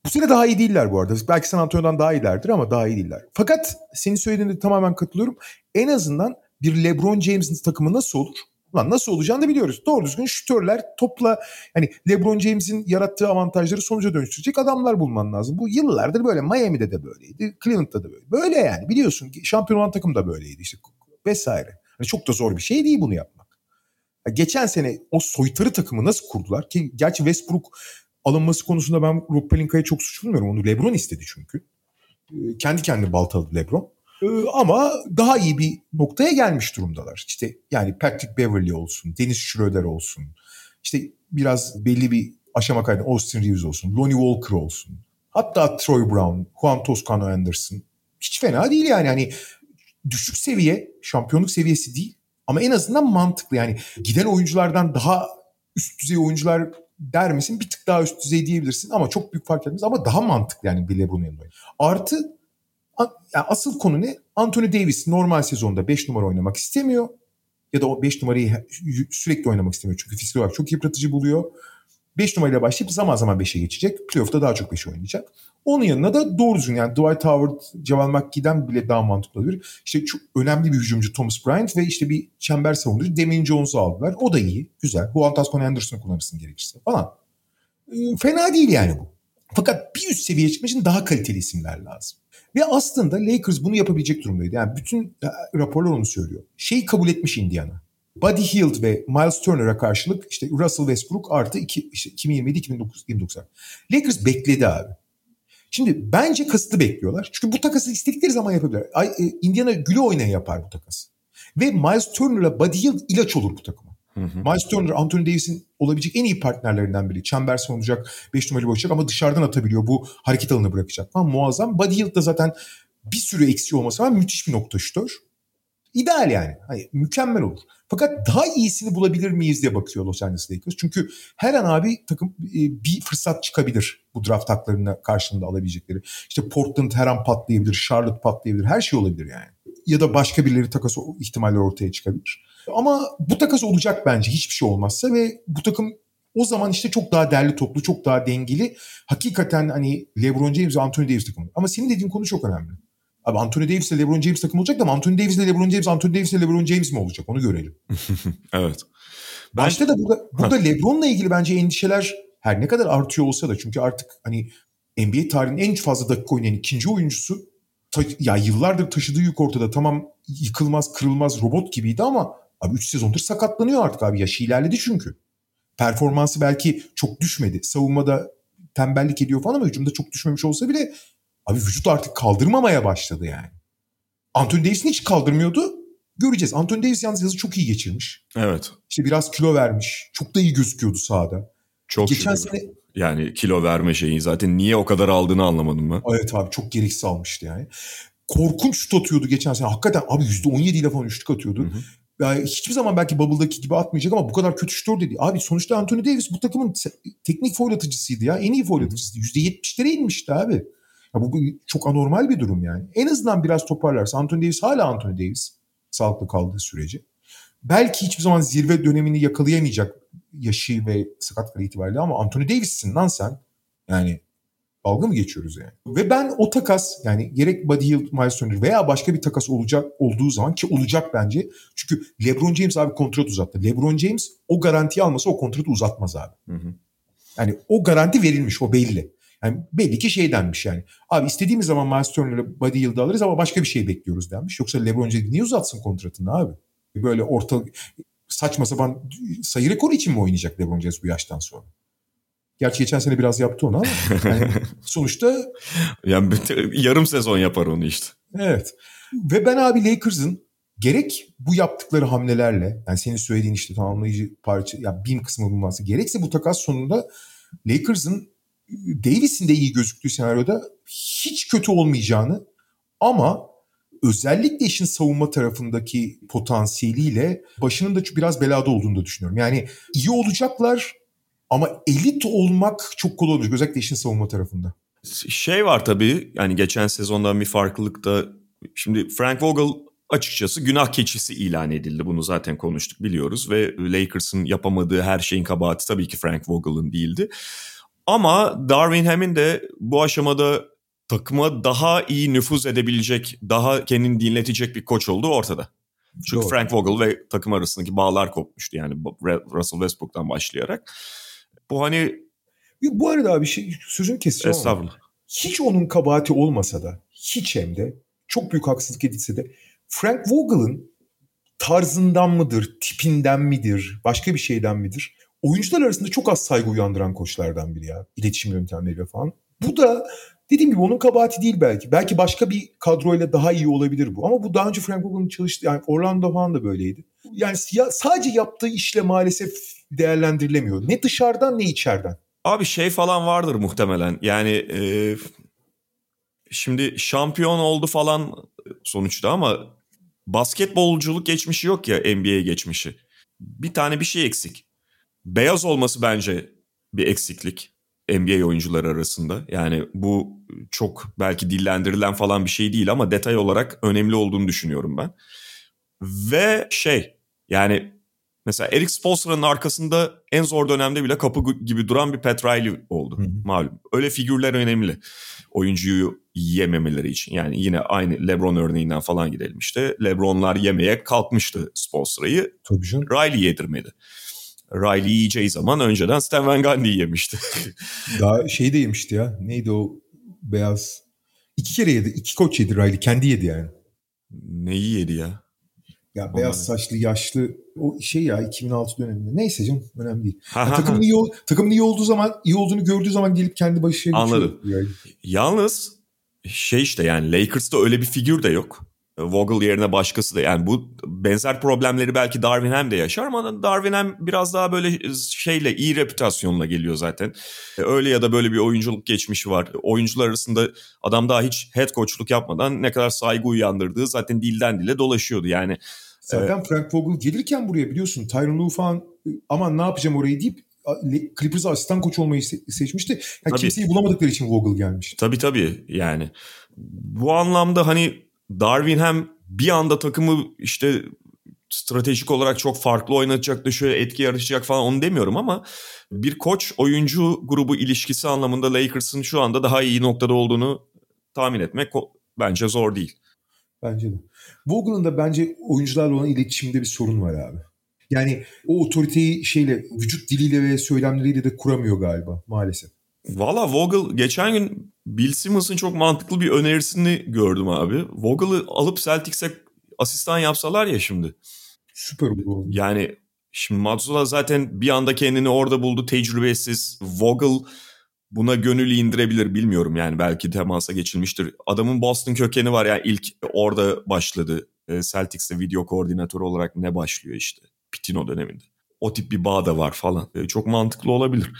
Bu sene daha iyi değiller bu arada. Belki San Antonio'dan daha iyilerdir ama daha iyi değiller. Fakat senin söylediğinde tamamen katılıyorum. En azından bir LeBron James'in takımı nasıl olur? Lan nasıl olacağını da biliyoruz. Doğru düzgün şütörler topla hani LeBron James'in yarattığı avantajları sonuca dönüştürecek adamlar bulman lazım. Bu yıllardır böyle. Miami'de de böyleydi. Cleveland'da da böyle. Böyle yani biliyorsun ki şampiyon olan takım da böyleydi işte vesaire. Hani çok da zor bir şey değil bunu yapmak. Geçen sene o soytarı takımı nasıl kurdular ki gerçi Westbrook alınması konusunda ben Rob Pelinka'ya çok suç bulmuyorum. Onu LeBron istedi çünkü. Ee, kendi kendine baltaladı LeBron. Ee, ama daha iyi bir noktaya gelmiş durumdalar. İşte yani Patrick Beverly olsun, Dennis Schroeder olsun. İşte biraz belli bir aşama kaydı Austin Reeves olsun, Lonnie Walker olsun. Hatta Troy Brown, Juan Toscano Anderson. Hiç fena değil yani. Hani düşük seviye, şampiyonluk seviyesi değil. Ama en azından mantıklı yani. Giden oyunculardan daha üst düzey oyuncular der misin? Bir tık daha üst düzey diyebilirsin ama çok büyük fark etmez ama daha mantıklı yani bir LeBron'un yanında. Artı yani asıl konu ne? Anthony Davis normal sezonda 5 numara oynamak istemiyor. Ya da o 5 numarayı sürekli oynamak istemiyor. Çünkü fiziksel olarak çok yıpratıcı buluyor. 5 numarayla başlayıp zaman zaman 5'e geçecek. Playoff'ta daha çok 5 oynayacak. Onun yanına da doğru düzgün yani Dwight Howard, Javal McGee'den bile daha mantıklı olabilir. İşte çok önemli bir hücumcu Thomas Bryant ve işte bir çember savunucu Demin Jones'u aldılar. O da iyi, güzel. Juan Tascon Anderson'ı kullanırsın gerekirse falan. E, fena değil yani bu. Fakat bir üst seviyeye çıkmak için daha kaliteli isimler lazım. Ve aslında Lakers bunu yapabilecek durumdaydı. Yani bütün e, raporlar onu söylüyor. Şeyi kabul etmiş Indiana. Buddy Hield ve Miles Turner'a karşılık işte Russell Westbrook artı iki, işte 2027-2029. Lakers bekledi abi. Şimdi bence kasıtlı bekliyorlar. Çünkü bu takası istedikleri zaman yapabilirler. E, Indiana güle oynaya yapar bu takası. Ve Miles Turner'la Buddy Hield ilaç olur bu takıma. Hı hı. Miles Turner, Anthony Davis'in olabilecek en iyi partnerlerinden biri. Çember savunacak, 5 numaralı boşacak ama dışarıdan atabiliyor. Bu hareket alanı bırakacak falan. Muazzam. Buddy Hield da zaten bir sürü eksiği olması var. Müthiş bir nokta şutör. İdeal yani. Hani mükemmel olur. Fakat daha iyisini bulabilir miyiz diye bakıyor Los Angeles Lakers. Çünkü her an abi takım e, bir fırsat çıkabilir bu draft haklarını karşılığında alabilecekleri. İşte Portland her an patlayabilir, Charlotte patlayabilir, her şey olabilir yani. Ya da başka birileri takas ihtimaller ortaya çıkabilir. Ama bu takas olacak bence hiçbir şey olmazsa ve bu takım o zaman işte çok daha derli toplu, çok daha dengeli. Hakikaten hani LeBron James ve Anthony Davis takımı. Ama senin dediğin konu çok önemli. Abi Anthony Davis ile LeBron James takım olacak da Anthony Davis ile LeBron James, Anthony Davis ile LeBron James mi olacak? Onu görelim. evet. Ben... Başta da burada, burada LeBron'la ilgili bence endişeler her ne kadar artıyor olsa da çünkü artık hani NBA tarihinin en fazla dakika oynayan ikinci oyuncusu ta, ya yıllardır taşıdığı yük ortada. Tamam yıkılmaz, kırılmaz robot gibiydi ama abi 3 sezondur sakatlanıyor artık abi. Yaşı ilerledi çünkü. Performansı belki çok düşmedi. Savunmada tembellik ediyor falan ama hücumda çok düşmemiş olsa bile Abi vücut artık kaldırmamaya başladı yani. Anthony Davis'in hiç kaldırmıyordu. Göreceğiz. Anthony Davis yalnız yazı çok iyi geçirmiş. Evet. İşte biraz kilo vermiş. Çok da iyi gözüküyordu sahada. Çok Geçen sene yani kilo verme şeyi zaten niye o kadar aldığını anlamadım ben. Evet abi çok gereksiz almıştı yani. Korkunç şut atıyordu geçen sene. Hakikaten abi %17 ile falan üçlük atıyordu. Hı hı. Yani hiçbir zaman belki Bubble'daki gibi atmayacak ama bu kadar kötü şutör dedi. Abi sonuçta Anthony Davis bu takımın teknik foul atıcısıydı ya. En iyi foul atıcısıydı. %70'lere inmişti abi. Ya bu çok anormal bir durum yani. En azından biraz toparlarsa Anthony Davis hala Anthony Davis sağlıklı kaldığı sürece. Belki hiçbir zaman zirve dönemini yakalayamayacak yaşı ve sakatlıkları itibariyle ama Anthony Davis'sin lan sen. Yani dalga mı geçiyoruz yani? Ve ben o takas yani gerek Buddy Hield, Miles Turner veya başka bir takas olacak olduğu zaman ki olacak bence. Çünkü LeBron James abi kontrat uzattı. LeBron James o garantiyi almasa o kontratı uzatmaz abi. Hı hı. Yani o garanti verilmiş o belli. Yani belli ki şey denmiş yani. Abi istediğimiz zaman Miles Turner'ı Buddy Yıldız'ı alırız ama başka bir şey bekliyoruz denmiş. Yoksa LeBron James niye uzatsın kontratını abi? Böyle orta saçma sapan sayı rekoru için mi oynayacak LeBron James bu yaştan sonra? Gerçi geçen sene biraz yaptı onu ama yani sonuçta... yani yarım sezon yapar onu işte. Evet. Ve ben abi Lakers'ın gerek bu yaptıkları hamlelerle yani senin söylediğin işte tamamlayıcı parça yani bin kısmı bulunması gerekse bu takas sonunda Lakers'ın Davis'in de iyi gözüktüğü senaryoda hiç kötü olmayacağını ama özellikle işin savunma tarafındaki potansiyeliyle başının da biraz belada olduğunu da düşünüyorum. Yani iyi olacaklar ama elit olmak çok kolay olacak özellikle işin savunma tarafında. Şey var tabii yani geçen sezondan bir farklılık da şimdi Frank Vogel açıkçası günah keçisi ilan edildi. Bunu zaten konuştuk biliyoruz ve Lakers'ın yapamadığı her şeyin kabahati tabii ki Frank Vogel'ın değildi. Ama Darwin Ham'in de bu aşamada takıma daha iyi nüfuz edebilecek, daha kendini dinletecek bir koç olduğu ortada. Çünkü Doğru. Frank Vogel ve takım arasındaki bağlar kopmuştu yani Russell Westbrook'tan başlayarak. Bu hani... Bu arada abi şey, sözünü keseceğim Estağfurullah. Ama hiç onun kabahati olmasa da, hiç hem de çok büyük haksızlık edilse de Frank Vogel'ın tarzından mıdır, tipinden midir, başka bir şeyden midir? Oyuncular arasında çok az saygı uyandıran koçlardan biri ya. İletişim yöntemleriyle falan. Bu da dediğim gibi onun kabahati değil belki. Belki başka bir kadroyla daha iyi olabilir bu. Ama bu daha önce Frank Vogel'ın çalıştığı yani Orlando falan da böyleydi. Yani ya, sadece yaptığı işle maalesef değerlendirilemiyor. Ne dışarıdan ne içeriden. Abi şey falan vardır muhtemelen. Yani e, şimdi şampiyon oldu falan sonuçta ama basketbolculuk geçmişi yok ya NBA geçmişi. Bir tane bir şey eksik. Beyaz olması bence bir eksiklik NBA oyuncuları arasında. Yani bu çok belki dillendirilen falan bir şey değil ama detay olarak önemli olduğunu düşünüyorum ben. Ve şey yani mesela Eric Spoelstra'nın arkasında en zor dönemde bile kapı gibi duran bir Pat Riley oldu hı hı. malum. Öyle figürler önemli oyuncuyu yememeleri için. Yani yine aynı LeBron örneğinden falan gidelim işte. LeBron'lar yemeye kalkmıştı canım. Riley yedirmedi. Riley yiyeceği zaman önceden Stan Van Gundy yemişti. Daha şey de yemişti ya. Neydi o beyaz? İki kere yedi. İki koç yedi Riley. Kendi yedi yani. Neyi yedi ya? Ya Ondan beyaz saçlı yaşlı o şey ya 2006 döneminde. Neyse canım önemli değil. Takımın iyi takımın iyi olduğu zaman iyi olduğunu gördüğü zaman gelip kendi başına Anladım. Yani. Yalnız şey işte yani Lakers'ta öyle bir figür de yok. Vogel yerine başkası da yani bu benzer problemleri belki Darwin Ham de yaşar ama Darwin Ham biraz daha böyle şeyle iyi reputasyonla geliyor zaten. Öyle ya da böyle bir oyunculuk geçmişi var. Oyuncular arasında adam daha hiç head coachluk yapmadan ne kadar saygı uyandırdığı zaten dilden dile dolaşıyordu. Yani Zaten e, Frank Vogel gelirken buraya biliyorsun Tyron Lue falan aman ne yapacağım orayı deyip Clippers'a asistan koç olmayı seçmişti. Yani kimseyi bulamadıkları için Vogel gelmiş. Tabii tabii yani. Bu anlamda hani Darwin hem bir anda takımı işte stratejik olarak çok farklı oynatacak da şöyle etki yaratacak falan onu demiyorum ama bir koç oyuncu grubu ilişkisi anlamında Lakers'ın şu anda daha iyi noktada olduğunu tahmin etmek bence zor değil. Bence de. Vogel'ın da bence oyuncularla olan iletişimde bir sorun var abi. Yani o otoriteyi şeyle vücut diliyle ve söylemleriyle de kuramıyor galiba maalesef. Valla Vogel geçen gün Bill Simmons'ın çok mantıklı bir önerisini gördüm abi. Vogel'ı alıp Celtics'e asistan yapsalar ya şimdi. Süper olur. Yani şimdi Mazzola zaten bir anda kendini orada buldu tecrübesiz. Vogel buna gönül indirebilir bilmiyorum yani belki temasa geçilmiştir. Adamın Boston kökeni var yani ilk orada başladı. Ee, Celtics'te video koordinatör olarak ne başlıyor işte Pitino döneminde. O tip bir bağ da var falan. Ee, çok mantıklı olabilir.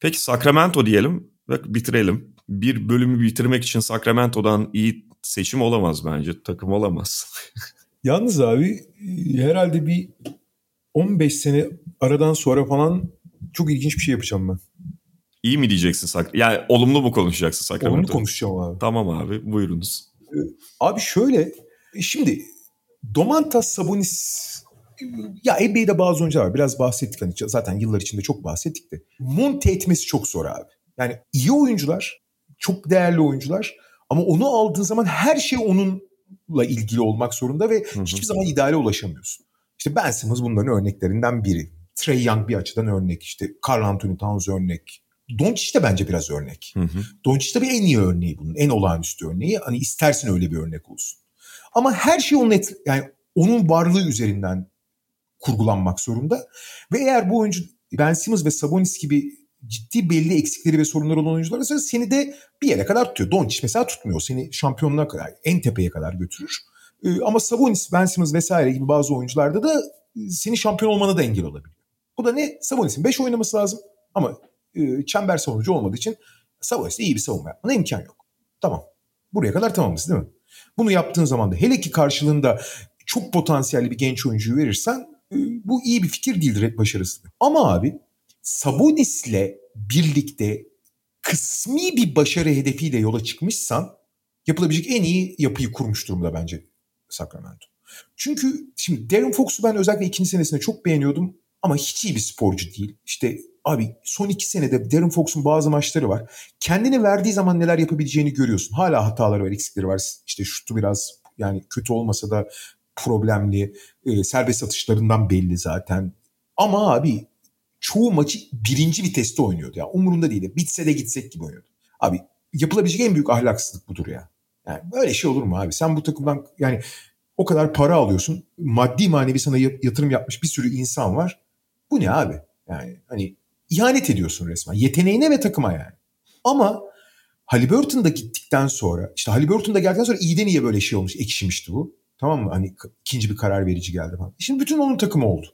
Peki Sacramento diyelim ve bitirelim. Bir bölümü bitirmek için Sacramento'dan iyi seçim olamaz bence. Takım olamaz. Yalnız abi herhalde bir 15 sene aradan sonra falan çok ilginç bir şey yapacağım ben. İyi mi diyeceksin Sak Yani olumlu mu konuşacaksın Sacramento? Olumlu konuşacağım abi. Tamam abi buyurunuz. Ee, abi şöyle şimdi Domantas Sabonis ya NBA'de bazı oyuncular var. Biraz bahsettik hani zaten yıllar içinde çok bahsettik de. Monte etmesi çok zor abi. Yani iyi oyuncular, çok değerli oyuncular ama onu aldığın zaman her şey onunla ilgili olmak zorunda ve Hı-hı. hiçbir zaman ideale ulaşamıyorsun. İşte Ben Simmons bunların örneklerinden biri. Trey Young bir açıdan örnek. İşte Carl Anthony Towns örnek. Doncic de bence biraz örnek. Hı hı. Doncic tabii en iyi örneği bunun. En olağanüstü örneği. Hani istersin öyle bir örnek olsun. Ama her şey onun et, yani onun varlığı üzerinden kurgulanmak zorunda. Ve eğer bu oyuncu Ben Simmons ve Sabonis gibi ciddi belli eksikleri ve sorunları olan oyuncular ise seni de bir yere kadar tutuyor. Doncic mesela tutmuyor. Seni şampiyonluğa kadar, en tepeye kadar götürür. Ee, ama Sabonis, Ben Simmons vesaire gibi bazı oyuncularda da e, seni şampiyon olmana da engel olabiliyor. Bu da ne? Sabonis'in 5 oynaması lazım ama e, çember savunucu olmadığı için Sabonis'te iyi bir savunma yapmana imkan yok. Tamam. Buraya kadar tamamız değil mi? Bunu yaptığın zaman da hele ki karşılığında çok potansiyelli bir genç oyuncuyu verirsen e, bu iyi bir fikir değildir başarısı. Ama abi Sabonis'le birlikte kısmi bir başarı hedefiyle yola çıkmışsan yapılabilecek en iyi yapıyı kurmuş durumda bence Sacramento. Çünkü şimdi Darren Fox'u ben özellikle ikinci senesinde çok beğeniyordum ama hiç iyi bir sporcu değil. İşte abi son iki senede Darren Fox'un bazı maçları var. Kendini verdiği zaman neler yapabileceğini görüyorsun. Hala hataları var, eksikleri var. İşte şutu biraz yani kötü olmasa da problemli. E, serbest atışlarından belli zaten. Ama abi çoğu maçı birinci viteste oynuyordu. Yani umurunda değildi. Bitse de gitsek gibi oynuyordu. Abi yapılabilecek en büyük ahlaksızlık budur ya. Yani böyle şey olur mu abi? Sen bu takımdan yani o kadar para alıyorsun. Maddi manevi sana yatırım yapmış bir sürü insan var. Bu ne abi? Yani hani ihanet ediyorsun resmen. Yeteneğine ve takıma yani. Ama Halliburton da gittikten sonra işte Halliburton da geldikten sonra iyiden iyiye böyle şey olmuş. Ekşimişti bu. Tamam mı? Hani ikinci bir karar verici geldi falan. Şimdi bütün onun takımı oldu.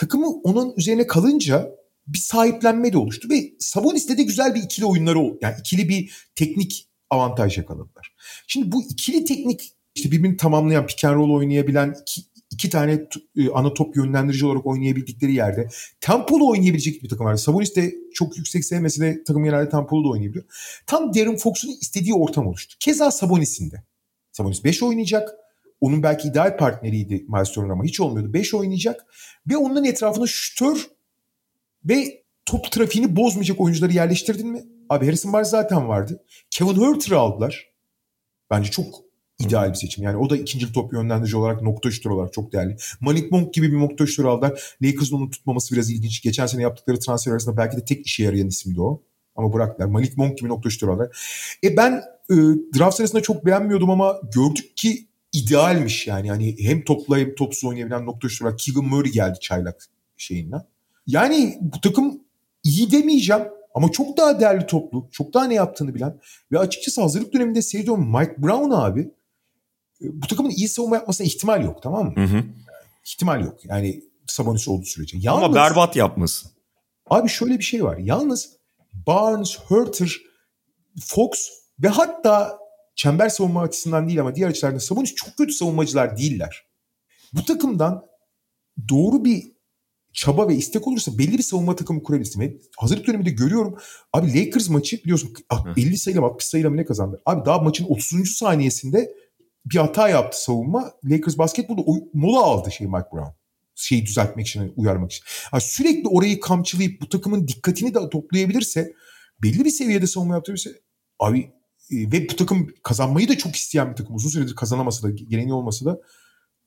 Takımı onun üzerine kalınca bir sahiplenme de oluştu ve Sabonis'te de güzel bir ikili oyunları oldu. Yani ikili bir teknik avantaj yakaladılar. Şimdi bu ikili teknik işte birbirini tamamlayan pick and roll oynayabilen iki, iki tane e, ana top yönlendirici olarak oynayabildikleri yerde tempolu oynayabilecek bir takım var. Sabonis de çok yüksek sevmesi de takım genelde tempolu da oynayabiliyor. Tam Darren Fox'un istediği ortam oluştu. Keza Sabonis'in de. Sabonis 5 oynayacak. Onun belki ideal partneriydi Miles ama hiç olmuyordu. 5 oynayacak ve onun etrafına şütör ve top trafiğini bozmayacak oyuncuları yerleştirdin mi? Abi Harrison Barnes zaten vardı. Kevin Huerter'ı aldılar. Bence çok ideal bir seçim. Yani o da ikinci top yönlendirici olarak nokta şutör olarak çok değerli. Malik Monk gibi bir nokta şutör aldılar. Lakers'ın onu tutmaması biraz ilginç. Geçen sene yaptıkları transfer arasında belki de tek işe yarayan isimdi o. Ama bıraktılar. Malik Monk gibi nokta şutör aldılar. E ben e, draft sırasında çok beğenmiyordum ama gördük ki idealmiş yani. Yani hem topla hem topsuz oynayabilen nokta olarak Keegan Murray geldi çaylak şeyinden. Yani bu takım iyi demeyeceğim ama çok daha değerli toplu, çok daha ne yaptığını bilen ve açıkçası hazırlık döneminde seyrediyorum Mike Brown abi e, bu takımın iyi savunma yapmasına ihtimal yok tamam mı? Hı hı. İhtimal yok. Yani Sabonis olduğu sürece. Yalnız, Ama berbat yapmasın. Abi şöyle bir şey var. Yalnız Barnes, Hurter, Fox ve hatta çember savunma açısından değil ama diğer açılardan Sabonis çok kötü savunmacılar değiller. Bu takımdan doğru bir çaba ve istek olursa belli bir savunma takımı kurabilirsin. Ve hazırlık döneminde görüyorum. Abi Lakers maçı biliyorsun 50 sayıyla 60 sayıyla mı ne kazandı? Abi daha maçın 30. saniyesinde bir hata yaptı savunma. Lakers basketbolda mola aldı şey Mike Brown. Şeyi düzeltmek için, uyarmak için. Yani sürekli orayı kamçılayıp bu takımın dikkatini de toplayabilirse belli bir seviyede savunma yaptırırsa abi ve bu takım kazanmayı da çok isteyen bir takım. Uzun süredir kazanaması da, geleneği olması da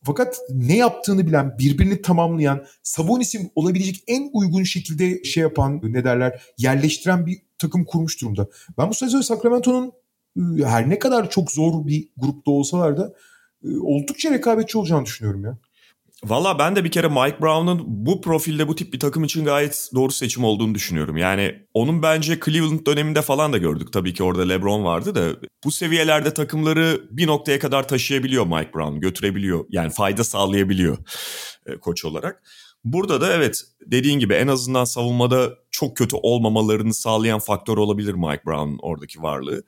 fakat ne yaptığını bilen, birbirini tamamlayan, Sabonis'in olabilecek en uygun şekilde şey yapan, ne derler, yerleştiren bir takım kurmuş durumda. Ben bu sezon Sacramento'nun ıı, her ne kadar çok zor bir grupta olsalar da ıı, oldukça rekabetçi olacağını düşünüyorum ya. Valla ben de bir kere Mike Brown'un bu profilde bu tip bir takım için gayet doğru seçim olduğunu düşünüyorum. Yani onun bence Cleveland döneminde falan da gördük. Tabii ki orada LeBron vardı da bu seviyelerde takımları bir noktaya kadar taşıyabiliyor Mike Brown, götürebiliyor. Yani fayda sağlayabiliyor e, koç olarak. Burada da evet dediğin gibi en azından savunmada çok kötü olmamalarını sağlayan faktör olabilir Mike Brown'un oradaki varlığı.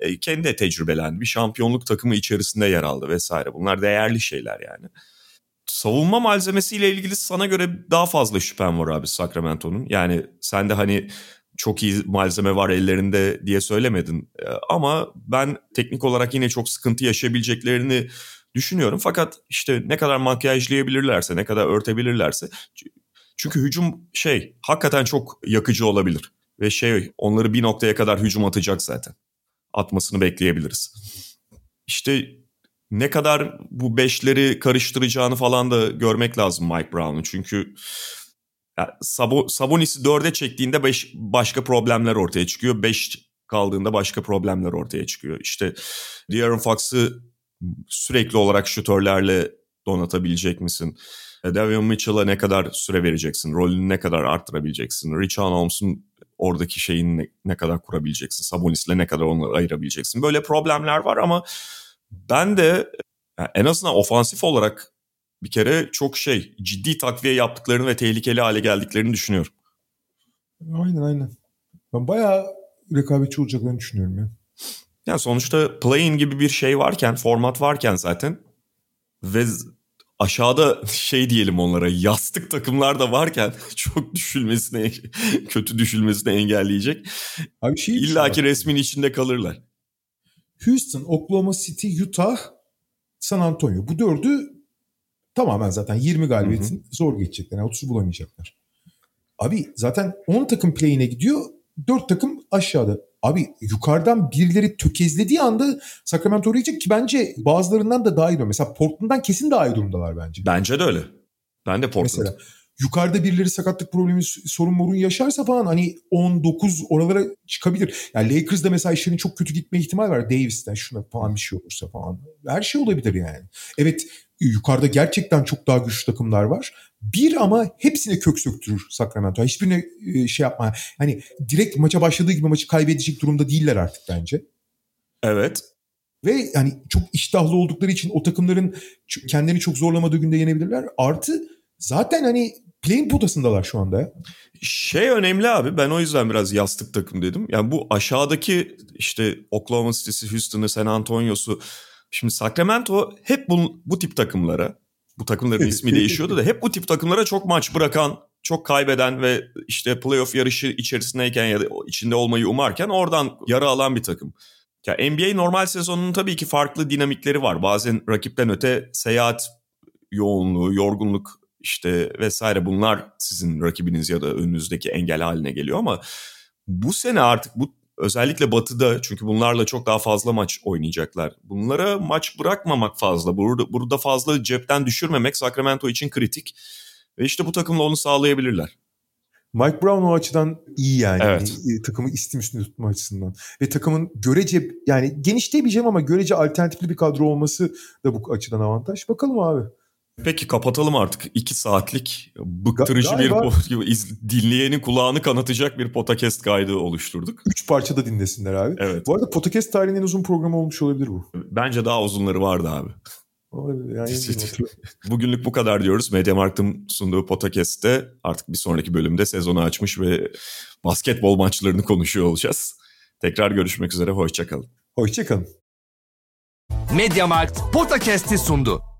E, kendi de tecrübelendi. Bir şampiyonluk takımı içerisinde yer aldı vesaire. Bunlar değerli şeyler yani savunma malzemesiyle ilgili sana göre daha fazla şüphem var abi Sacramento'nun. Yani sen de hani çok iyi malzeme var ellerinde diye söylemedin. Ee, ama ben teknik olarak yine çok sıkıntı yaşayabileceklerini düşünüyorum. Fakat işte ne kadar makyajlayabilirlerse, ne kadar örtebilirlerse. Çünkü hücum şey hakikaten çok yakıcı olabilir. Ve şey onları bir noktaya kadar hücum atacak zaten. Atmasını bekleyebiliriz. İşte ne kadar bu beşleri karıştıracağını falan da görmek lazım Mike Brown'un. Çünkü ya, Sabo, Sabonis'i dörde çektiğinde beş, başka problemler ortaya çıkıyor. Beş kaldığında başka problemler ortaya çıkıyor. İşte De'Aaron Fox'ı sürekli olarak şutörlerle donatabilecek misin? E, Davion Mitchell'a ne kadar süre vereceksin? Rolünü ne kadar arttırabileceksin? Richard Holmes'un oradaki şeyini ne, ne kadar kurabileceksin? Sabonis'le ne kadar onları ayırabileceksin? Böyle problemler var ama ben de yani en azından ofansif olarak bir kere çok şey ciddi takviye yaptıklarını ve tehlikeli hale geldiklerini düşünüyorum. Aynen aynen. Ben bayağı rekabetçi olacaklarını düşünüyorum ya. Yani sonuçta play-in gibi bir şey varken, format varken zaten ve aşağıda şey diyelim onlara yastık takımlar da varken çok düşülmesine kötü düşülmesini engelleyecek. Abi şey İlla ki resmin içinde kalırlar. Houston, Oklahoma City, Utah, San Antonio. Bu dördü tamamen zaten 20 galibiyetin hı hı. zor geçecekler. Yani 30'u bulamayacaklar. Abi zaten 10 takım play'ine gidiyor. 4 takım aşağıda. Abi yukarıdan birileri tökezlediği anda Sacramento uğrayacak ki bence bazılarından da daha iyi durumda. Mesela Portland'dan kesin daha iyi durumdalar bence. Bence de öyle. Ben de Portland. Mesela yukarıda birileri sakatlık problemi sorun morun yaşarsa falan hani 19 oralara çıkabilir. Yani Lakers'da mesela işlerin çok kötü gitme ihtimal var. Davis'ten şuna falan bir şey olursa falan. Her şey olabilir yani. Evet yukarıda gerçekten çok daha güçlü takımlar var. Bir ama hepsine kök söktürür Sacramento. Hiçbirine e, şey yapma. Hani direkt maça başladığı gibi maçı kaybedecek durumda değiller artık bence. Evet. Ve yani çok iştahlı oldukları için o takımların kendini çok zorlamadığı günde yenebilirler. Artı zaten hani play'in potasındalar şu anda. Şey önemli abi ben o yüzden biraz yastık takım dedim. Yani bu aşağıdaki işte Oklahoma City'si, Houston'ı, San Antonio'su. Şimdi Sacramento hep bu, bu tip takımlara, bu takımların ismi değişiyordu da hep bu tip takımlara çok maç bırakan, çok kaybeden ve işte playoff yarışı içerisindeyken ya da içinde olmayı umarken oradan yara alan bir takım. Ya NBA normal sezonunun tabii ki farklı dinamikleri var. Bazen rakipten öte seyahat yoğunluğu, yorgunluk işte vesaire bunlar sizin rakibiniz ya da önünüzdeki engel haline geliyor ama bu sene artık bu özellikle batıda çünkü bunlarla çok daha fazla maç oynayacaklar. Bunlara maç bırakmamak fazla. Burada, burada fazla cepten düşürmemek Sacramento için kritik. Ve işte bu takımla onu sağlayabilirler. Mike Brown o açıdan iyi yani. Evet. yani takımı istim üstünde tutma açısından. Ve takımın görece yani geniş demeyeceğim ama görece alternatifli bir kadro olması da bu açıdan avantaj. Bakalım abi. Peki kapatalım artık. iki saatlik bıktırıcı Galiba, bir iz, dinleyenin kulağını kanatacak bir podcast kaydı oluşturduk. Üç parça da dinlesinler abi. Evet. Bu arada podcast tarihinin en uzun programı olmuş olabilir bu. Bence daha uzunları vardı abi. Yani Bugünlük bu kadar diyoruz. Mediamarkt'ın sunduğu podcast'te artık bir sonraki bölümde sezonu açmış ve basketbol maçlarını konuşuyor olacağız. Tekrar görüşmek üzere. Hoşçakalın. Hoşçakalın. Mediamarkt Podcast'i sundu.